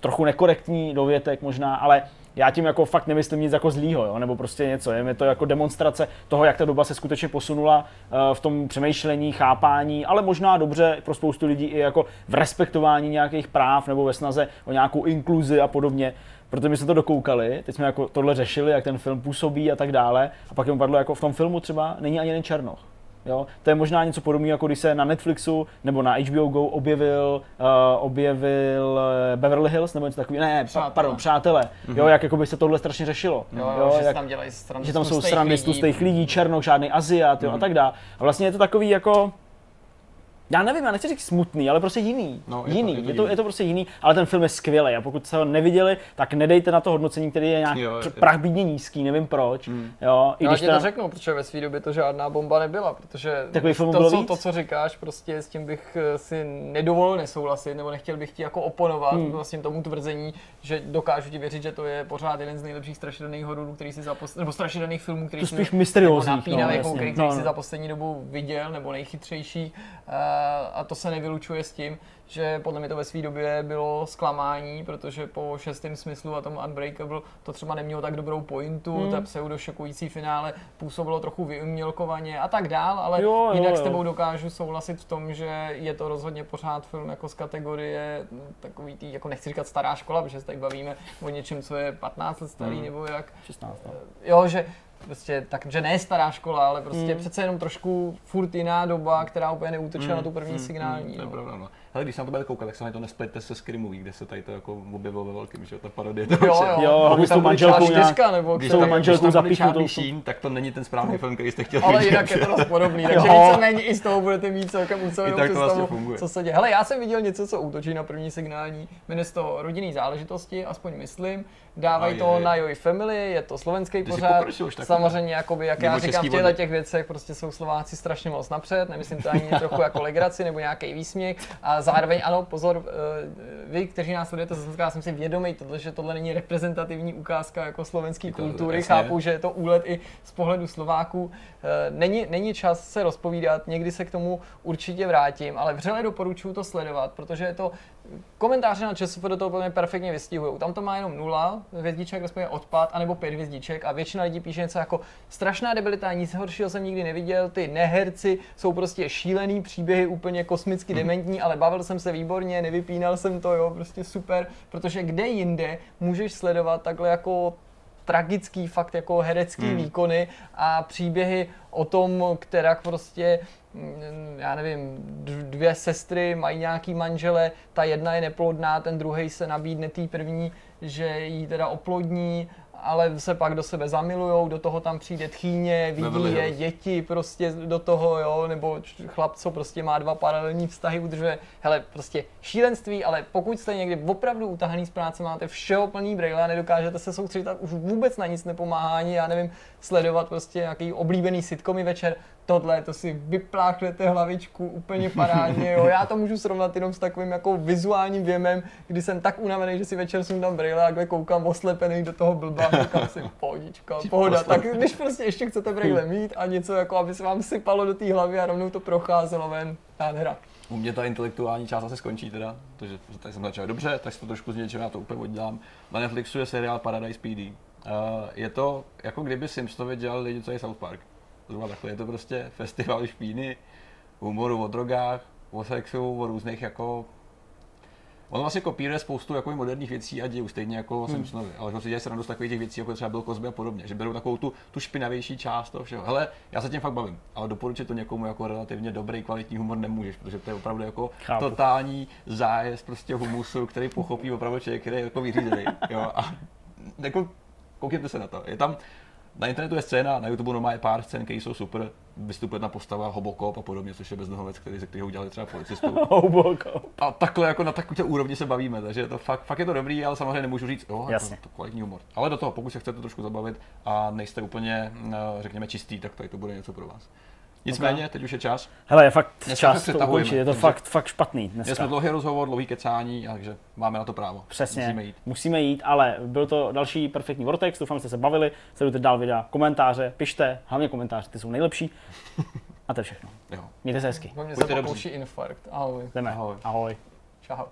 trochu nekorektní dovětek možná, ale já tím jako fakt nemyslím nic jako zlýho, jo? nebo prostě něco. Je mi to jako demonstrace toho, jak ta doba se skutečně posunula uh, v tom přemýšlení, chápání, ale možná dobře pro spoustu lidí i jako v respektování nějakých práv nebo ve snaze o nějakou inkluzi a podobně. Protože my jsme to dokoukali, teď jsme jako tohle řešili, jak ten film působí a tak dále. A pak jim padlo, jako v tom filmu třeba není ani jeden černoch. Jo? To je možná něco podobného, jako když se na Netflixu nebo na HBO Go objevil, uh, objevil uh, Beverly Hills nebo něco takového. Ne, Přátelé. pa, pardon, přátelé. Mm-hmm. Jo, jak jako by se tohle strašně řešilo. Jo, jo, že se jak, tam dělají že tam jsou srandy z lidí. tlustých lidí, černoch, žádný Aziat jo, a tak dále. A vlastně je to takový jako, já nevím, já nechci říct smutný, ale prostě jiný. No, je to- jiný. je to je, to, jiný. je to prostě jiný, ale ten film je skvělý a pokud jste ho neviděli, tak nedejte na to hodnocení, který je nějak Jo, jo, je- prach bídně nízký, nevím proč. Hmm. Jo, i Já když ti teda, to řeknu, protože ve své době to žádná bomba nebyla, protože Takových filmů to, bylo co, víc? to, co říkáš, prostě s tím bych eh, si nedovolil nesouhlasit, nebo nechtěl bych ti jako oponovat Hmm. hmm. vlastně tomu tvrzení, že dokážu ti věřit, že to je pořád jeden z nejlepších strašidelných hororů, který si za nebo strašidelných filmů, který To spíš napínavých, no, který, No, který si no. za poslední dobu viděl, nebo nejchytřejší. Eh, a to se nevylučuje s tím, že podle mě to ve své době bylo zklamání, protože po šestém smyslu a tomu Unbreakable to třeba nemělo tak dobrou pointu, Hmm. ta pseudošokující finále působilo trochu vyumělkovaně a tak dál, ale Jo, jo, jinak jo. s tebou dokážu souhlasit v tom, že je to rozhodně pořád film jako z kategorie mm, takový tý, jako nechci říkat stará škola, protože se tady bavíme o něčem, co je 15 let starý, Hmm. nebo jak, 16. No. jo, že prostě, takže ne stará škola, ale prostě Hmm. přece jenom trošku furt jiná doba, která úplně neútočila Hmm, na tu první hmm, signální. hmm, To je no. pravda, no. hele, když se na to bude koukat, tak se na to nesplete se Scary Movie, kde se tady to jako objevilo ve velkém, že jo, ta parodie. To Jo, jo. Jo, Pokud tam manželkou čtyřka, nebo Když tam, manželkou Charlie v tom- Sheen, tak to není ten správný film, který jste chtěli Ale jinak je to dost podobný, takže Jo. víceméně i z toho budete mít celkem ucelenou tak to představu, vlastně funguje. co se děje. Hele, já jsem viděl něco, co útočí na první signální, jmenuje to rodinný záležitosti, aspoň myslím. Dávají to na Joy Family, je to slovenský Ty pořád. Samozřejmě, jakoby, jak já říkám, v těchto těch věcech prostě jsou Slováci strašně moc napřed, nemyslím to ani trochu jako legraci nebo nějaký výsměch. A zároveň ano, pozor, eh, vy, kteří nás sledujete ze já jsem si vědomý, tohle, že tohle není reprezentativní ukázka jako slovenské kultury, jasně. chápu, že je to úlet i z pohledu Slováků. Eh, Není, není čas se rozpovídat, někdy se k tomu určitě vrátím, ale vřele doporučuji to sledovat, protože je to komentáře na ČSFD to úplně perfektně vystihují. Tam to má jenom nula hvězdiček, respektive odpad, anebo pět hvězdiček a většina lidí píše něco jako strašná debilita, nic horšího jsem nikdy neviděl, ty neherci jsou prostě šílený příběhy, úplně kosmicky dementní, ale bavil jsem se výborně, nevypínal jsem to, jo, prostě super, protože kde jinde můžeš sledovat takhle jako tragický, fakt jako herecký Hmm. výkony a příběhy o tom, která prostě já nevím, dvě sestry mají nějaký manžele, ta jedna je neplodná, ten druhý se nabídne té první, že jí teda oplodní, ale se pak do sebe zamilujou, do toho tam přijde tchýně, vidí je, děti prostě do toho, jo, nebo chlap, co prostě má dva paralelní vztahy, udržuje, hele, prostě šílenství, ale pokud jste někdy opravdu utahaný z práce, máte všeho plný brýle a nedokážete se soustředit, tak už vůbec na nic nepomáhá ani, já nevím, sledovat prostě nějaký oblíbený sitcomy večer, tohle, to si vypláchnete hlavičku úplně parádně, jo. Já to můžu srovnat jenom s takovým jako vizuálním věmem, kdy jsem tak unavený, že si večer sundám brýle a takhle koukám oslepený do toho blba, říkám si, pohodička, pohoda. Tak když prostě ještě chcete brýle mít a něco jako, aby se vám sypalo do té hlavy a rovnou to procházelo ven, nádhera. U mě ta intelektuální část asi skončí teda, protože tady jsem začal dobře, tak si to trošku z něčeho já to úplně oddělám. Na Netflixu je seriál Paradise PD. Uh, je to jako kdyby Simpsonovi dělali lidi, co je South Park. Zrovna takhle, je to prostě festival špíny, humoru o drogách, o sexu, o různých jako On vlastně kopíruje spoustu jako moderních věcí a dějů, stejně jako hmm. Simpsonovi, ale že si dělají srandu z takových těch věcí, jako třeba byl Cosby a podobně, že berou takovou tu, tu špinavější část toho všeho. Hele, já se tím fakt bavím, ale doporučit to někomu jako relativně dobrý, kvalitní humor nemůžeš, protože to je opravdu jako Chápu. totální zájezd prostě humusu, který pochopí opravdu člověk, který je jako vyřízený. Jo? A jako, koukněte se na to. Je tam, na internetu je scéna, na YouTube normálně pár scén, které jsou super, vystupuje na postava Hobokop a podobně, což je beznohovec, který, ze kterého udělali třeba policistu. Houboko. A takhle jako na takové úrovni se bavíme, takže to fakt, fakt je to dobrý, ale samozřejmě nemůžu říct, jo, Jasně. jako to kvalitní humor. Ale do toho, pokud se chcete trošku zabavit a nejste úplně, eh, řekněme, čistý, tak tady to bude něco pro vás. Nicméně, teď už je čas. Hele, je fakt Dneska čas se to ukončit, je to fakt, fakt špatný Měli dneska. jsme dlouhý rozhovor, dlouhý kecání, takže máme na to právo. Přesně, Musíme jít. musíme jít, ale byl to další perfektní Vortex, doufám, že jste se bavili, sledujte dál videa, komentáře, pište, hlavně komentáře, ty jsou nejlepší. A to je všechno. Jo. Mějte se hezky. Mně se Buďte pokouší infarkt. Ahoj. Jdeme. Ahoj. Ahoj. Čau.